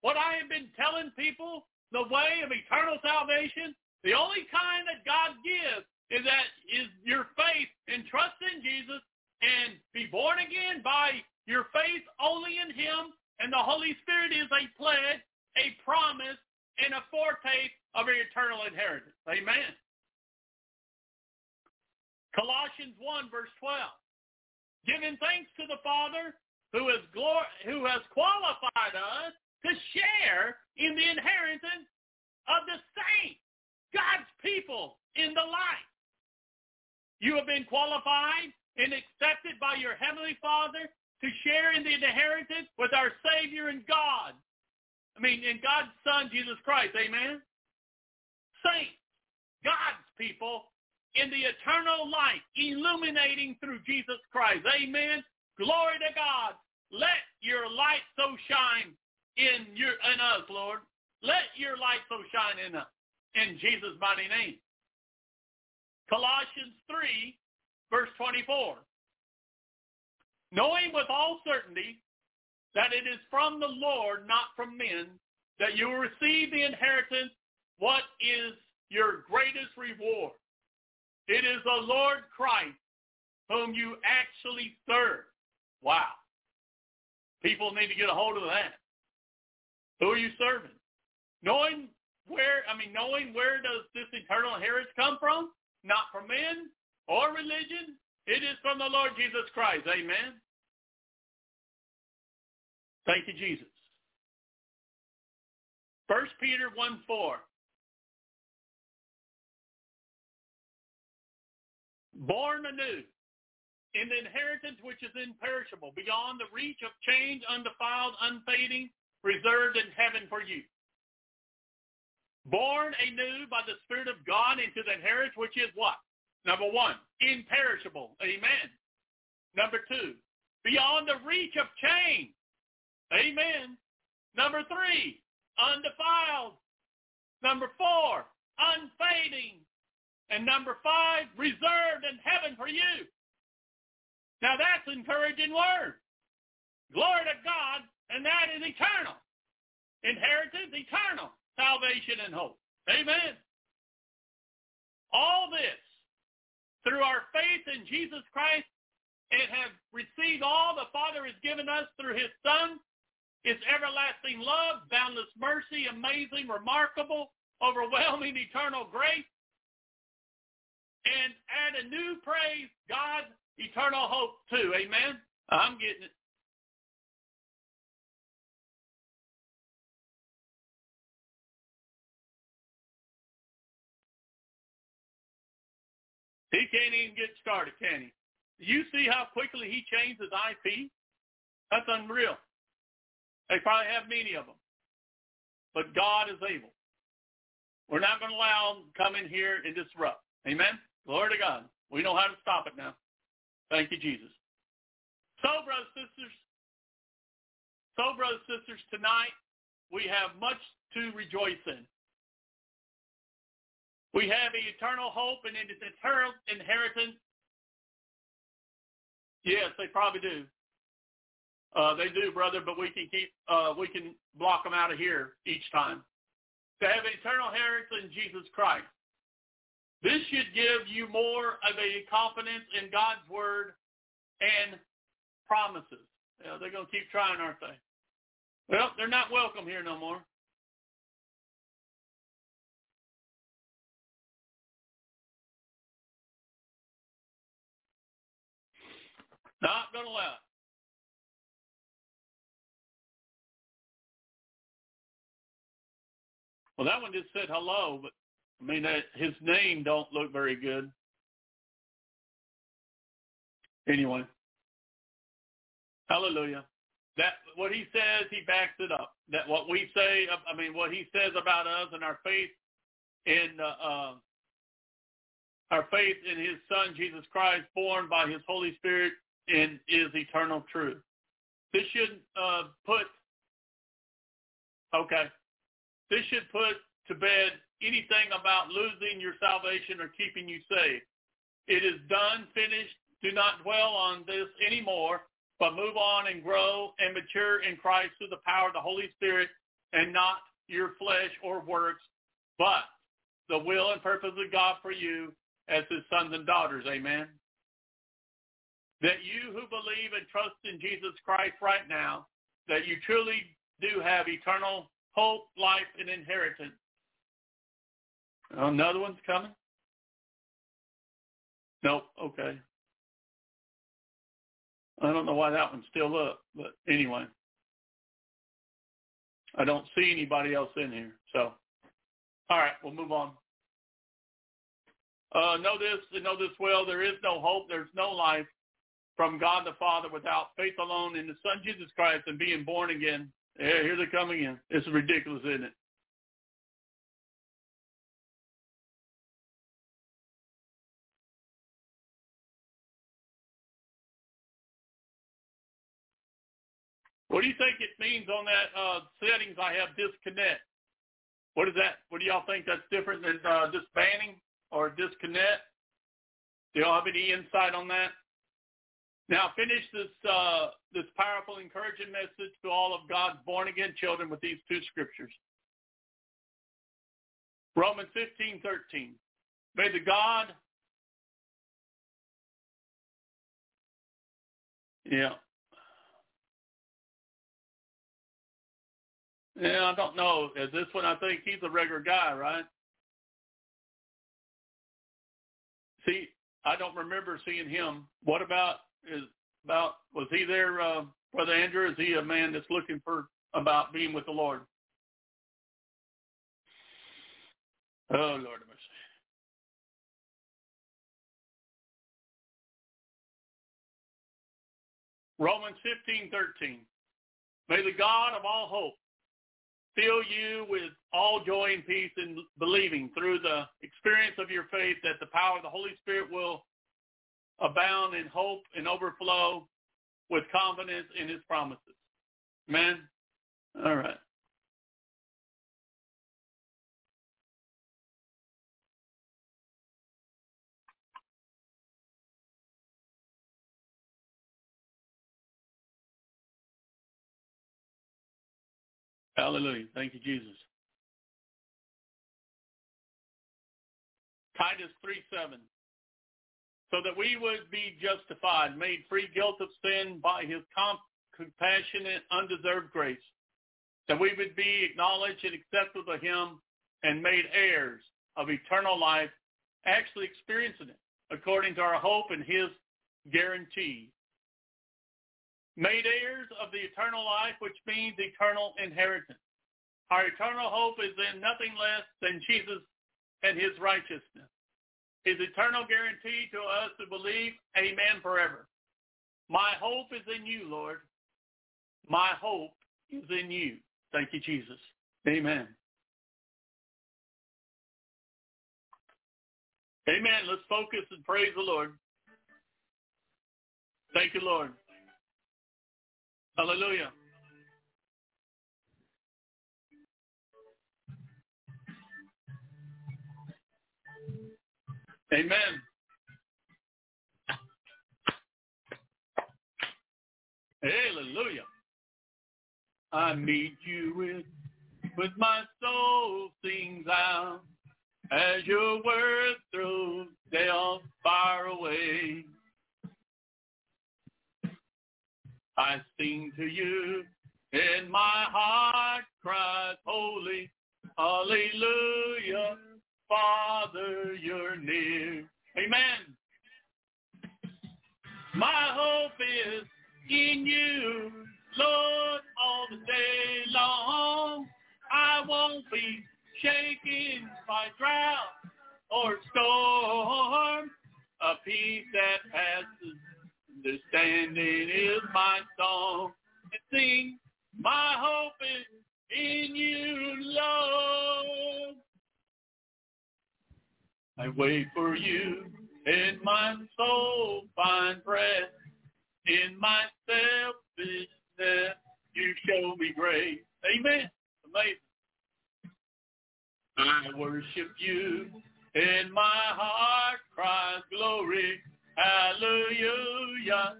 what I have been telling people? The way of eternal salvation? The only kind that God gives is that is your faith and trust in Jesus and be born again by your faith only in him. And the Holy Spirit is a pledge, a promise, and a foretaste of eternal inheritance. Amen. Colossians 1, verse 12 giving thanks to the Father who has, glor- who has qualified us to share in the inheritance of the saints, God's people in the light. You have been qualified and accepted by your Heavenly Father to share in the inheritance with our Savior and God. I mean, in God's Son, Jesus Christ. Amen? Saints, God's people in the eternal light, illuminating through Jesus Christ. Amen. Glory to God. Let your light so shine in your in us, Lord. let your light so shine in us. In Jesus' mighty name. Colossians 3, verse 24. Knowing with all certainty that it is from the Lord, not from men, that you will receive the inheritance, what is your greatest reward? It is the Lord Christ whom you actually serve. Wow. People need to get a hold of that. Who are you serving? Knowing where, I mean, knowing where does this eternal inheritance come from? Not from men or religion. It is from the Lord Jesus Christ. Amen. Thank you, Jesus. First Peter 1 4. Born anew in the inheritance which is imperishable, beyond the reach of change, undefiled, unfading, reserved in heaven for you. Born anew by the Spirit of God into the inheritance which is what? Number one, imperishable. Amen. Number two, beyond the reach of change. Amen. Number three, undefiled. Number four, unfading. And number five, reserved in heaven for you. Now that's encouraging word. Glory to God, and that is eternal. Inheritance, eternal. Salvation and hope. Amen. All this through our faith in Jesus Christ and have received all the Father has given us through his Son it's everlasting love, boundless mercy, amazing, remarkable, overwhelming, eternal grace. And add a new praise, God, eternal hope too. Amen? I'm getting it. He can't even get started, can he? You see how quickly he changed his IP? That's unreal. They probably have many of them. But God is able. We're not going to allow them to come in here and disrupt. Amen? Glory to God. We know how to stop it now. Thank you, Jesus. So, brothers and sisters, so, brothers sisters, tonight we have much to rejoice in. We have an eternal hope and an eternal inheritance. Yes, they probably do. Uh, they do, brother, but we can keep uh, we can block them out of here each time. To have eternal inheritance in Jesus Christ. This should give you more of a confidence in God's word and promises. They're going to keep trying, aren't they? Well, they're not welcome here no more. Not going to allow. Well, that one just said hello, but I mean, that, his name don't look very good. Anyway, hallelujah. That what he says, he backs it up. That what we say, I mean, what he says about us and our faith in uh, uh, our faith in His Son Jesus Christ, born by His Holy Spirit, and is eternal truth. This should uh, put okay. This should put to bed anything about losing your salvation or keeping you safe. It is done, finished. Do not dwell on this anymore, but move on and grow and mature in Christ through the power of the Holy Spirit and not your flesh or works, but the will and purpose of God for you as his sons and daughters. Amen. That you who believe and trust in Jesus Christ right now, that you truly do have eternal hope, life, and inheritance. Another one's coming? Nope. Okay. I don't know why that one's still up, but anyway. I don't see anybody else in here. So, all right, we'll move on. Uh, know this, know this well. There is no hope. There's no life from God the Father without faith alone in the Son Jesus Christ and being born again. Yeah, here they come again. It's ridiculous, isn't it? What do you think it means on that uh, settings I have disconnect? What is that? What do y'all think that's different than uh, disbanding or disconnect? Do y'all have any insight on that? Now finish this uh, this powerful, encouraging message to all of God's born again children with these two scriptures. Romans 15, 13. May the God Yeah. Yeah, I don't know. Is this one? I think he's a regular guy, right? See, I don't remember seeing him. What about is about was he there, uh, Brother Andrew? Is he a man that's looking for about being with the Lord? Oh Lord of mercy. Romans fifteen thirteen. May the God of all hope fill you with all joy and peace in believing through the experience of your faith that the power of the Holy Spirit will abound in hope and overflow with confidence in his promises. Amen? All right. Hallelujah. Thank you, Jesus. Titus 3, 7 so that we would be justified, made free guilt of sin by his compassionate, undeserved grace, that we would be acknowledged and accepted by him and made heirs of eternal life, actually experiencing it according to our hope and his guarantee. Made heirs of the eternal life, which means eternal inheritance. Our eternal hope is in nothing less than Jesus and his righteousness his eternal guarantee to us who believe, amen forever. My hope is in you, Lord. My hope is in you. Thank you, Jesus. Amen. Amen. Let's focus and praise the Lord. Thank you, Lord. Hallelujah. Amen. Hallelujah. I meet you with, with my soul sings out as your word throws down far away. I sing to you and my heart cries holy, hallelujah. Father, you're near. Amen. My hope is in you, Lord, all the day long. I won't be shaken by drought or storm. A peace that passes understanding is my song. And sing, my hope is in you, Lord. I wait for you, and my soul find rest. In my selfishness, you show me grace. Amen. Amazing. I worship you, and my heart cries glory. Hallelujah.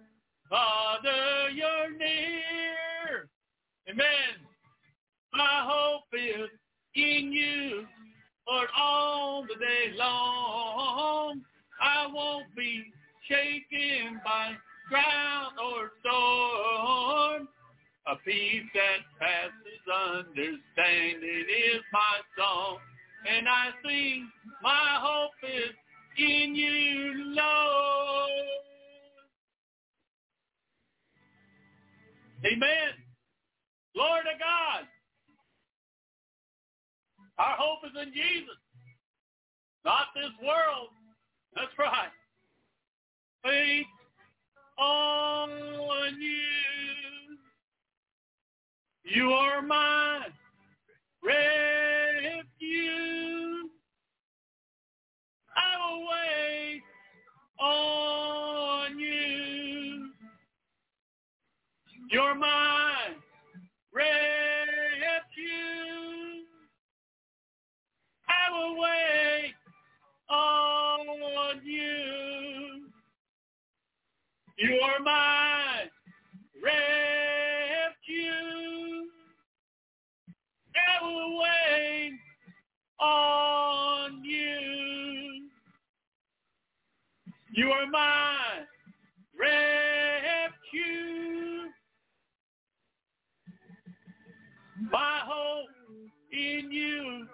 Father, you're near. Amen. My hope is in you. Lord, all the day long. I won't be shaken by drought or storm. A peace that passes understanding is my song. And I sing, my hope is in you, Lord. Amen. Glory to God. Our hope is in Jesus, not this world. That's right. Faith on you. You are my refuge. I will wait on you. You're my refuge. our way on you. You are my refuge, our way on you. You are my refuge, my hope in you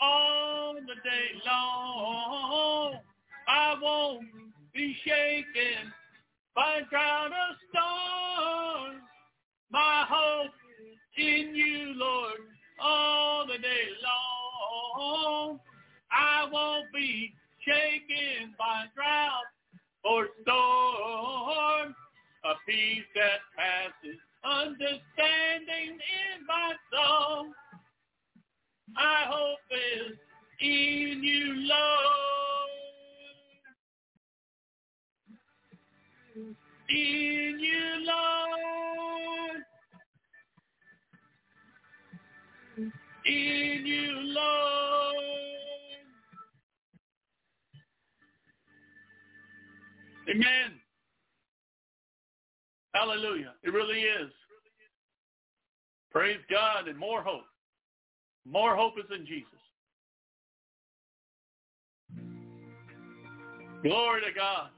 all the day long. I won't be shaken by drought or storm. My hope in you, Lord, all the day long. I won't be shaken by drought or storm. A peace that passes understanding in my soul. I hope is in you, Lord. In you, Lord. In you, Lord. Amen. Hallelujah. It really is. Praise God and more hope. More hope is in Jesus. Glory to God.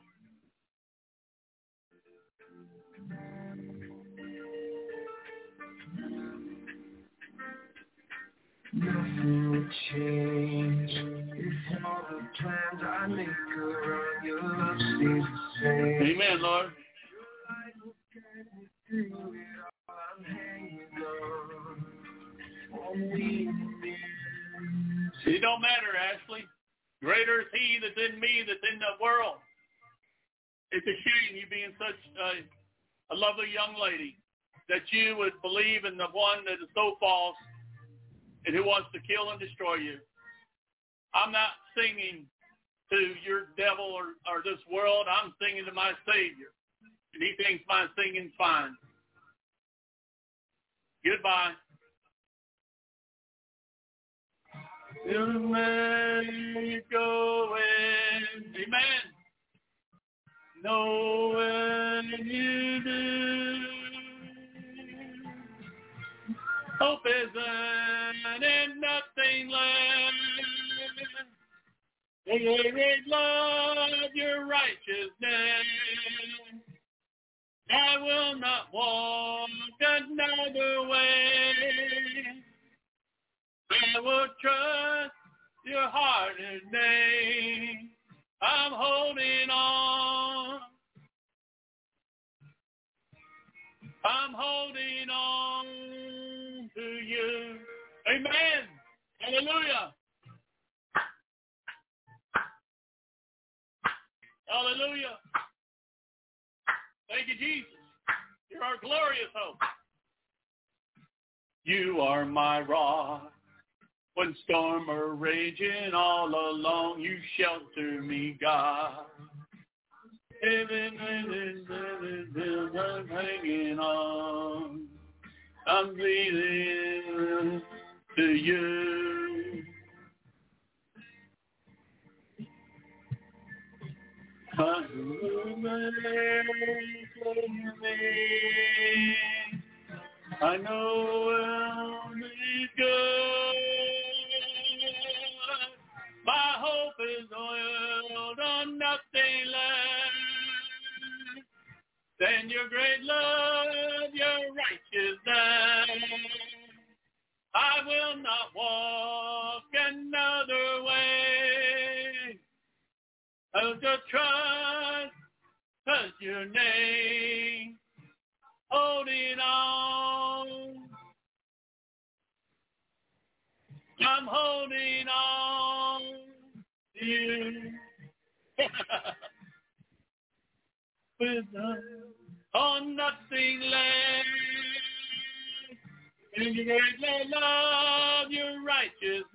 Nothing will change. If all the plans I make around your love stays the same. Amen, Lord. Light will guide me through it all. I'm hanging on. It don't matter, Ashley. Greater is he that's in me that's in the world. It's a shame you being such a, a lovely young lady that you would believe in the one that is so false and who wants to kill and destroy you. I'm not singing to your devil or, or this world. I'm singing to my Savior. And he thinks my singing's fine. Goodbye. You do. Hope isn't in. They love your righteousness. I will not walk another way. I will trust your heart and name. I'm holding on. I'm holding on to you. Amen. Hallelujah. Hallelujah. Thank you, Jesus. You're our glorious hope. You are my rock. When storm are raging all along, you shelter me, God. I'm hanging on. I'm breathing to you. I know I'll be good. My hope is oiled on nothing less than your great love, your righteousness. I will not walk another way. I'll just trust, trust your name, holding on. I'm holding on to you. With on nothing less. In your great love, your righteousness.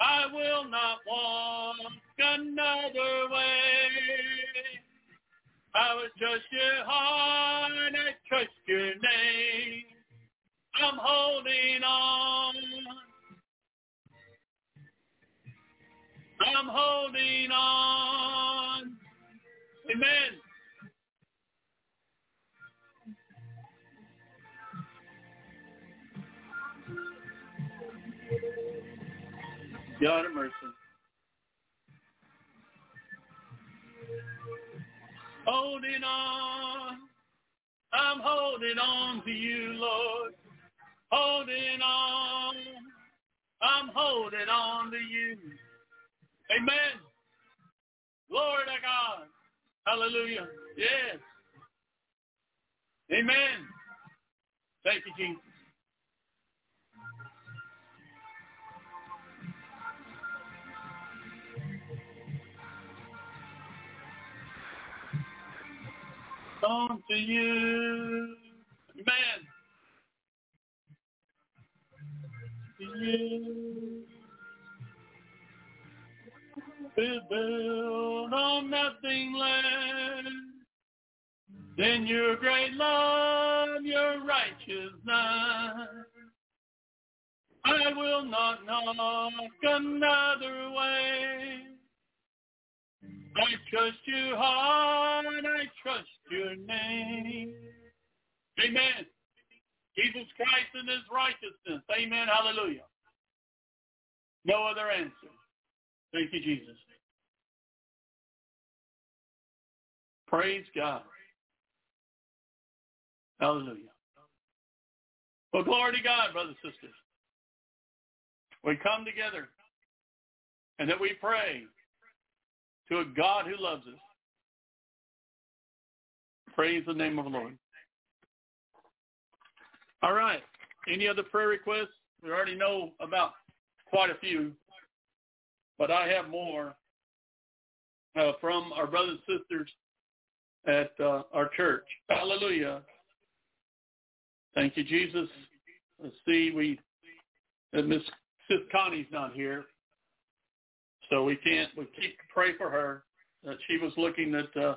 I will not walk another way. I will trust your heart, I trust your name. I'm holding on. I'm holding on Amen. God of mercy. Holding on. I'm holding on to you, Lord. Holding on. I'm holding on to you. Amen. Glory to God. Hallelujah. Yes. Amen. Thank you, Jesus. On to you. Amen. You. We build on nothing less than your great love, your righteousness. I will not knock another way. I trust you hard, I trust your name. Amen. Jesus Christ and his righteousness. Amen. Hallelujah. No other answer. Thank you, Jesus. Praise God. Hallelujah. Well, glory to God, brothers and sisters. We come together and that we pray to a God who loves us. Praise the name of the Lord. All right. Any other prayer requests? We already know about quite a few, but I have more uh, from our brothers and sisters at uh, our church. Hallelujah. Thank you, Jesus. Let's see, we uh, Miss Sis Connie's not here, so we can't. We keep pray for her. That she was looking at uh,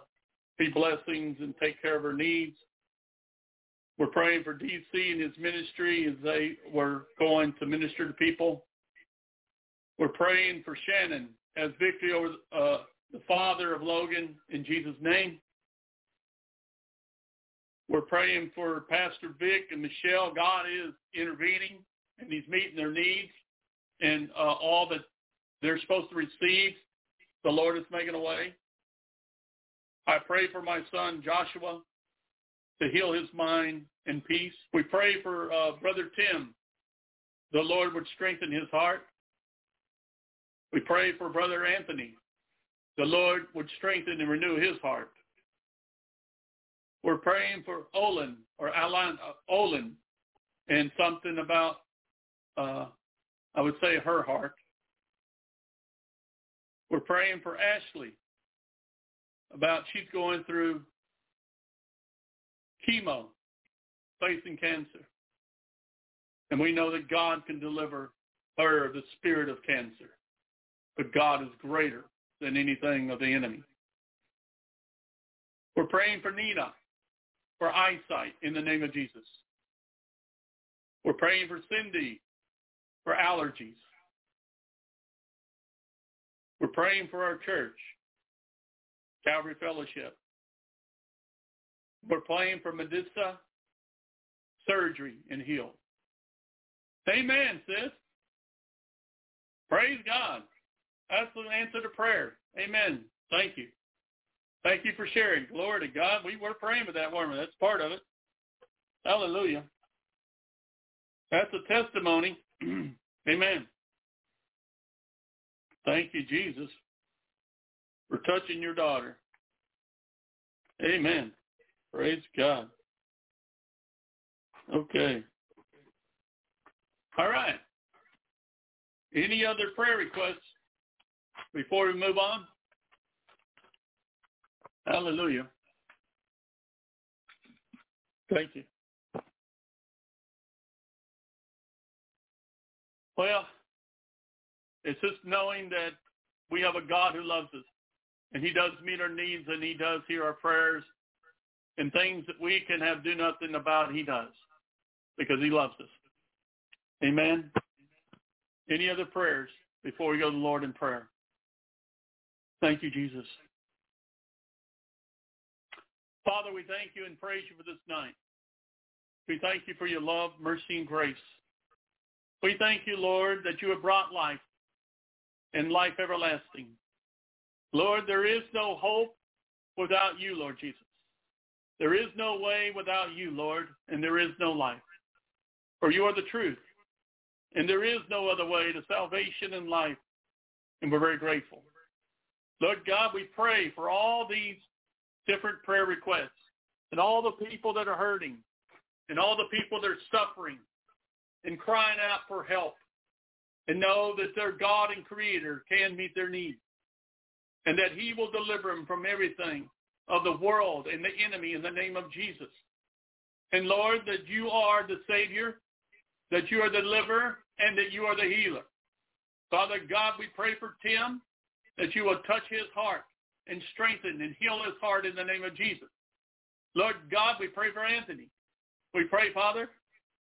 be blessings and take care of her needs. We're praying for DC and his ministry as they were going to minister to people. We're praying for Shannon as victory over uh, the father of Logan in Jesus' name. We're praying for Pastor Vic and Michelle. God is intervening and he's meeting their needs and uh, all that they're supposed to receive. The Lord is making a way. I pray for my son Joshua to heal his mind and peace. We pray for uh, Brother Tim. The Lord would strengthen his heart. We pray for Brother Anthony. The Lord would strengthen and renew his heart. We're praying for Olin or Alan uh, Olin and something about, uh, I would say, her heart. We're praying for Ashley about she's going through chemo, facing cancer. And we know that God can deliver her the spirit of cancer. But God is greater than anything of the enemy. We're praying for Nina for eyesight in the name of Jesus. We're praying for Cindy for allergies. We're praying for our church, Calvary Fellowship. We're praying for Medissa surgery and heal. Amen, sis. Praise God. That's answer to prayer. Amen. Thank you. Thank you for sharing. Glory to God. We were praying for that woman. That's part of it. Hallelujah. That's a testimony. Amen. Thank you, Jesus, for touching your daughter. Amen. Praise God. Okay. All right. Any other prayer requests before we move on? Hallelujah. Thank you. Well, it's just knowing that we have a God who loves us and he does meet our needs and he does hear our prayers and things that we can have do nothing about, he does because he loves us. Amen. Any other prayers before we go to the Lord in prayer? Thank you, Jesus. Father, we thank you and praise you for this night. We thank you for your love, mercy, and grace. We thank you, Lord, that you have brought life and life everlasting. Lord, there is no hope without you, Lord Jesus. There is no way without you, Lord, and there is no life. For you are the truth, and there is no other way to salvation and life, and we're very grateful. Lord God, we pray for all these different prayer requests and all the people that are hurting and all the people that are suffering and crying out for help and know that their God and Creator can meet their needs and that he will deliver them from everything of the world and the enemy in the name of Jesus. And Lord, that you are the Savior, that you are the deliverer, and that you are the healer. Father God, we pray for Tim, that you will touch his heart and strengthen and heal his heart in the name of Jesus. Lord God, we pray for Anthony. We pray, Father,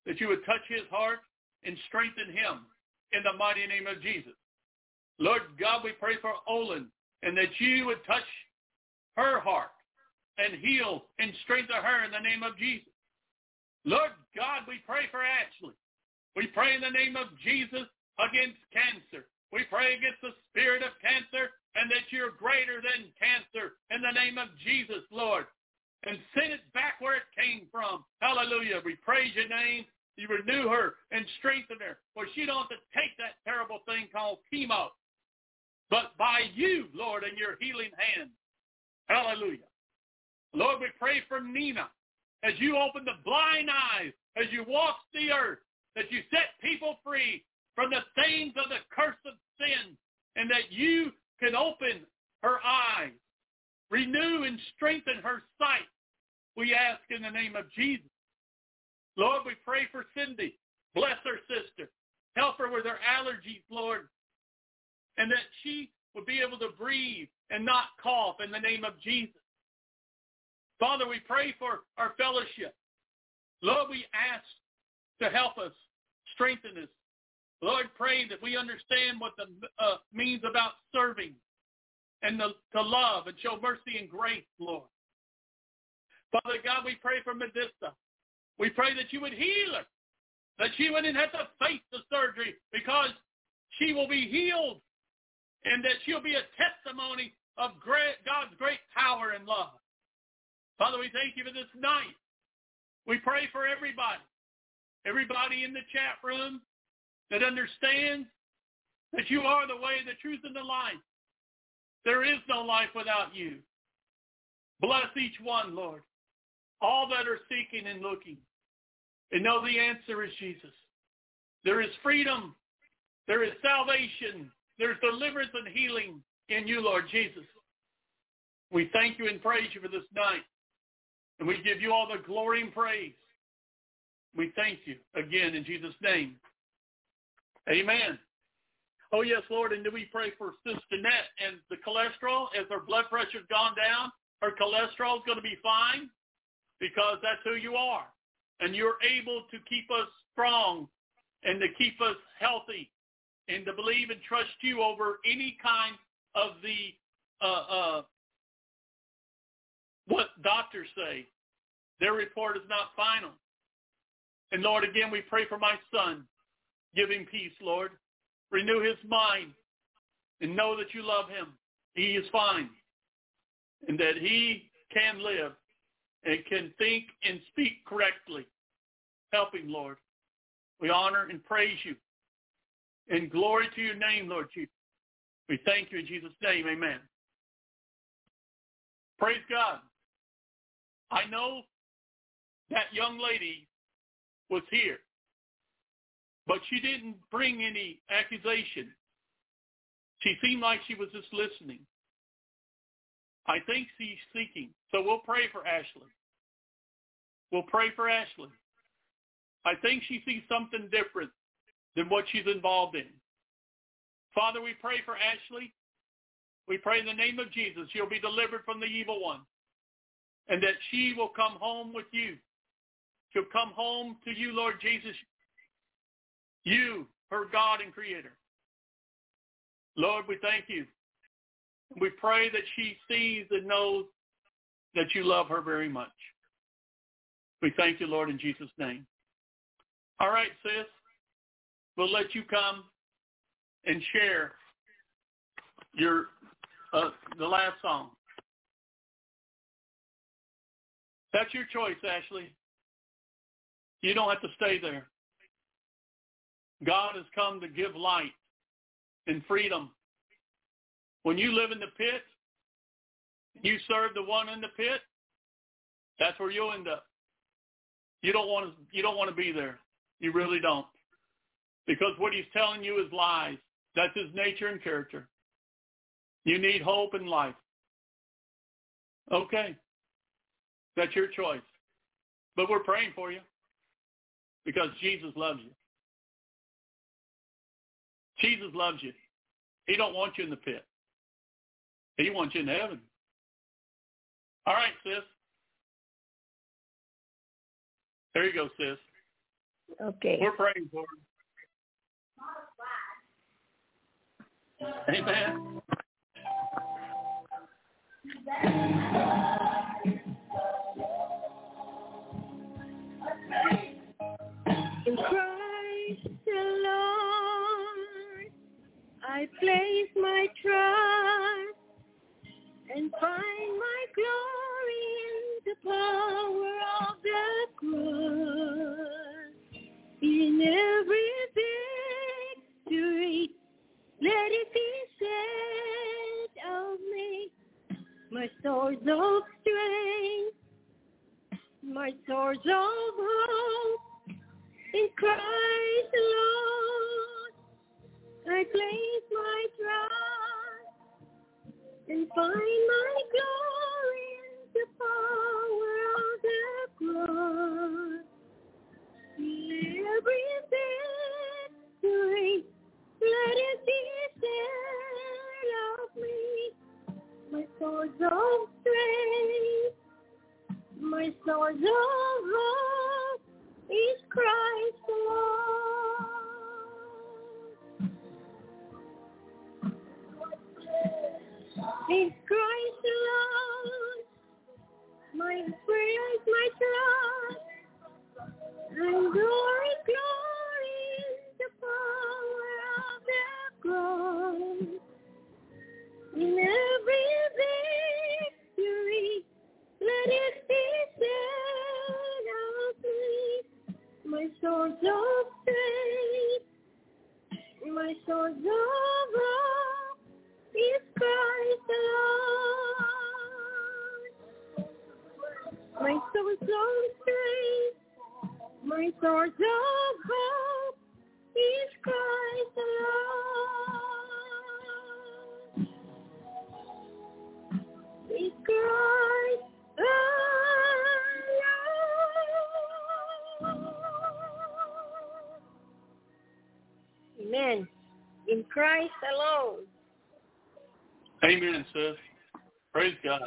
that you would touch his heart and strengthen him in the mighty name of Jesus. Lord God, we pray for Olin and that you would touch her heart and heal and strengthen her in the name of Jesus. Lord God, we pray for Ashley. We pray in the name of Jesus against cancer. We pray against the spirit of cancer and that you're greater than cancer in the name of Jesus, Lord. And send it back where it came from. Hallelujah. We praise your name. You renew her and strengthen her. For she don't have to take that terrible thing called chemo but by you, Lord, and your healing hand. Hallelujah. Lord, we pray for Nina as you open the blind eyes, as you walk the earth, that you set people free from the things of the curse of sin, and that you can open her eyes, renew and strengthen her sight. We ask in the name of Jesus. Lord, we pray for Cindy. Bless her sister. Help her with her allergies, Lord and that she would be able to breathe and not cough in the name of Jesus. Father, we pray for our fellowship. Lord, we ask to help us, strengthen us. Lord, pray that we understand what the uh, means about serving and the, to love and show mercy and grace, Lord. Father God, we pray for Medissa. We pray that you would heal her, that she wouldn't have to face the surgery because she will be healed and that she'll be a testimony of great, God's great power and love. Father, we thank you for this night. We pray for everybody, everybody in the chat room that understands that you are the way, the truth, and the life. There is no life without you. Bless each one, Lord. All that are seeking and looking. And know the answer is Jesus. There is freedom. There is salvation. There's deliverance and healing in you, Lord Jesus. We thank you and praise you for this night. And we give you all the glory and praise. We thank you again in Jesus' name. Amen. Oh, yes, Lord. And do we pray for Sister Net and the cholesterol as her blood pressure's gone down? Her cholesterol is going to be fine because that's who you are. And you're able to keep us strong and to keep us healthy and to believe and trust you over any kind of the uh, uh, what doctors say. Their report is not final. And Lord, again, we pray for my son. Give him peace, Lord. Renew his mind and know that you love him. He is fine and that he can live and can think and speak correctly. Help him, Lord. We honor and praise you and glory to your name, Lord Jesus. We thank you in Jesus' name. Amen. Praise God. I know that young lady was here, but she didn't bring any accusation. She seemed like she was just listening. I think she's seeking. So we'll pray for Ashley. We'll pray for Ashley. I think she sees something different than what she's involved in. Father, we pray for Ashley. We pray in the name of Jesus she'll be delivered from the evil one and that she will come home with you. She'll come home to you, Lord Jesus. You, her God and creator. Lord, we thank you. We pray that she sees and knows that you love her very much. We thank you, Lord, in Jesus' name. All right, sis. We'll let you come and share your uh, the last song. That's your choice, Ashley. You don't have to stay there. God has come to give light and freedom. When you live in the pit, you serve the one in the pit, that's where you'll end up. You don't want to you don't want to be there. You really don't. Because what he's telling you is lies. That's his nature and character. You need hope and life. Okay. That's your choice. But we're praying for you because Jesus loves you. Jesus loves you. He don't want you in the pit. He wants you in heaven. All right, sis. There you go, sis. Okay. We're praying for her. Amen. In Christ alone, I place my trust and find my glory in the power of the cross. In every let it be said of me, my source of strength, my source of hope. In Christ alone, I place my trust and find my glory in the power of the cross. Every victory, let it be source of strength, my source of love is Christ alone. Is Christ alone. My praise, my trust, and glory, glory in the power of the cross. In my source of my source of hope is Christ alone. My source of strength, my source of hope is Christ alone. Is Christ Amen. In Christ alone. Amen, sis. Praise God.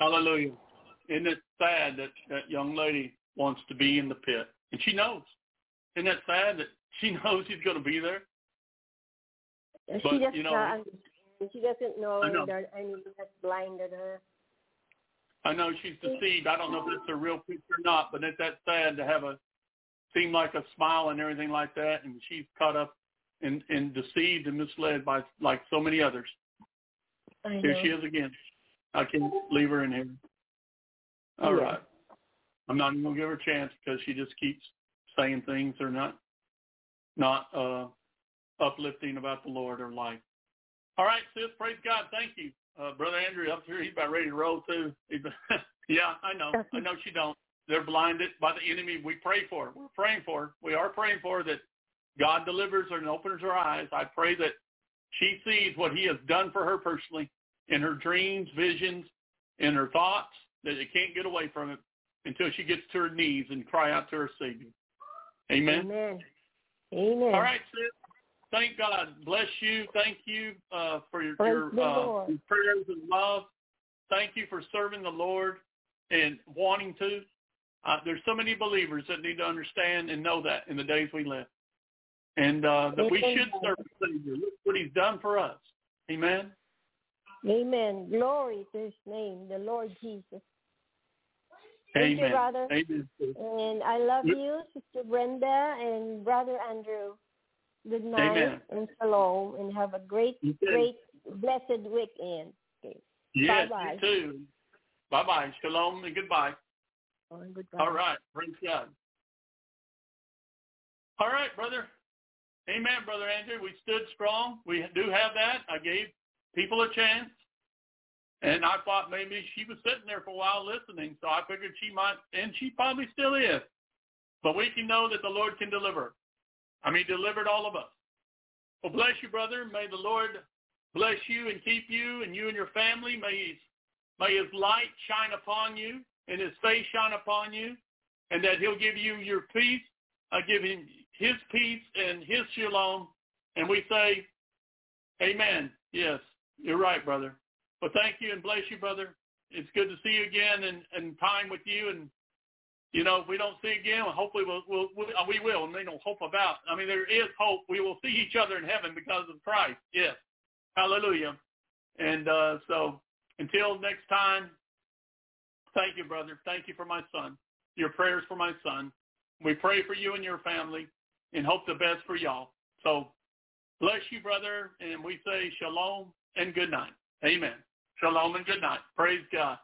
Hallelujah. Isn't it sad that that young lady wants to be in the pit? And she knows. Isn't that sad that she knows she's going to be there? she But, just you know- not understand. She doesn't know, I know. that anything has blinded her. I know she's deceived. I don't know if it's a real picture or not, but it's that sad to have a seem like a smile and everything like that, and she's caught up and, and deceived and misled by like so many others. Here she is again. I can't leave her in here. All Yeah. right. I'm not even gonna give her a chance because she just keeps saying things that are not not uh uplifting about the Lord or life. All right, sis, praise God, thank you. Uh brother Andrew up here, he's about ready to roll too. Yeah, I know. I know she don't. They're blinded by the enemy. We pray for. We're praying for her. We are praying for her that God delivers her and opens her eyes. I pray that she sees what he has done for her personally in her dreams, visions, in her thoughts, that it can't get away from it until she gets to her knees and cry out to her Savior. Amen. Amen. Amen. All right, sis. Thank God. Bless you. Thank you uh, for your, your, uh, your prayers and love. Thank you for serving the Lord and wanting to. Uh, there's so many believers that need to understand and know that in the days we live. And uh, that we should serve the Savior. Look what he's done for us. Amen. Amen. Glory to his name, the Lord Jesus. Thank Amen. you, brother. Amen. And I love you, Sister Brenda and Brother Andrew. Good night Amen. and shalom and have a great, great, blessed weekend. Okay. Yes, Bye-bye. you too. Bye bye. Shalom and goodbye. Goodbye. All right. Praise God. All right, brother. Amen, brother Andrew. We stood strong. We do have that. I gave people a chance. And I thought maybe she was sitting there for a while listening, so I figured she might, and she probably still is. But we can know that the Lord can deliver. I mean, delivered all of us. Well, bless you, brother. May the Lord bless you and keep you and you and your family. May his, may his light shine upon you and his face shine upon you and that he'll give you your peace. I give him his peace and his shalom. And we say, amen. Yes, you're right, brother. Well, thank you and bless you, brother. It's good to see you again and, and time with you. And, you know, if we don't see again, hopefully we'll, we'll, we we will. And they don't hope about. I mean, there is hope. We will see each other in heaven because of Christ. Yes. Hallelujah. And uh, so until next time, thank you, brother. Thank you for my son. Your prayers for my son. We pray for you and your family and hope the best for y'all. So bless you, brother. And we say shalom and good night. Amen. Shalom and good night. Praise God.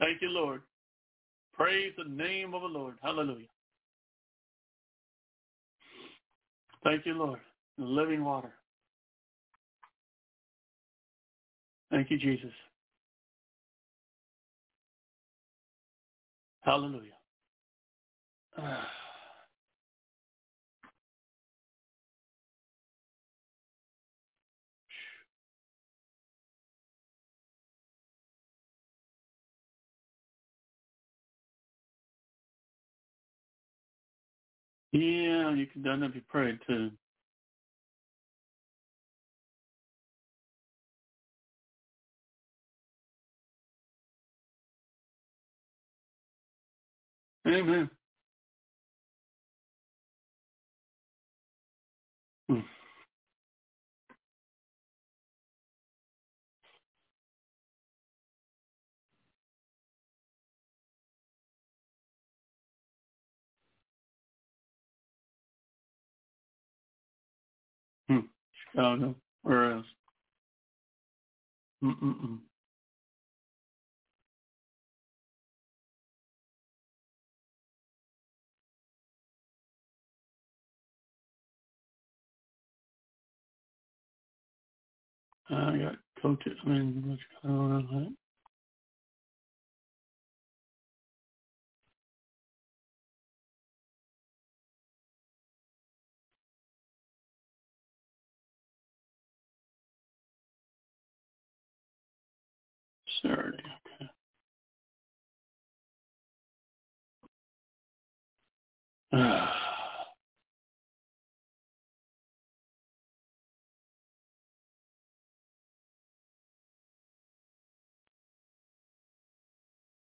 Thank you, Lord. Praise the name of the Lord. Hallelujah. Thank you, Lord. Living water. Thank you, Jesus. Hallelujah. Ah. Yeah, you can done if you prayed too. Amen. Hmm. Hmm. Chicago. Where else? Mm-mm-mm. I got coaches. I mean, what's going on? Saturday. Okay. Ah.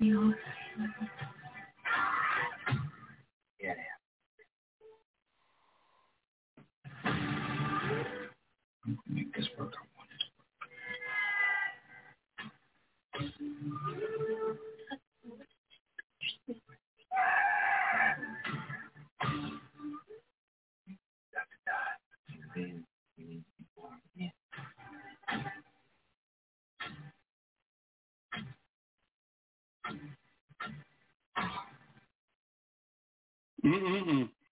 yours. Yeah. Make this work. I want it to work. Mm-mm-mm